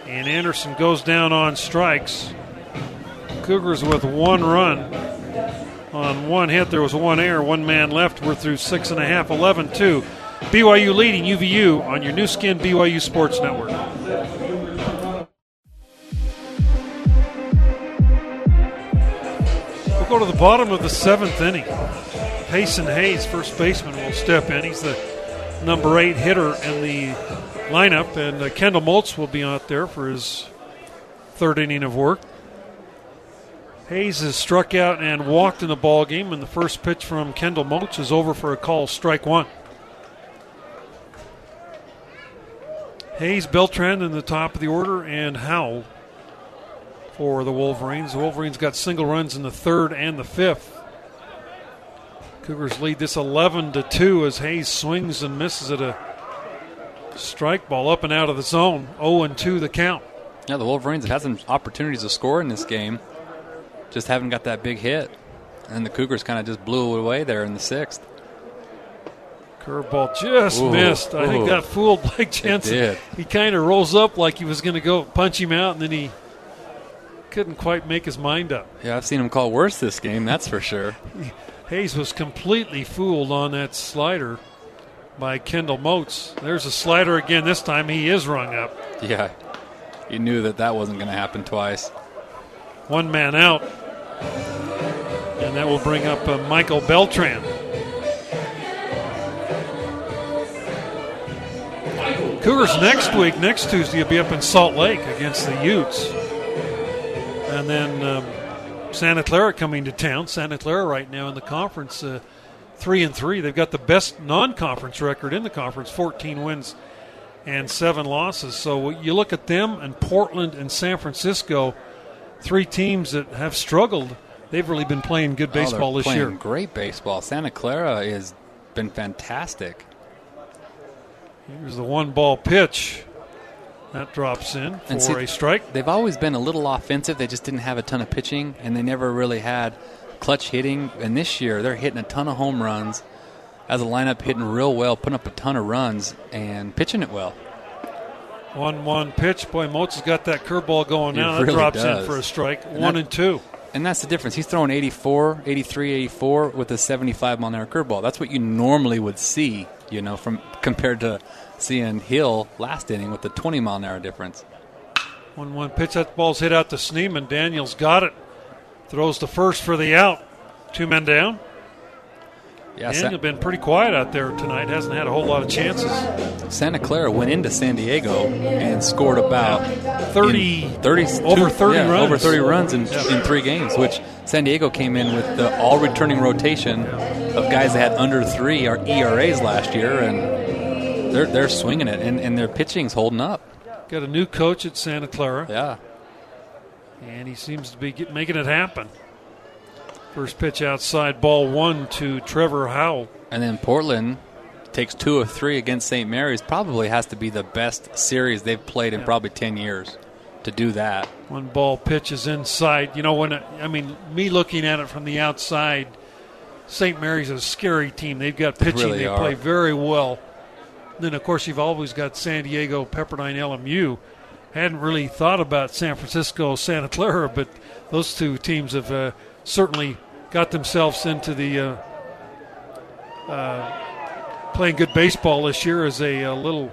and Anderson goes down on strikes. Cougars with one run on one hit. There was one error, one man left. We're through six and a half, 11 2. BYU leading UVU on your Nu Skin BYU Sports Network. We'll go to the bottom of the seventh inning. Pacen Hayes, first baseman, will step in. He's the number eight hitter in the lineup, and uh, Kendall Moats will be out there for his third inning of work. Hayes has struck out and walked in the ball game, and the first pitch from Kendall Moats is over for a call, strike one. Hayes, Beltran in the top of the order, and Howell for the Wolverines. The Wolverines got single runs in the third and the fifth. Cougars lead this 11 to 2 as Hayes swings and misses at a strike ball up and out of the zone. 0 and 2 the count. Yeah, the Wolverines have had some opportunities to score in this game, just haven't got that big hit. And the Cougars kind of just blew it away there in the sixth. Curveball just Ooh, missed. I think that fooled Blake Jensen. He kind of rolls up like he was going to go punch him out, and then he couldn't quite make his mind up. Yeah, I've seen him call worse this game, that's for sure. Hayes was completely fooled on that slider by Kendall Moats. There's a slider again. This time he is rung up. Yeah, he knew that that wasn't going to happen twice. One man out. And that will bring up uh, Michael Beltran. Cougars next week, next Tuesday, will be up in Salt Lake against the Utes. And then um, Santa Clara coming to town. Santa Clara right now in the conference, uh, three and three. They've got the best non-conference record in the conference, 14 wins and seven losses. So you look at them and Portland and San Francisco, three teams that have struggled. They've really been playing good oh, baseball oh, this playing year. Great baseball. Santa Clara has been fantastic. Here's the one ball pitch. That drops in for And see- a strike. They've always been a little offensive. They just didn't have a ton of pitching, and they never really had clutch hitting. And this year, they're hitting a ton of home runs as a lineup, hitting real well, putting up a ton of runs, and pitching it well. One one pitch. Boy, Moats has got that curveball going now. That really drops in for a strike. And one that- and two. And that's the difference. He's throwing 84, 83, 84 with a 75 mile an hour curveball. That's what you normally would see, you know, from compared to seeing Hill last inning with the 20 mile an hour difference. One one pitch. That ball's hit out to Schneemann. Daniels got it. Throws the first for the out. Two men down. Yeah, Daniel Sa- been pretty quiet out there tonight. Hasn't had a whole lot of chances. Santa Clara went into San Diego and scored about 30 30 over 30 yeah, runs. over 30 runs in, Yeah. in three games, which San Diego came in with the all returning rotation of guys that had under three or ERAs last year, and they're they're swinging it, and, and their pitching's holding up. Got a new coach at Santa Clara. Yeah, and he seems to be get, making it happen. First pitch outside, ball one to Trevor Howell. and then Portland takes two of three against St. Mary's. Probably has to be the best series they've played in probably 10 years to do that. One ball pitches inside. You know, when I mean, me looking at it from the outside, St. Mary's is a scary team. They've got They pitching. really they play very well. Then, of course, you've always got San Diego, Pepperdine, LMU. Hadn't really thought about San Francisco, Santa Clara, but those two teams have uh, certainly got themselves into the uh, uh, playing good baseball this year. As a, uh little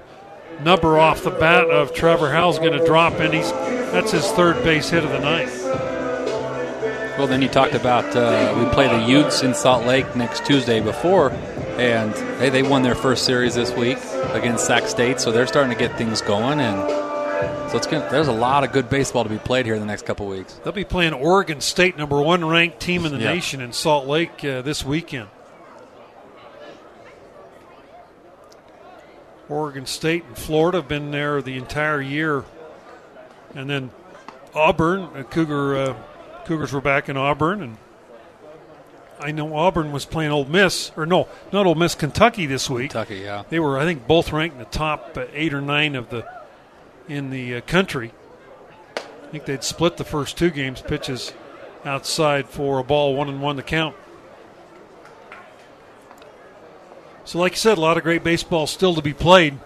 number off the bat of Trevor Howell's going to drop and He's that's his third base hit of the night. Well, then you talked about uh, we play the Utes in Salt Lake next Tuesday before And hey, they won their first series this week against Sac State, so they're starting to get things going. And so it's gonna, there's a lot of good baseball to be played here in the next couple weeks. They'll be playing Oregon State, number one ranked team in the Yeah. nation, in Salt Lake uh, this weekend. Oregon State and Florida have been there the entire year, and then Auburn, uh, Cougar, uh, Cougars were back in Auburn, and I know Auburn was playing Ole Miss, or no, not Ole Miss, Kentucky this week. Kentucky, yeah. They were, I think, both ranked in the top uh, eight or nine of the in the uh, country. I think they'd split the first two games, pitches outside for a ball, one and one to count. So, like you said, a lot of great baseball still to be played.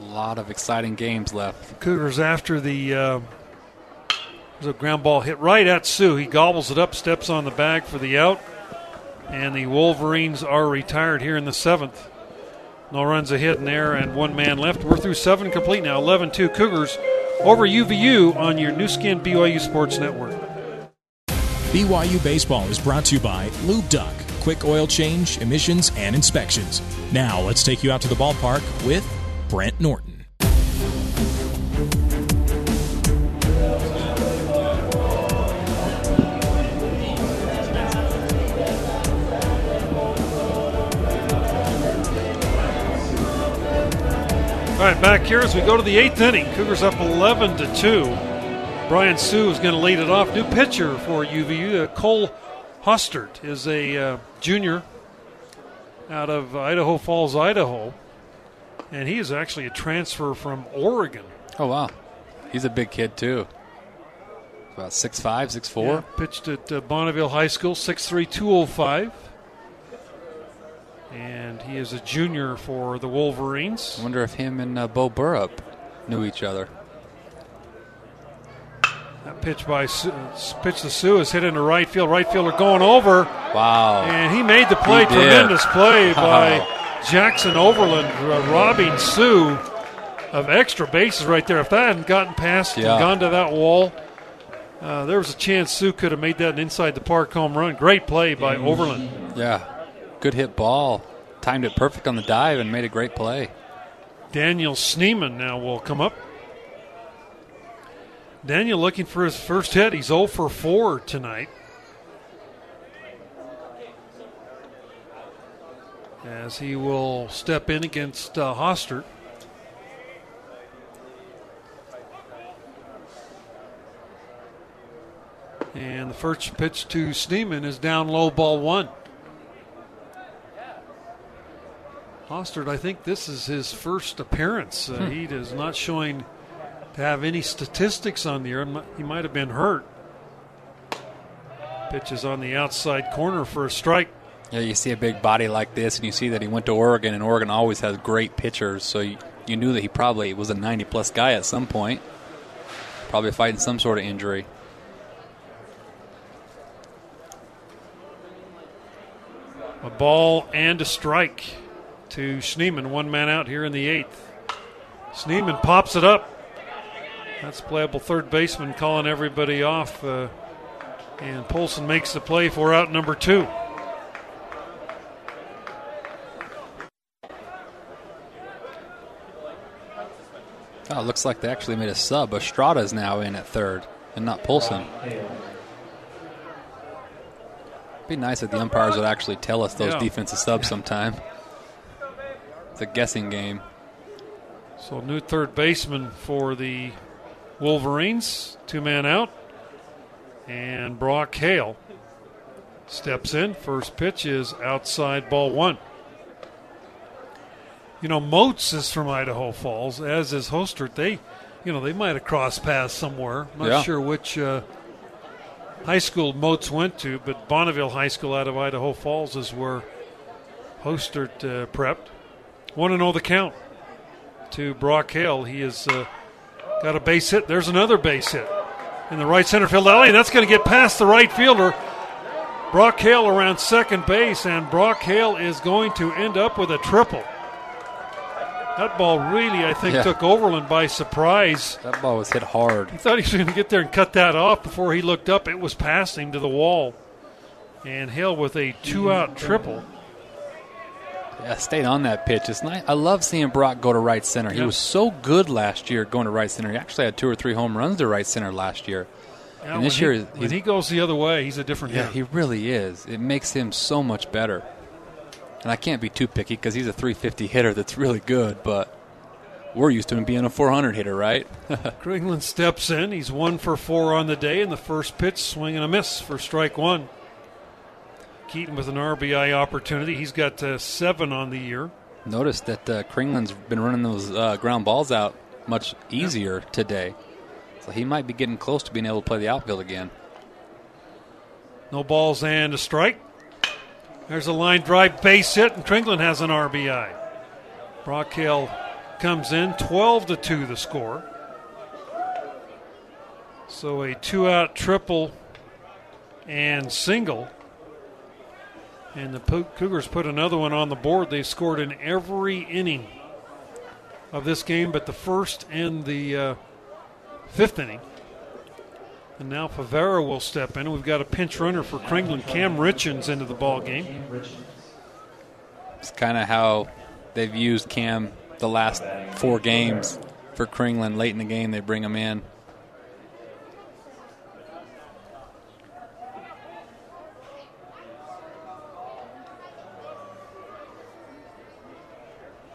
A lot of exciting games left. Cougars after the uh, a ground ball hit right at Sue. He gobbles it up, steps on the bag for the out, and the Wolverines are retired here in the seventh. No runs a hit in there, and one man left. We're through seven complete now. 11-2 Cougars over UVU on your Nu Skin BYU Sports Network. BYU Baseball is brought to you by Lube Duck. Quick oil change, emissions, and inspections. Now let's take you out to the ballpark with Brent Norton. All right, back here as we go to the eighth inning. Cougars up 11 to 2. Brian Sue is going to lead it off. New pitcher for UVU. Uh, Cole Hostert, is a uh, junior out of Idaho Falls, Idaho. And he is actually a transfer from Oregon. Oh wow, he's a big kid too. About six five, six four. Yeah, pitched at uh, Bonneville High School, 6'3, 205. And he is a junior for the Wolverines. I wonder if him and uh, Bo Burrup knew each other. That pitch by Sue, pitch to Sue is hit into right field. Right fielder going over. Wow. And he made the play. Tremendous play by Jackson Overland, uh, robbing Sue of extra bases right there. If that hadn't gotten past Yeah. and gone to that wall, uh, there was a chance Sue could have made that an inside the park home run. Great play by Overland. Yeah, good hit ball. Timed it perfect on the dive and made a great play. Daniel Schneemann now will come up. Daniel looking for his first hit. He's 0 for 4 tonight. As he will step in against uh, Hostert. And the first pitch to Schneemann is down low, ball one. Hostert, I think this is his first appearance. Uh, Hmm. He is not showing to have any statistics on the year. He might have been hurt. Pitches on the outside corner for a strike. Yeah, you see a big body like this, and you see that he went to Oregon, and Oregon always has great pitchers. So you, you knew that he probably was a 90 plus guy at some point. Probably fighting some sort of injury. A ball and a strike to Schneemann. One man out here in the eighth. Schneemann pops it up. That's playable third baseman calling everybody off. Uh, and Polson makes the play for out number two. Oh, it looks like they actually made a sub. Estrada's now in at third, and not Polson. Be nice if the umpires would actually tell us those Yeah. defensive subs sometime. It's a guessing game. So new third baseman for the Wolverines, two man out, and Brock Hale steps in. First pitch is outside ball one. You know, Moats is from Idaho Falls, as is Hostert. They, you know, they might have crossed paths somewhere. I'm not Yeah. sure which uh, high school Moats went to, but Bonneville High School out of Idaho Falls is where Hostert uh, prepped. Want to know the count to Brock Hale. He has uh, got a base hit. There's another base hit in the right center field alley. That's going to get past the right fielder. Brock Hale around second base, and Brock Hale is going to end up with a triple. That ball really, I think, Yeah. took Overland by surprise. That ball was hit hard. He thought he was going to get there and cut that off before he looked up. It was past him to the wall. And Hale with a two out triple. Yeah, stayed on that pitch. It's nice. I love seeing Brock go to right center. He Yeah. was so good last year going to right center. He actually had two or three home runs to right center last year. Yeah, and this when year, he, when he goes the other way, he's a different yeah, hitter. he really is. It makes him so much better. And I can't be too picky because he's a 350 hitter that's really good, but we're used to him being a 400 hitter, right? Kringlen steps in. He's one for four on the day, and the first pitch swing and a miss for strike one. Keaton with an RBI opportunity. He's got uh, seven on the year. Notice that uh, Kringlen's been running those uh, ground balls out much easier today. So he might be getting close to being able to play the outfield again. No balls and a strike. There's a line drive base hit, and Kringlen has an RBI. Brock Hale comes in, 12 to 2 the score. So a two out triple and single. And the Cougars put another one on the board. They scored in every inning of this game, but the first and the uh, fifth inning. And now Favero will step in. We've got a pinch runner for Kringlen. Cam Richens into the ball game. It's kind of how they've used Cam the last four games for Kringlen. Late in the game, they bring him in.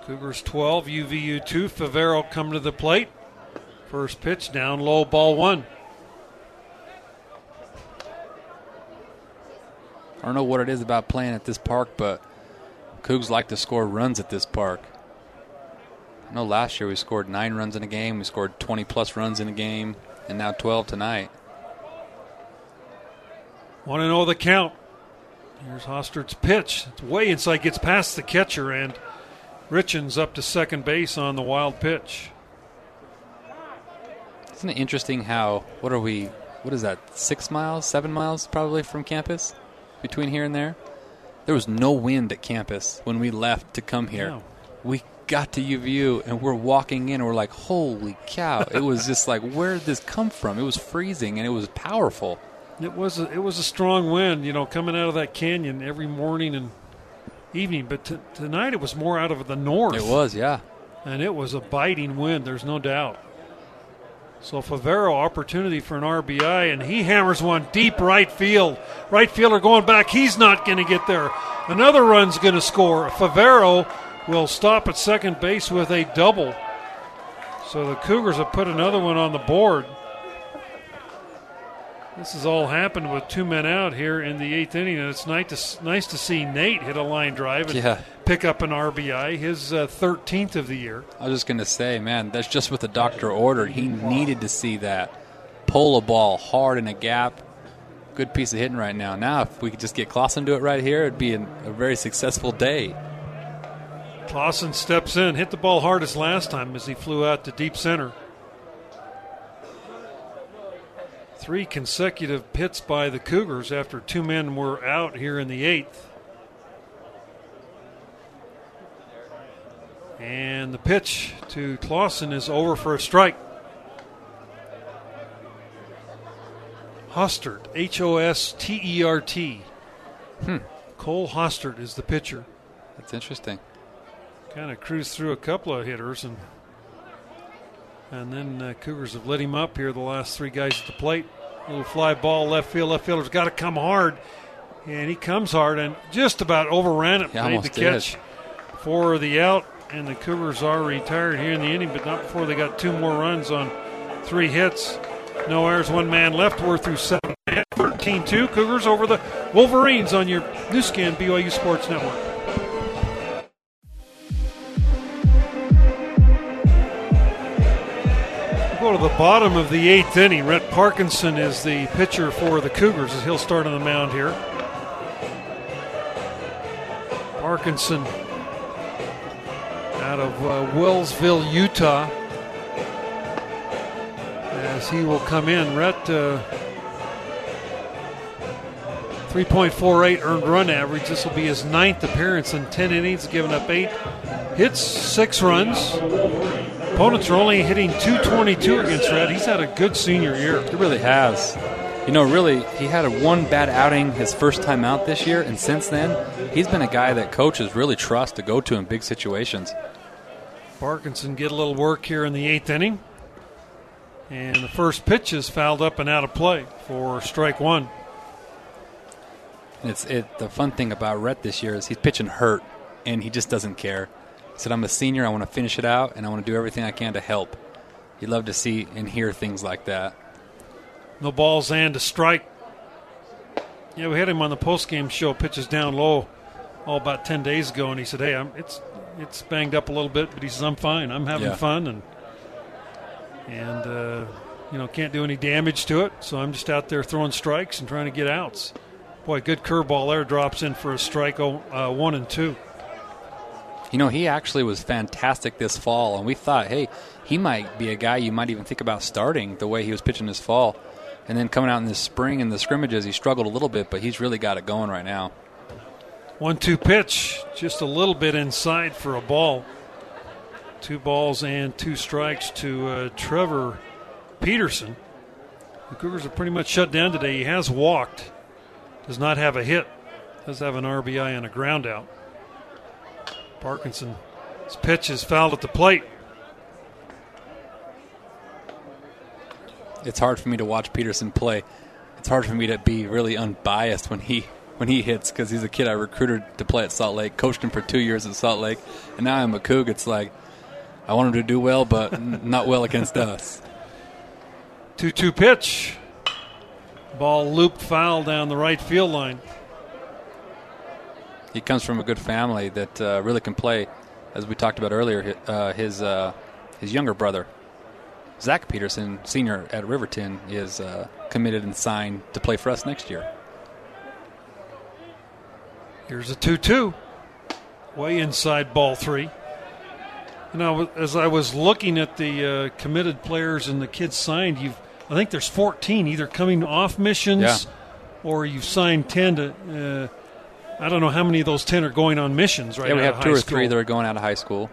Cougars 12, UVU 2. Favero come to the plate. First pitch down low, ball one. I don't know what it is about playing at this park, but Cougs like to score runs at this park. I know last year we scored nine runs in a game, we scored 20 plus runs in a game, and now 12 tonight. 1 0 the count. Here's Hostert's pitch. It's way inside, gets past the catcher, and Richens up to second base on the wild pitch. Isn't it interesting how, what are we, what is that, six miles, seven miles probably from campus between here and there? There was no wind at campus when we left to come here. No. We got to UVU and we're walking in and we're like, holy cow. it was just like, where did this come from? It was freezing and it was powerful. It was a, it was a strong wind, you know, coming out of that canyon every morning and evening. But t- tonight it was more out of the north. It was, yeah. and it was a biting wind. There's no doubt. So Favero opportunity for an RBI, and he hammers one deep right field. Right fielder going back. He's not going to get there. Another run's going to score. Favero will stop at second base with a double. So the Cougars have put another one on the board. This has all happened with two men out here in the eighth inning, and it's nice to, nice to see Nate hit a line drive and Yeah. pick up an RBI, his uh, 13th of the year. I was just going to say, man, that's just what the doctor ordered. He needed to see that. Pull a ball hard in a gap. Good piece of hitting right now. Now, if we could just get Clausen to it right here, it'd be an, a very successful day. Clausen steps in, hit the ball hardest last time as he flew out to deep center. Three consecutive hits by the Cougars after two men were out here in the eighth. And the pitch to Clausen is over for a strike. Hostert, H O S T E R T. Hmm. Cole Hostert is the pitcher. That's interesting. Kind of cruised through a couple of hitters, and and then uh, Cougars have lit him up here. The last three guys at the plate, little fly ball left field. Left fielder's got to come hard, and he comes hard and just about overran it. He made the almost did. catch for the out, and the Cougars are retired here in the inning, but not before they got two more runs on three hits. No errors, one man left. We're through seven. 13 2. Cougars over the Wolverines on your Nu Skin BYU Sports Network. Go to the bottom of the eighth inning. Rhett Parkinson is the pitcher for the Cougars as he'll start on the mound here. Parkinson out of uh, Wellsville, Utah. As he will come in. Rhett, uh, 3.48 earned run average. This will be his ninth appearance in 10 innings, giving up eight hits, six runs. Opponents are only hitting 222 against Rhett. He's had a good senior year. He really has. You know, really, he had a one bad outing his first time out this year, and since then, he's been a guy that coaches really trust to go to in big situations. Parkinson get a little work here in the eighth inning. And the first pitch is fouled up and out of play for strike one. It's it. The fun thing about Rhett this year is he's pitching hurt, and he just doesn't care. He said, "I'm a senior. I want to finish it out, and I want to do everything I can to help." You love to see and hear things like that. No balls and a strike. Yeah, we had him on the post-game show. Pitches down low, all about ten days ago, and he said, "Hey, I'm, it's it's banged up a little bit, but he says I'm fine. I'm having Yeah. fun, and and uh, you know can't do any damage to it. So I'm just out there throwing strikes and trying to get outs. Boy, good curveball there drops in for a strike. Oh, uh, one and two. You know, he actually was fantastic this fall, and we thought, hey, he might be a guy you might even think about starting the way he was pitching this fall. And then coming out in the spring in the scrimmages, he struggled a little bit, but he's really got it going right now. One two pitch, just a little bit inside for a ball. Two balls and two strikes to uh, Trevor Peterson. The Cougars are pretty much shut down today. He has walked, does not have a hit, does have an RBI and a ground out. Parkinson's pitch is fouled at the plate. It's hard for me to watch Peterson play. It's hard for me to be really unbiased when he when he hits because he's a kid I recruited to play at Salt Lake, coached him for two years at Salt Lake, and now I'm a Coug. It's like I want him to do well, but not well against us. 2 2 pitch. Ball looped foul down the right field line. He comes from a good family that uh, really can play, as we talked about earlier. Uh, his uh, his younger brother, Zach Peterson, senior at Riverton, is uh, committed and signed to play for us next year. Here's a 2 2. Way inside ball three. You know, as I was looking at the uh, committed players and the kids signed, you've I think there's 14 either coming off missions Yeah. or you've signed 10 to. Uh, I don't know how many of those 10 are going on missions right yeah, we have two or three that are going out of high school.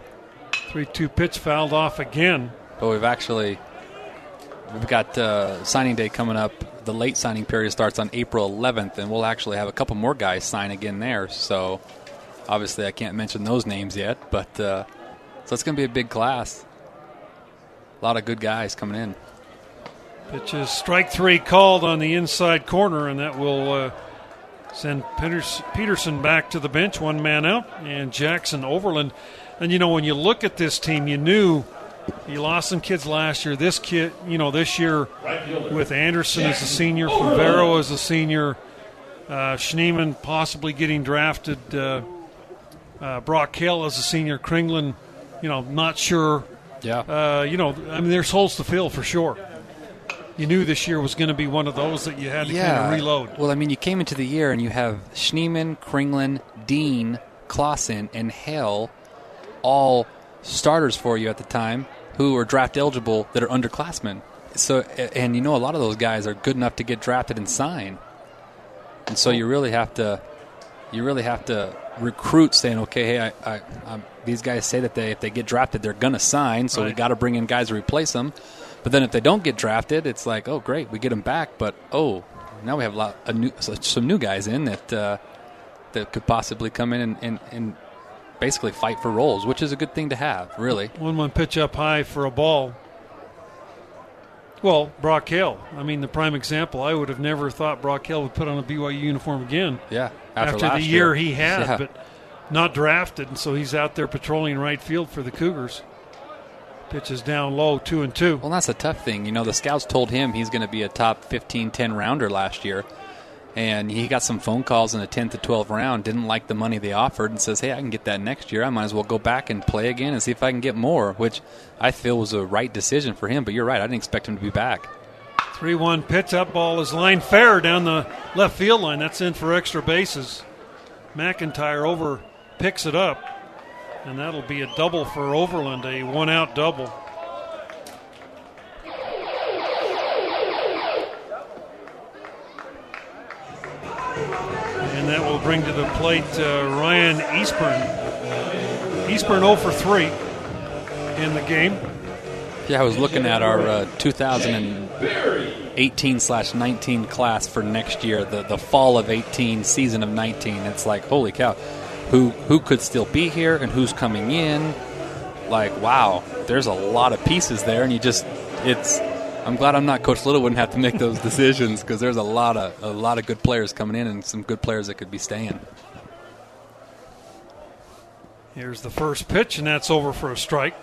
3 2 pitch fouled off again. But we've actually we've got uh, signing day coming up. The late signing period starts on April 11th, and we'll actually have a couple more guys sign again there. So obviously, I can't mention those names yet, but uh, so it's going to be a big class. A lot of good guys coming in. Pitch is strike three called on the inside corner, and that will uh, send Peters- Peterson back to the bench, one man out, and Jackson Overland. And you know, when you look at this team, you knew you lost some kids last year. This kid, you know, this year with Anderson as a senior, Favero as a senior, uh, Schneemann possibly getting drafted, uh, uh, Brock Hale as a senior, Kringlen, you know, not sure. Yeah. Uh, you know, I mean, there's holes to fill for sure. You knew this year was going to be one of those that you had to kind of reload. Well, I mean, you came into the year and you have Schneemann, Kringlen, Dean, Clausen, and Hale all starters for you at the time who are draft eligible that are underclassmen. So, and you know, a lot of those guys are good enough to get drafted and sign. And so you really have to, you really have to recruit saying, okay, hey, I, I, i these guys say that they, if they get drafted, they're going to sign. So we got to bring in guys to replace them. But then if they don't get drafted, it's like, oh, great, we get them back. But oh, now we have a lot, a new, some new guys in that uh, that could possibly come in and, and, and basically fight for roles, which is a good thing to have, really. One one pitch up high for a ball. Well, Brock Hale. I mean, the prime example. I would have never thought Brock Hale would put on a BYU uniform again Yeah, after, last the year, he had, Yeah. but not drafted, and so he's out there patrolling right field for the Cougars. Pitches down low, two and two. Well, that's a tough thing. You know, the scouts told him he's going to be a top 15, 10 rounder last year. And he got some phone calls in the 10th to 12th round, didn't like the money they offered, and says, hey, I can get that next year. I might as well go back and play again and see if I can get more, which I feel was a right decision for him. But you're right, I didn't expect him to be back. 3 1 pitch up ball is line fair down the left field line. That's in for extra bases. McIntyre over picks it up, and that'll be a double for Overland, a one out double. And that will bring to the plate uh, Ryan Eastburn. Eastburn 0 for 3 in the game. Yeah, I was looking at our uh, 2000 and 18 slash 19 class for next year, the the fall of 18, season of 19. It's like holy cow, who who could still be here and who's coming in? Like wow, there's a lot of pieces there, and you just it's. I'm glad I'm not Coach Little. Wouldn't have to make those decisions because there's a lot of a lot of good players coming in and some good players that could be staying. Here's the first pitch, and that's over for a strike.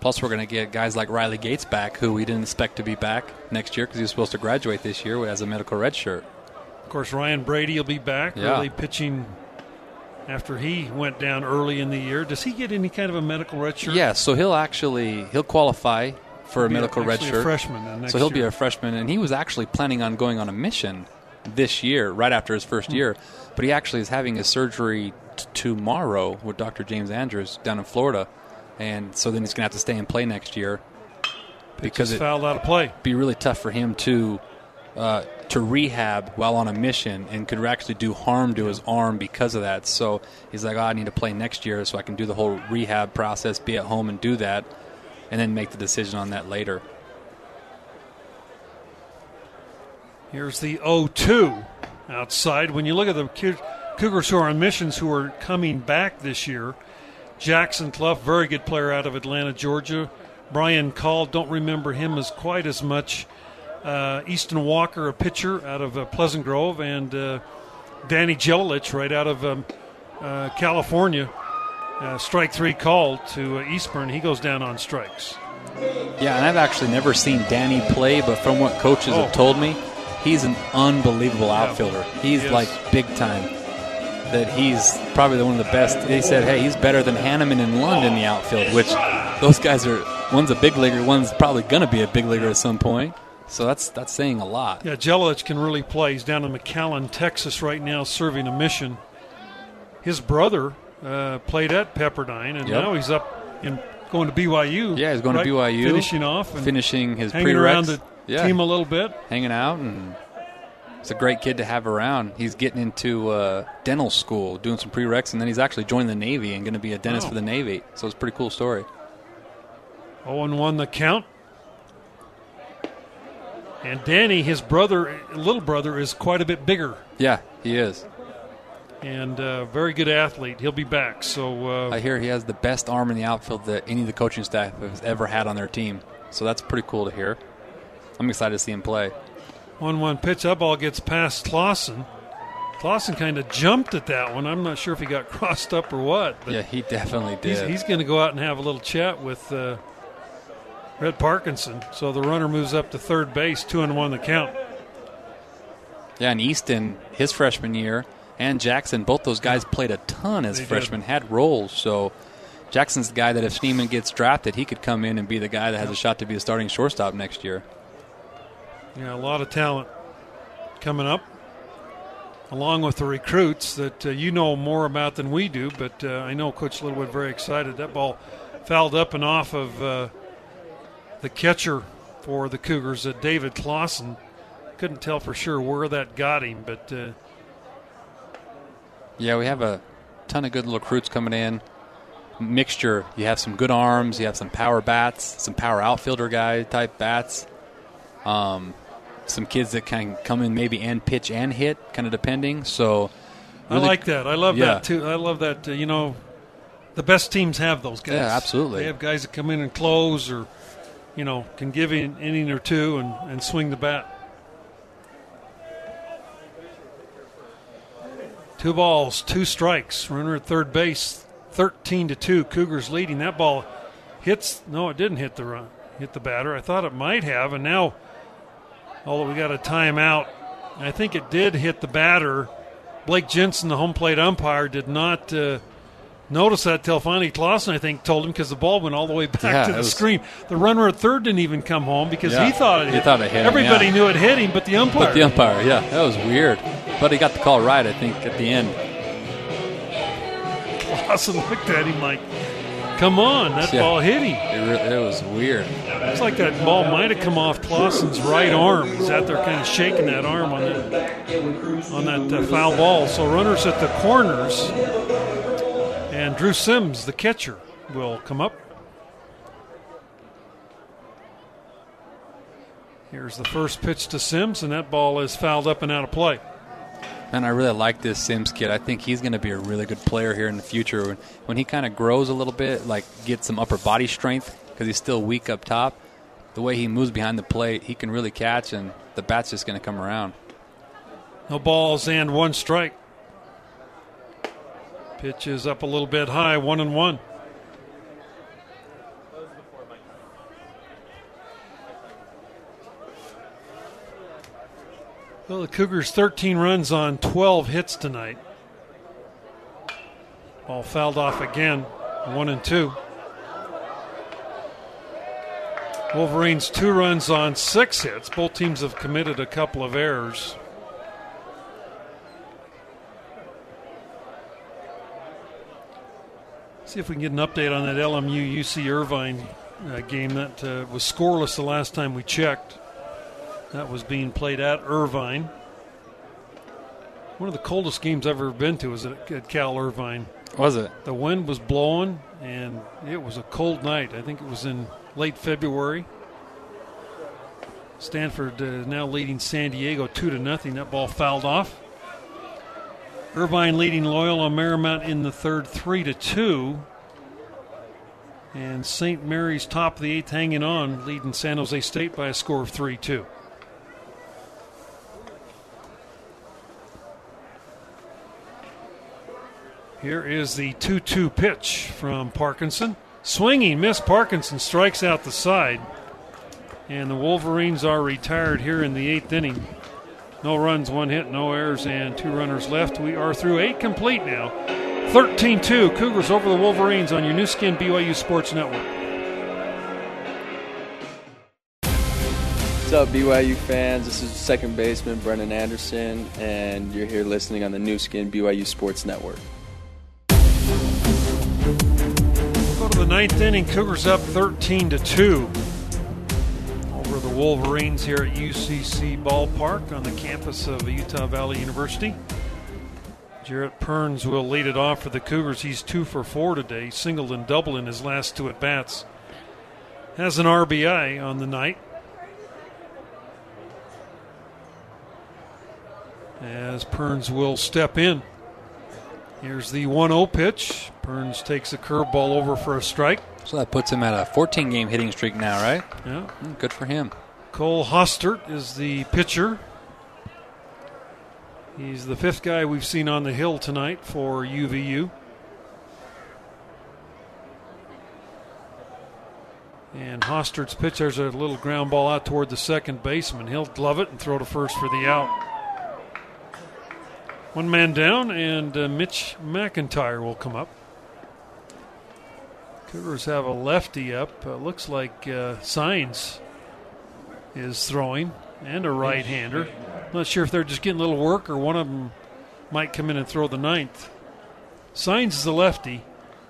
Plus, we're going to get guys like Riley Gates back, who we didn't expect to be back next year because he was supposed to graduate this year as a medical red shirt. Of course, Ryan Brady will be back, Yeah. really pitching after he went down early in the year. Does he get any kind of a medical red shirt? Yeah, so he'll actually he'll qualify for a Be a- medical red actually a freshman so he'll be a freshman, and he was actually planning on going on a mission this year, right after his Hmm. first year. But he actually is having his surgery t- tomorrow with Dr. James Andrews down in Florida, and so then he's going to have to stay and play next year because it fouled out of play. be really tough for him to uh, to rehab while on a mission and could actually do harm to his arm because of that. So he's like, oh, I need to play next year so I can do the whole rehab process, be at home and do that, and then make the decision on that later. Here's the 0-2 outside. When you look at the Cougars who are on missions who are coming back this year, Jackson Clough, very good player out of Atlanta, Georgia. Brian Call, don't remember him as quite as much. Uh, Easton Walker, a pitcher out of uh, Pleasant Grove, and uh, Danny Jelilich, right out of um, uh, California. Uh, strike three called to uh, Eastburn. He goes down on strikes. Yeah, and I've actually never seen Danny play, but from what coaches Oh. have told me, he's an unbelievable outfielder. He's He like big time. That he's probably one of the best. They said, hey, he's better than Hannemann and Lund in the outfield, which those guys are. One's a big leaguer, one's probably going to be a big leaguer at some point. So that's that's saying a lot. Yeah, Jelilich can really play. He's down in McAllen, Texas right now, serving a mission. His brother uh, played at Pepperdine, and Yep. now he's up in going to BYU. Yeah, he's going right? to BYU, finishing off, and finishing his hanging prereqs. around the yeah, team a little bit. hanging out, and it's a great kid to have around. He's getting into uh, dental school, doing some prereqs, and then he's actually joining the Navy and going to be a dentist Wow. for the Navy. So it's a pretty cool story. 0 and 1 the count. And Danny, his brother, little brother, is quite a bit bigger Yeah, he is. and uh, very good athlete. He'll be back. So uh, I hear he has the best arm in the outfield that any of the coaching staff has ever had on their team. So that's pretty cool to hear. I'm excited to see him play. 1 1 pitch. That ball gets past Clausen. Clausen kind of jumped at that one. I'm not sure if he got crossed up or what. But Yeah, he definitely he's, did. he's going to go out and have a little chat with uh, Rhett Parkinson. So the runner moves up to third base, 2 and 1 the count. Yeah, and Easton, his freshman year, and Jackson, both those guys played a ton as They did. freshmen, had roles. So Jackson's the guy that if Schneemann gets drafted, he could come in and be the guy that has a shot to be a starting shortstop next year. Yeah, a lot of talent coming up, along with the recruits that uh, you know more about than we do. But uh, I know Coach Littlewood very excited. That ball fouled up and off of uh, the catcher for the Cougars, uh, David Clausen. Couldn't tell for sure where that got him, but uh, Yeah, we have a ton of good recruits coming in. Mixture. You have some good arms. You have some power bats, some power outfielder guy type bats. Um, some kids that can come in maybe and pitch and hit, kind of depending. So I like that. I love Yeah. that too. I love that. Uh, you know, the best teams have those guys. Yeah, absolutely. They have guys that come in and close, or you know, can give an inning or two and, and swing the bat. Two balls, two strikes. Runner at third base, thirteen to two. Cougars leading. That ball hits. No, it didn't hit the run. Hit the batter. I thought it might have, and now, although we got a timeout, I think it did hit the batter. Blake Jensen, the home plate umpire, did not uh, notice that till finally Clausen, I think, told him because the ball went all the way back Yeah, to the was- screen. The runner at third didn't even come home because Yeah, he thought it hit. he thought it hit him, Everybody yeah. knew it hit him, but the umpire. But the umpire, yeah, that was weird. But he got the call right, I think, at the end. Clausen looked at him like, come on, that yeah. ball hit him. It, re- it was weird. It's like that ball might have come off Clausen's right arm. He's out there kind of shaking that arm on that on that uh, foul ball. So runners at the corners, and Drew Sims, the catcher, will come up. Here's the first pitch to Sims, and that ball is fouled up and out of play. And I really like this Sims kid. I think he's going to be a really good player here in the future. When, when he kind of grows a little bit, like get some upper body strength, because he's still weak up top, the way he moves behind the plate, he can really catch, and the bat's just going to come around. No balls and one strike. Pitch is up a little bit high, one and one. Well, the Cougars 13 runs on 12 hits tonight. Ball fouled off again, one and two. Wolverines two runs on six hits. Both teams have committed a couple of errors. See if we can get an update on that LMU UC Irvine uh, game that uh, was scoreless the last time we checked. That was being played at Irvine. One of the coldest games I've ever been to was at, Cal Irvine. Was it? The wind was blowing, and it was a cold night. I think it was in late February. Stanford uh, now leading San Diego two to nothing. That ball fouled off. Irvine leading Loyola Marymount in the third, three to two. And St. Mary's top of the eighth, hanging on, leading San Jose State by a score of three two. Here is the 2 2 pitch from Parkinson. Swinging, miss. Parkinson strikes out the side. And the Wolverines are retired here in the eighth inning. No runs, one hit, no errors, and two runners left. We are through eight complete now. 13 2. Cougars over the Wolverines on your Nu Skin BYU Sports Network. What's up, BYU fans? This is second baseman Brennan Anderson, and you're here listening on the Nu Skin BYU Sports Network. Ninth inning. Cougars up 13 to 2 over the Wolverines here at UCC Ballpark on the campus of Utah Valley University. Jarrett Perns will lead it off for the Cougars. He's two for four today, singled and doubled in his last two at bats. Has an RBI on the night. As Perns will step in. Here's the 1 0 pitch. Perns takes a curveball over for a strike. So that puts him at a 14 game hitting streak now, right? Yeah. Mm, Good for him. Cole Hostert is the pitcher. He's the fifth guy we've seen on the hill tonight for UVU. And Hostert's pitch, there's a little ground ball out toward the second baseman. He'll glove it and throw to first for the out. One man down, and uh, Mitch McIntyre will come up. Cougars have a lefty up. Uh, looks like uh, Signs is throwing, and a right hander. Not sure if they're just getting a little work or one of them might come in and throw the ninth. Signs is the lefty.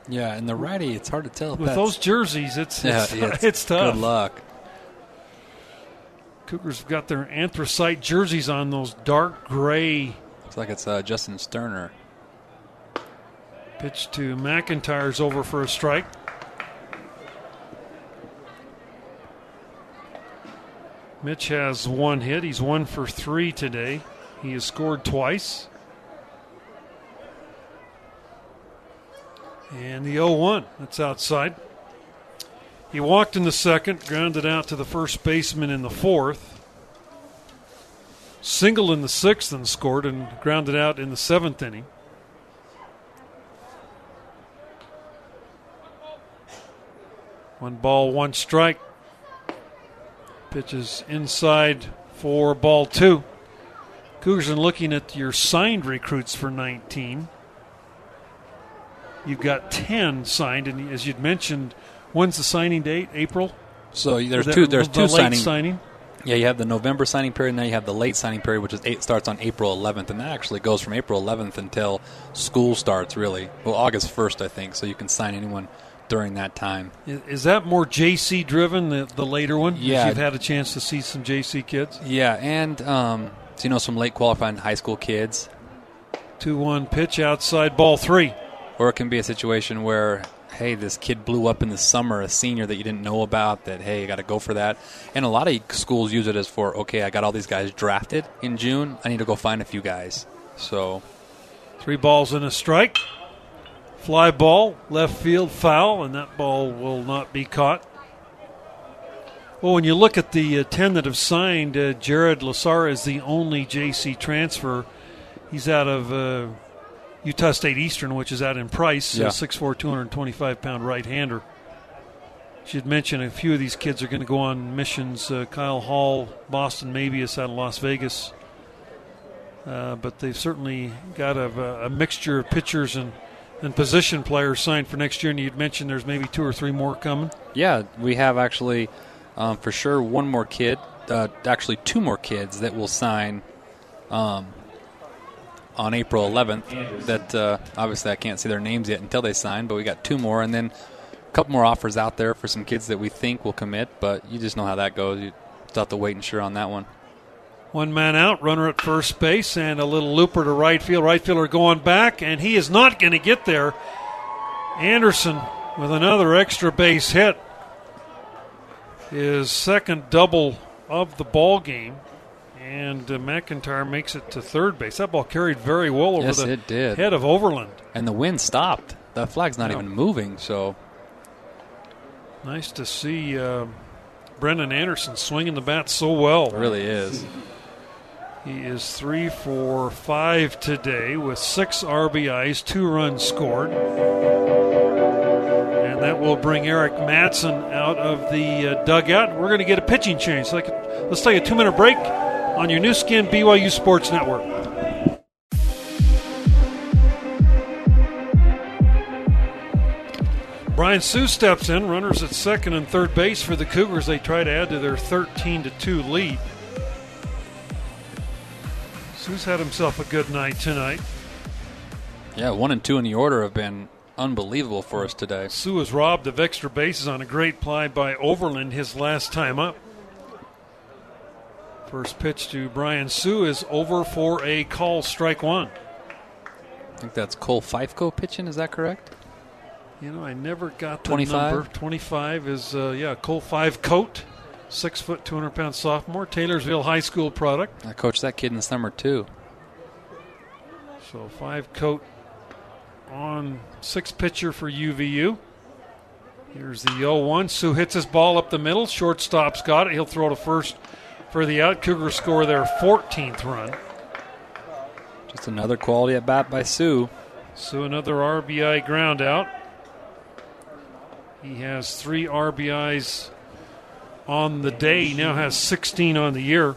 Yeah, and the righty, it's hard to tell. With those jerseys, it's yeah, it's, yeah, it's tough. Good luck. Cougars have got their anthracite jerseys on, those dark gray. Looks like it's uh, Justin Sterner. Pitch to McIntyre's over for a strike. Mitch has one hit. He's one for three today. He has scored twice. And the 0 1, that's outside. He walked in the second, grounded out to the first baseman in the fourth. Singled in the sixth and scored, and grounded out in the seventh inning. One ball, one strike. Pitches inside for ball two. Cougars are looking at your signed recruits for 19. You've got 10 signed, and as you'd mentioned, when's the signing date? April? So there's The- two. There's the two signing. signing. Yeah, you have the November signing period, and then you have the late signing period, which is eight, starts on April 11th, and that actually goes from April 11th until school starts. Really, well, August 1st, I think. So you can sign anyone during that time. Is, that more JC driven, the, the later one? Yeah. You've had a chance to see some JC kids? Yeah, and um, so you know some late qualifying high school kids, 2 1 pitch outside ball three. or it can be a situation where hey, this kid blew up in the summer, a senior that you didn't know about, that, hey, I got to go for that. And a lot of schools use it as for, okay, I got all these guys drafted in June. I need to go find a few guys. So. Three balls and a strike. Fly ball, left field foul, and that ball will not be caught. Well, when you look at the uh, 10 that have signed, uh, Jared Lasar is the only JC transfer. He's out of uh, Utah State Eastern, which is out in Price, Yeah. uh, 6'4", 225 pound right hander. Should mention a few of these kids are going to go on missions. Uh, Kyle Hall, Boston maybe Mabius out of Las Vegas. Uh, but they've certainly got a, a mixture of pitchers and, and position players signed for next year. And you'd mentioned there's maybe two or three more coming. Yeah, we have actually, um, for sure, one more kid, uh, actually two more kids that will sign um, on April 11th. That uh, obviously I can't see their names yet until they sign, but we got two more, and then a couple more offers out there for some kids that we think will commit. But you just know how that goes. You have to wait and sure on that one. One man out, runner at first base, and a little looper to right field. Right fielder going back, and he is not going to get there. Anderson with another extra base hit. His second double of the ball game. And uh, McIntyre makes it to third base. That ball carried very well over Yes, the it did. head of Overland. And the wind stopped. The flag's not Yeah. even moving, so Nice to see uh, Brennan Anderson swinging the bat so well. it really is. He is three for five today with six RBIs, two runs scored. And that will bring Eric Madsen out of the uh, dugout. We're going to get a pitching change. So could- let's take a two minute break on your Nu Skin BYU Sports Network. Brian Sue steps in, runners at second and third base for the Cougars. They try to add to their 13 to 2 lead. Sue's had himself a good night tonight. Yeah, one and two in the order have been unbelievable for us today. Sue was robbed of extra bases on a great play by Overland his last time up. First pitch to Brian Sue is over for a call, strike one. I think that's Cole Fifeko pitching. Is that correct? You know, I never got the 25? number. 25 is, uh, yeah, Cole Five Coat, six foot, 200 pound sophomore, Taylorsville High School product. I coached that kid in the summer too. So five coat on six pitcher for UVU. Here's the 0 1. Sue hits his ball up the middle. Shortstop's got it. He'll throw to first for the out. Cougars score their 14th run. Just another quality at bat by Sue. Sue another RBI ground out. He has three RBIs on the day. He now has 16 on the year.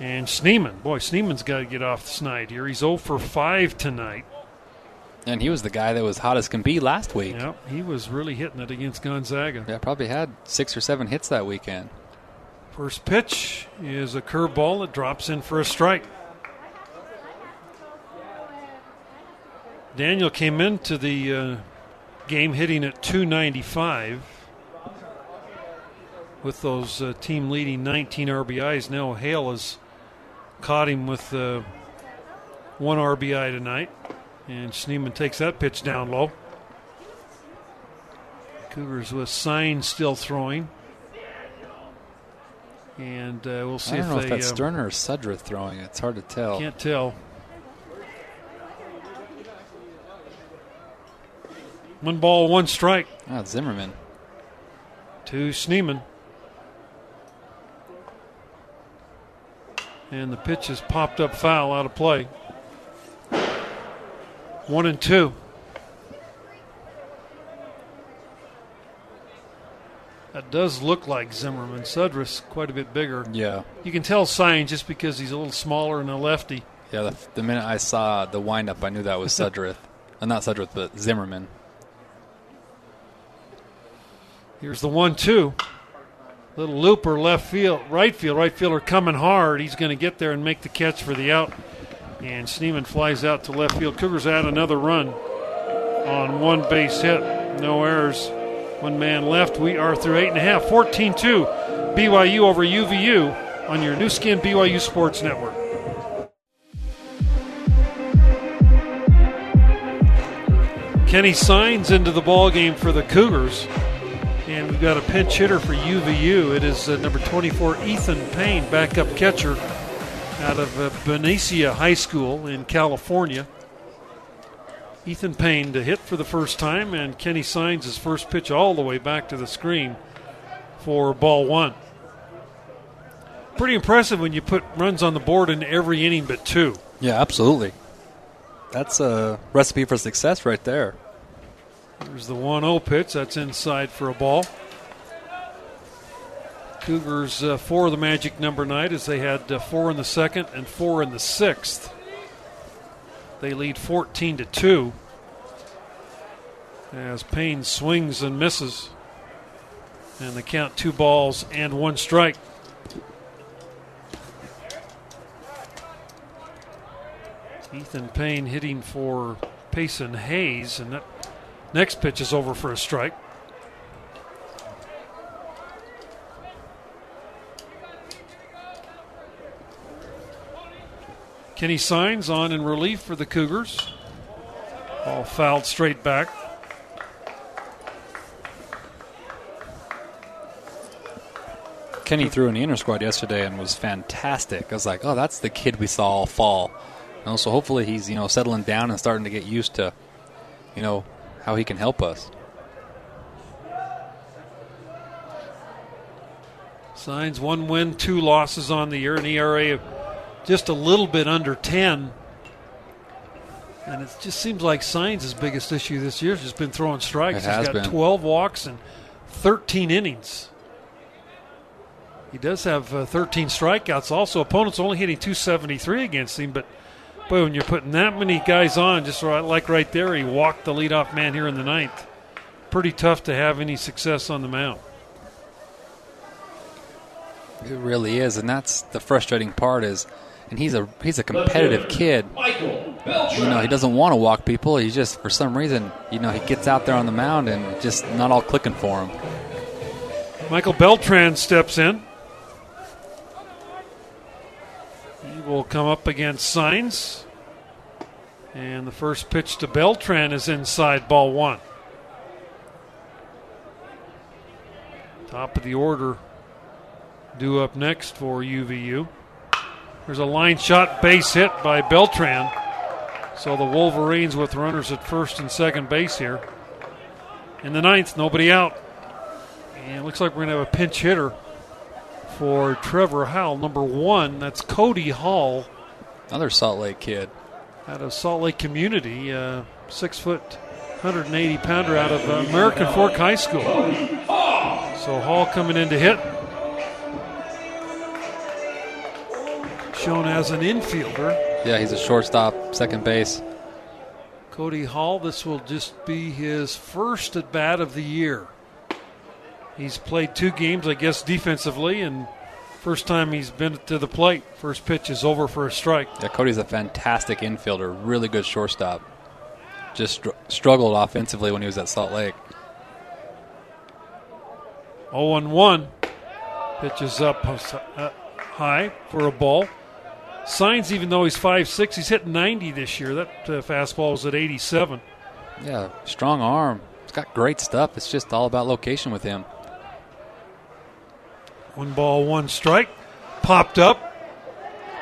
And Schneemann, boy, Schneemann's got to get off the snide here. He's 0 for 5 tonight. And he was the guy that was hot as can be last week. Yep, he was really hitting it against Gonzaga. Yeah, probably had six or seven hits that weekend. First pitch is a curveball that drops in for a strike. Daniel came into the uh, game hitting at 295 with those uh, team leading 19 RBIs. Now Hale has caught him with uh, one RBI tonight, and Schneemann takes that pitch down low. Cougars with sign still throwing. And uh, we'll see I don't if know they if that's uh, Sterner or Sudra throwing. it. It's hard to tell. can't tell. One ball, one strike Ah, it's Zimmerman. to Schneemann. And the pitch is popped up foul out of play. One and two. That does look like Zimmerman. Sudras quite a bit bigger. Yeah. You can tell sign just because he's a little smaller and a lefty. Yeah, the, the minute I saw the windup, I knew that was Sudrith. uh, not Sudrith, but Zimmerman. Here's the one two. Little looper left field, right field, right fielder coming hard. He's going to get there and make the catch for the out. And Schneemann flies out to left field. Cougars add another run on one base hit. No errors. One man left. We are through eight and a half. 14 2. BYU over UVU on your Nu Skin BYU Sports Network. Kenny signs into the ball game for the Cougars. And we've got a pinch hitter for UVU. It is uh, number 24, Ethan Payne, backup catcher out of uh, Benicia High School in California. Ethan Payne to hit for the first time, and Kenny signs his first pitch all the way back to the screen for ball one. Pretty impressive when you put runs on the board in every inning but two. Yeah, absolutely. That's a recipe for success right there. There's the 1 0 pitch. That's inside for a ball. Cougars uh, of the magic number night as they had uh, four in the second and four in the sixth. They lead 14 to 2 as Payne swings and misses. And they count two balls and one strike. Ethan Payne hitting for Pacen Hayes, and that next pitch is over for a strike. Kenny signs on in relief for the Cougars. All fouled straight back. Kenny threw in the inner squad yesterday and was fantastic. I was like, oh, that's the kid we saw all fall. You know, so hopefully he's you know settling down and starting to get used to, you know, how he can help us. Signs one win, two losses on the year, an ERA of just a little bit under 10. And it just seems like Signs' biggest issue this year has just been throwing strikes. It has He's got been. 12 walks and 13 innings. He does have uh, 13 strikeouts. Also, opponents only hitting 273 against him. But boy, when you're putting that many guys on, just right, like right there, he walked the leadoff man here in the ninth. Pretty tough to have any success on the mound. It really is, and that's the frustrating part. Is, and he's a he's a competitive kid. You know, he doesn't want to walk people. He just, for some reason, you know, he gets out there on the mound and just not all clicking for him. Michael Beltran steps in. He will come up against Signs. And the first pitch to Beltran is inside ball one. Top of the order due up next for UVU. There's a line shot base hit by Beltran. So the Wolverines with runners at first and second base here. In the ninth, nobody out. And it looks like we're going to have a pinch hitter for Trevor Howell, number one. That's Cody Hall Another Salt Lake kid. out of Salt Lake Community, uh, six foot, 180 pounder out of uh, American Fork High School. So Hall coming in to hit. Shown as an infielder. Yeah, he's a shortstop, second base. Cody Hall, this will just be his first at bat of the year. He's played two games, I guess, defensively, and first time he's been to the plate. First pitch is over for a strike. Yeah, Cody's a fantastic infielder, really good shortstop. Just str- struggled offensively when he was at Salt Lake. 0 1 1. Pitches up uh, high for a ball. Signs, even though he's 5'6, he's hit 90 this year. That uh, fastball was at 87. Yeah, strong arm. He's got great stuff. It's just all about location with him. One ball, one strike. Popped up.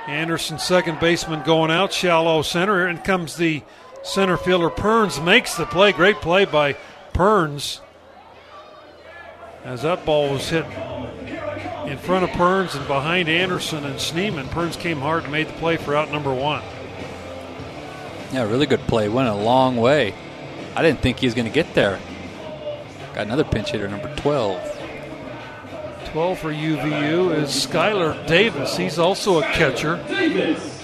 Anderson, second baseman, going out. Shallow center. Here and comes the center fielder. Perns makes the play. Great play by Perns. As that ball was hit in front of Perns and behind Anderson and Schneemann. Perns came hard and made the play for out number one. Yeah, really good play. Went a long way. I didn't think he was going to get there. Got another pinch hitter, number 12. 12 for UVU is Skylar Davis. He's also a catcher.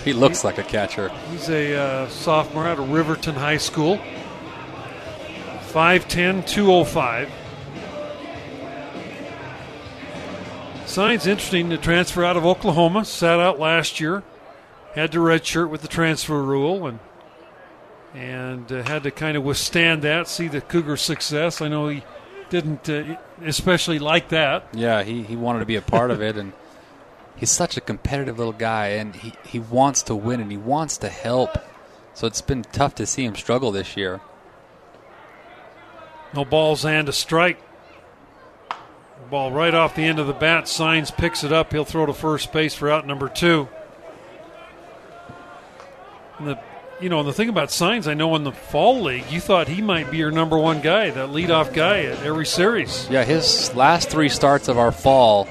He looks like a catcher. He's a uh, sophomore out of Riverton High School. 5'10, 205. Signs interesting to transfer out of Oklahoma. Sat out last year. Had to redshirt with the transfer rule and and uh, had to kind of withstand that, see the Cougar success. I know he didn't uh, especially like that. Yeah, he, he wanted to be a part of it, and he's such a competitive little guy, and he, he wants to win and he wants to help. So it's been tough to see him struggle this year. No balls and a strike. Ball right off the end of the bat. Signs picks it up. He'll throw to first base for out number two. And the you know, and the thing about Signs, I know in the fall league, you thought he might be your number one guy, that leadoff guy at every series. Yeah, his last three starts of our fall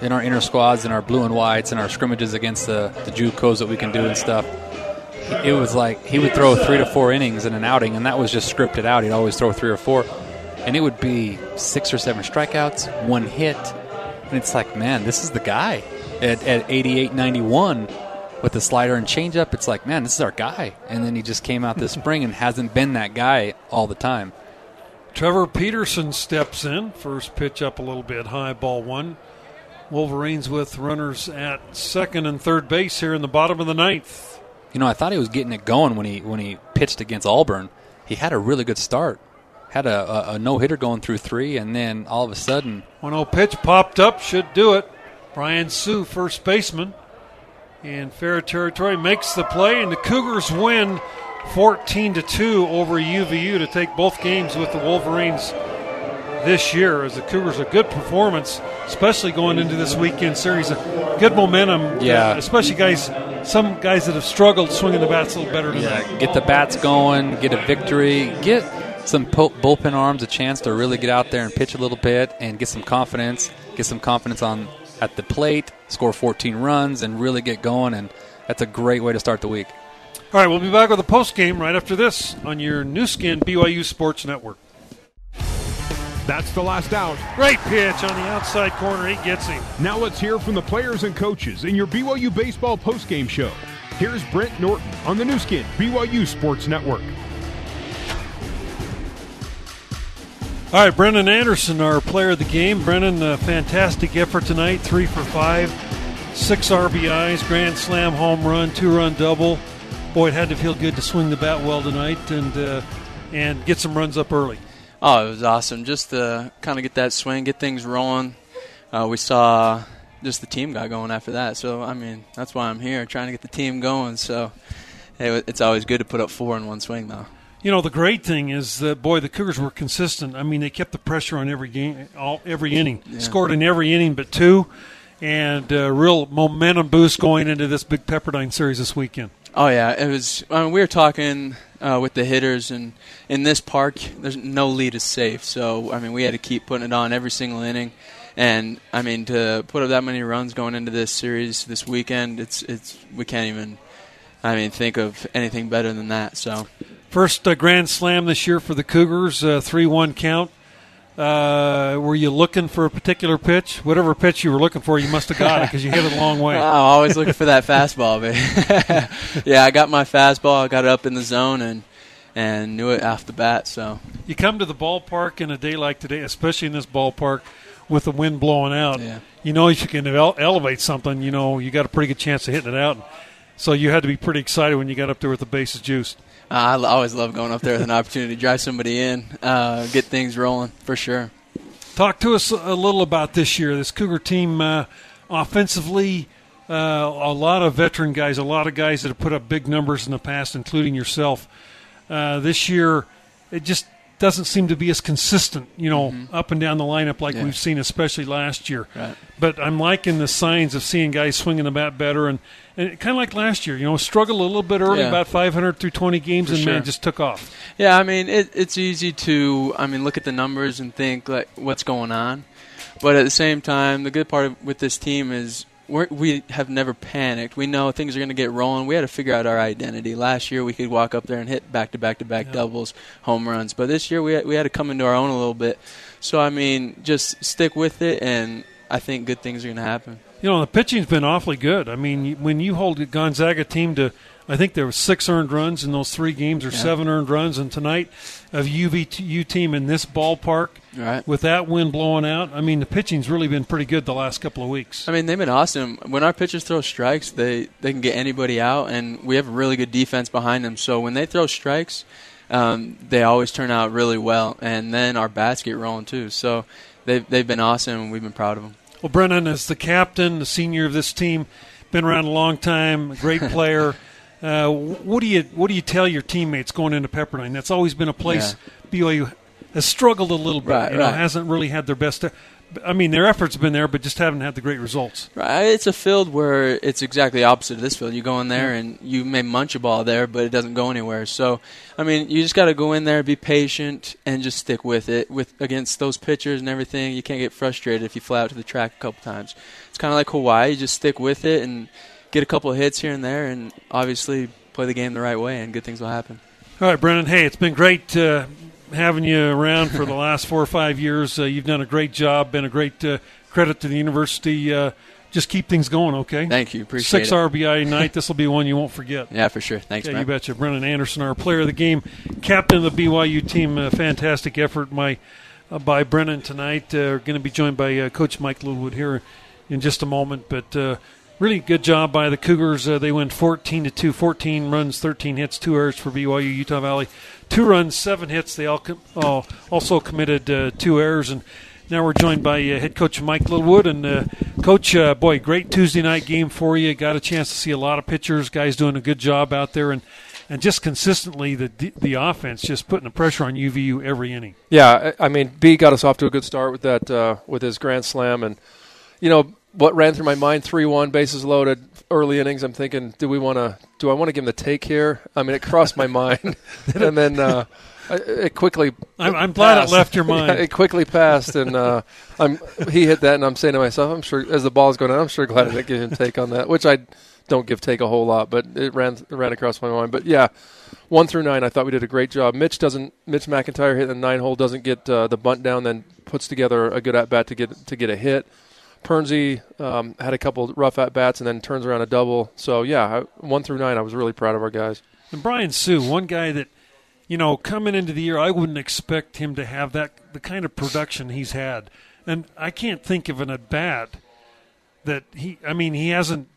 in our inner squads and our blue and whites and our scrimmages against the, the JUCOs that we can do and stuff. It was like he would throw three to four innings in an outing, and that was just scripted out. He'd always throw three or four, and it would be six or seven strikeouts, one hit, and it's like, man, this is the guy at, at 88, 91 with the slider and changeup. It's like, man, this is our guy. And then he just came out this spring and hasn't been that guy all the time. Trevor Peterson steps in. First pitch up a little bit high, ball one. Wolverines with runners at second and third base here in the bottom of the ninth. You know, I thought he was getting it going when he when he pitched against Auburn. He had a really good start. Had a, a, a no hitter going through three, and then all of a sudden, 1 0 pitch popped up, should do it. Brian Sue, first baseman, in fair territory, makes the play, and the Cougars win 14 to 2 over UVU to take both games with the Wolverines this year as the Cougars a good performance, especially going into this weekend series. A good momentum, Yeah. especially guys, some guys that have struggled swinging the bats a little better tonight. yeah, get the bats going, get a victory, get some bullpen arms a chance to really get out there and pitch a little bit and get some confidence, get some confidence on at the plate, score 14 runs, and really get going. And that's a great way to start the week. All right, we'll be back with a post game right after this on your Nu Skin BYU Sports Network. That's the last out. Great pitch on the outside corner. He gets him. Now let's hear from the players and coaches in your BYU Baseball postgame show. Here's Brent Norton on the Nu Skin BYU Sports Network. All right, Brennan Anderson, our player of the game. Brennan, a fantastic effort tonight. Three for five, six RBIs, grand slam home run, two run double. Boy, it had to feel good to swing the bat well tonight and uh, and get some runs up early. Oh, it was awesome. Just to kind of get that swing, get things rolling. Uh, we saw just the team got going after that. So, I mean, that's why I'm here, trying to get the team going. So, it, it's always good to put up four in one swing, though. You know, the great thing is that boy, the Cougars were consistent. I mean, they kept the pressure on every game, all every inning. Scored in every inning but two, and uh, real momentum boost going into this big Pepperdine series this weekend. Oh yeah, it was. I mean, we were talking uh, with the hitters, and in this park, there's no lead is safe. So I mean, we had to keep putting it on every single inning, and I mean to put up that many runs going into this series this weekend, it's it's we can't even. I mean, think of anything better than that. So First uh, grand slam this year for the Cougars, uh, three-one count. Uh, were you looking for a particular pitch? Whatever pitch you were looking for, you must have got it because you hit it a long way. I'm always looking for that fastball, baby. yeah, I got my fastball. I got it up in the zone and and knew it off the bat. So You come to the ballpark in a day like today, especially in this ballpark with the wind blowing out. Yeah. You know, if you can ele- elevate something, you know, you got a pretty good chance of hitting it out. So you had to be pretty excited when you got up there with the bases juiced. Uh, I always love going up there with an opportunity to drive somebody in, uh, get things rolling for sure. Talk to us a little about this year. This Cougar team, uh, offensively, uh, a lot of veteran guys, a lot of guys that have put up big numbers in the past, including yourself. Uh, this year, it just doesn't seem to be as consistent, you know, mm-hmm. up and down the lineup like Yeah. we've seen, especially last year. Right. But I'm liking the signs of seeing guys swinging the bat better, and, and kind of like last year, you know, struggled a little bit early, Yeah. about 500 through 20 games, For and man, sure. it just took off. Yeah, I mean it, it's easy to I mean look at the numbers and think like what's going on, but at the same time, the good part of, with this team is we're, we have never panicked. We know things are going to get rolling. We had to figure out our identity. Last year, we could walk up there and hit back to back to back doubles, home runs, but this year we had, we had to come into our own a little bit. So I mean, just stick with it, and I think good things are going to happen. You know, the pitching's been awfully good. I mean, when you hold the Gonzaga team to, I think there were six earned runs in those three games, or Yeah. seven earned runs, and tonight, of UVU team in this ballpark Right. with that wind blowing out. I mean, the pitching's really been pretty good the last couple of weeks. I mean, they've been awesome. When our pitchers throw strikes, they they can get anybody out, and we have a really good defense behind them. So when they throw strikes, um, they always turn out really well, and then our bats get rolling too. So they've they've been awesome, and we've been proud of them. Well, Brennan, as the captain, the senior of this team, been around a long time, a great player. Uh, what do you what do you tell your teammates going into Pepperdine? That's always been a place BYU has struggled a little bit. Right, you know, right. hasn't really had their best. I mean, their efforts have been there, but just haven't had the great results. Right, it's a field where it's exactly opposite of this field. You go in there and you may munch a ball there, but it doesn't go anywhere. So, I mean, you just got to go in there, be patient, and just stick with it. With against those pitchers and everything, you can't get frustrated if you fly out to the track a couple times. It's kind of like Hawaii. You just stick with it and get a couple of hits here and there, and obviously play the game the right way, and good things will happen. All right, Brennan. Hey, it's been great uh, having you around for the last four or five years. Uh, you've done a great job. Been a great uh, credit to the university. Uh, just keep things going, okay? Thank you. Appreciate Six it. RBI night. This will be one you won't forget. Yeah, for sure. Thanks, yeah, man. you betcha. Brennan Anderson, our player of the game, captain of the BYU team. Fantastic effort by uh, by Brennan tonight. Uh, going to be joined by uh, Coach Mike Littlewood here in just a moment, but. Really good job by the Cougars. Uh, they win 14 to 2, 14 runs, 13 hits, two errors for BYU Utah Valley. Two runs, seven hits. They all com- uh, also committed uh, two errors. And now we're joined by uh, head coach Mike Littlewood. And uh, coach, uh, boy, great Tuesday night game for you. Got a chance to see a lot of pitchers, guys doing a good job out there, and and just consistently the the offense just putting the pressure on UVU every inning. Yeah, I I mean, B got us off to a good start with that uh, with his grand slam, and you know what ran through my mind: three-one, bases loaded, early innings. I'm thinking, do we want to? Do I want to give him the take here? I mean, it crossed my mind, and then uh, it quickly. I'm, I'm glad it left your mind. Yeah, it quickly passed, and uh, I'm he hit that, and I'm saying to myself, I'm sure as the ball's going down, I'm sure glad I didn't give him take on that, which I don't give take a whole lot, but it ran ran across my mind. But yeah, one through nine, I thought we did a great job. Mitch doesn't. Mitch McIntyre hitting the nine hole doesn't get uh, the bunt down, then puts together a good at bat to get to get a hit. Pernsey um, had a couple rough at bats and then turns around a double. So yeah, I, one through nine, I was really proud of our guys. And Brian Sue, one guy that, you know, coming into the year, I wouldn't expect him to have that the kind of production he's had. And I can't think of an at bat that he. I mean, he hasn't.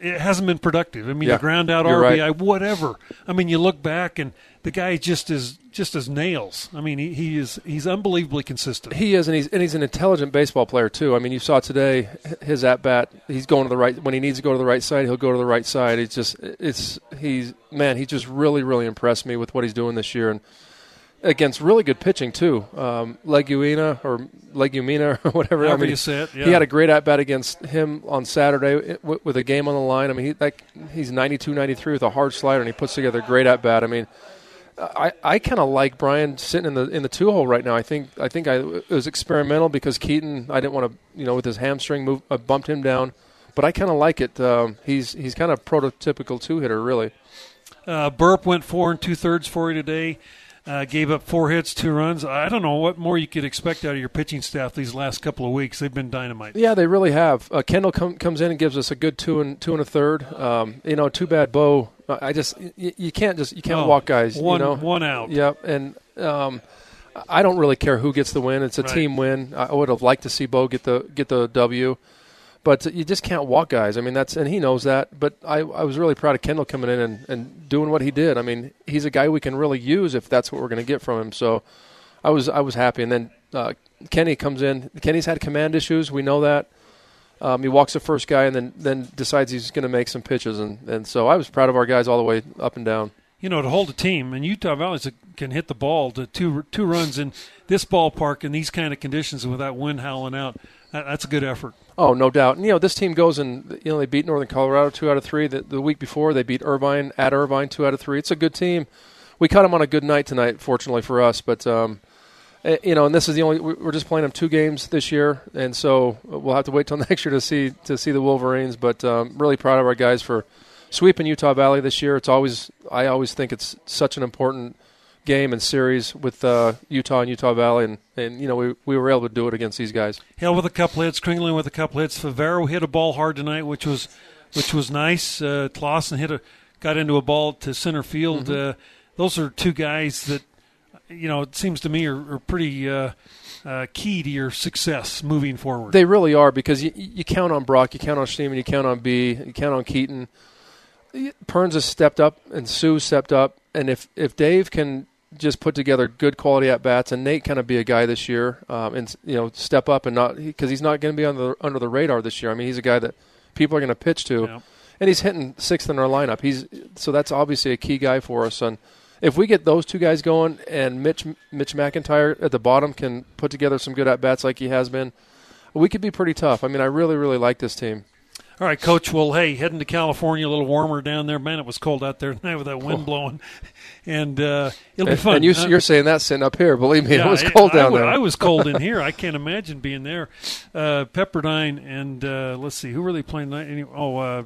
It hasn't been productive. I mean, Yeah, the ground out RBI, right. whatever. I mean, you look back and the guy just is just as nails. I mean, he, he is he's unbelievably consistent. He is, and he's and he's an intelligent baseball player too. I mean, you saw today his at bat. He's going to the right when he needs to go to the right side. He'll go to the right side. It's just it's he's man. He just really really impressed me with what he's doing this year and against really good pitching too. Um, Leguina or Legumina or whatever. However I mean, you say it, He had a great at bat against him on Saturday with, with a game on the line. I mean, he, like he's 92, 93 with a hard slider, and he puts together a great at bat. I mean. I, I kind of like Brian sitting in the in the two hole right now. I think I think I it was experimental because Keaton I didn't want to you know with his hamstring move I bumped him down, but I kind of like it. Um, he's he's kind of prototypical two hitter really. Uh, Burp went four and two thirds for you today. Uh, gave up four hits, two runs. I don't know what more you could expect out of your pitching staff these last couple of weeks. They've been dynamite. Yeah, they really have. Uh, Kendall com- comes in and gives us a good two and two and a third. Um, you know, too bad Bo. uh, I just y- you can't just you can't Oh, walk guys. one- you know? one out. Yep, and um, I don't really care who gets the win. It's a Right. team win. I would have liked to see Bo get the get the W, but you just can't walk guys. I mean that's and he knows that. But I, I was really proud of Kendall coming in and, and doing what he did. I mean he's a guy we can really use if that's what we're going to get from him. So I was I was happy. And then uh, Kenny comes in. Kenny's had command issues. We know that. Um, he walks the first guy and then then decides he's going to make some pitches and, and so I was proud of our guys all the way up and down. You know, to hold a team, and Utah Valley can hit the ball to two two runs in this ballpark in these kind of conditions without wind howling out. That, that's a good effort. Oh, no doubt. And, you know, this team goes and you know they beat Northern Colorado two out of three. The, the week before they beat Irvine at Irvine two out of three. It's a good team. We caught them on a good night tonight, fortunately for us. But um, eh, you know, and this is the only we- we're just playing them two games this year, and so we'll have to wait till next year to see to see the Wolverines. But um, really proud of our guys for sweeping Utah Valley this year. It's always I always think it's such an important game and series with uh, Utah and Utah Valley, and, and you know we we were able to do it against these guys. Hill with a couple hits, Kringlen with a couple hits. Favero hit a ball hard tonight, which was which was nice. Uh, Clausen hit a got into a ball to center field. Mhm. Uh, those are two guys that you know it seems to me are, are pretty uh, uh, key to your success moving forward. They really are because you, you count on Brock, you count on Schneemann, you count on B, you count on Keaton. Perns has stepped up and Sue stepped up, and if if Dave can just put together good quality at bats, and Nate kind of be a guy this year, um, and you know step up and not because he's not going to be on the under the radar this year. I mean, he's a guy that people are going to pitch to, Yeah. and he's hitting sixth in our lineup. He's so that's obviously a key guy for us, and if we get those two guys going and Mitch Mitch McIntyre at the bottom can put together some good at bats like he has been, we could be pretty tough. I mean, I really really like this team. All right, Coach. Well, hey, heading to California, a little warmer down there. Man, it was cold out there tonight with that wind blowing, and uh, it'll be fun. and you, Uh, you're saying that sitting up here. Believe me, yeah, it was I- cold I down wa- there. I was cold in here. I can't imagine being there. Uh, Pepperdine and uh, let's see, who were they playing tonight? Oh, uh,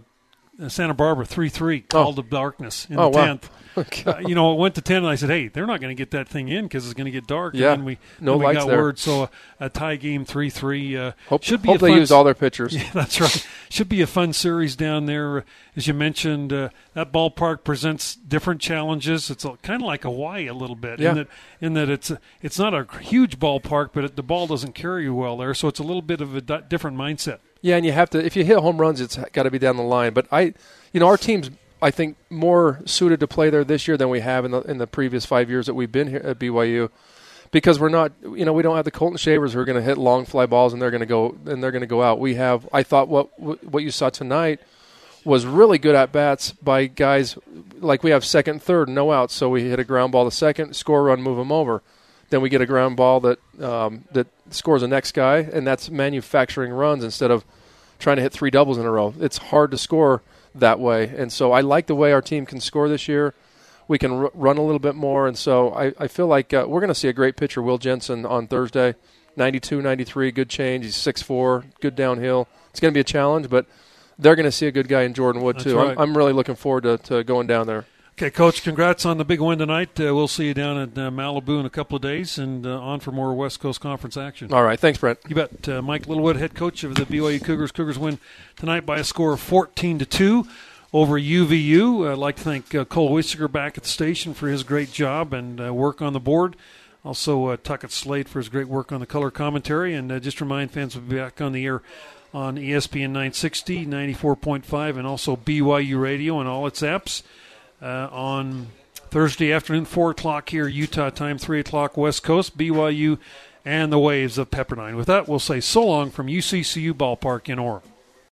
Santa Barbara, three three, called of darkness in Oh, the wow. tenth. Uh, you know, it went to ten, and I said, "Hey, they're not going to get that thing in because it's going to get dark." Yeah. and then we No we got there. word. So uh, a tie game, three three. Uh, Hope- should be hope a they fun used all their pitchers. Yeah, that's right. Should be a fun series down there. As you mentioned, uh, that ballpark presents different challenges. It's kind of like Hawaii a little bit Yeah. in that in that it's it's not a huge ballpark, but it, the ball doesn't carry you well there, so it's a little bit of a di- different mindset. Yeah, and you have to if you hit home runs, it's got to be down the line. But I, you know, our team's I think more suited to play there this year than we have in the in the previous five years that we've been here at BYU, because we're not, you know, we don't have the Colton Shavers who are going to hit long fly balls and they're going to go and they're going to go out. We have. I thought what what you saw tonight was really good at bats by guys like we have second, third, no outs. So we hit a ground ball to second, score run, move them over. Then we get a ground ball that um, that scores the next guy, and that's manufacturing runs instead of trying to hit three doubles in a row. It's hard to score that way, and so I like the way our team can score this year. We can r- run a little bit more, and so I, I feel like uh, we're going to see a great pitcher, Will Jensen, on Thursday. 92, 93, good change. He's 6'4", good downhill. It's going to be a challenge, but they're going to see a good guy in Jordan Wood, That's too. right. I'm, I'm really looking forward to, to going down there. Okay, Coach, congrats on the big win tonight. Uh, we'll see you down at uh, Malibu in a couple of days and uh, on for more West Coast Conference action. All right. Thanks, Brent. You bet. Uh, Mike Littlewood, head coach of the BYU Cougars. Cougars win tonight by a score of 14 to 2 over UVU. I'd like to thank uh, Cole Wissiger back at the station for his great job and uh, work on the board. Also, uh, Tuckett Slade for his great work on the color commentary. And uh, just remind fans we'll be back on the air on ESPN 960, 94.5, and also BYU Radio and all its apps uh, on Thursday afternoon, 4 o'clock here, Utah time, 3 o'clock West Coast, BYU and the Waves of Pepperdine. With that, we'll say so long from UCCU Ballpark in Orem.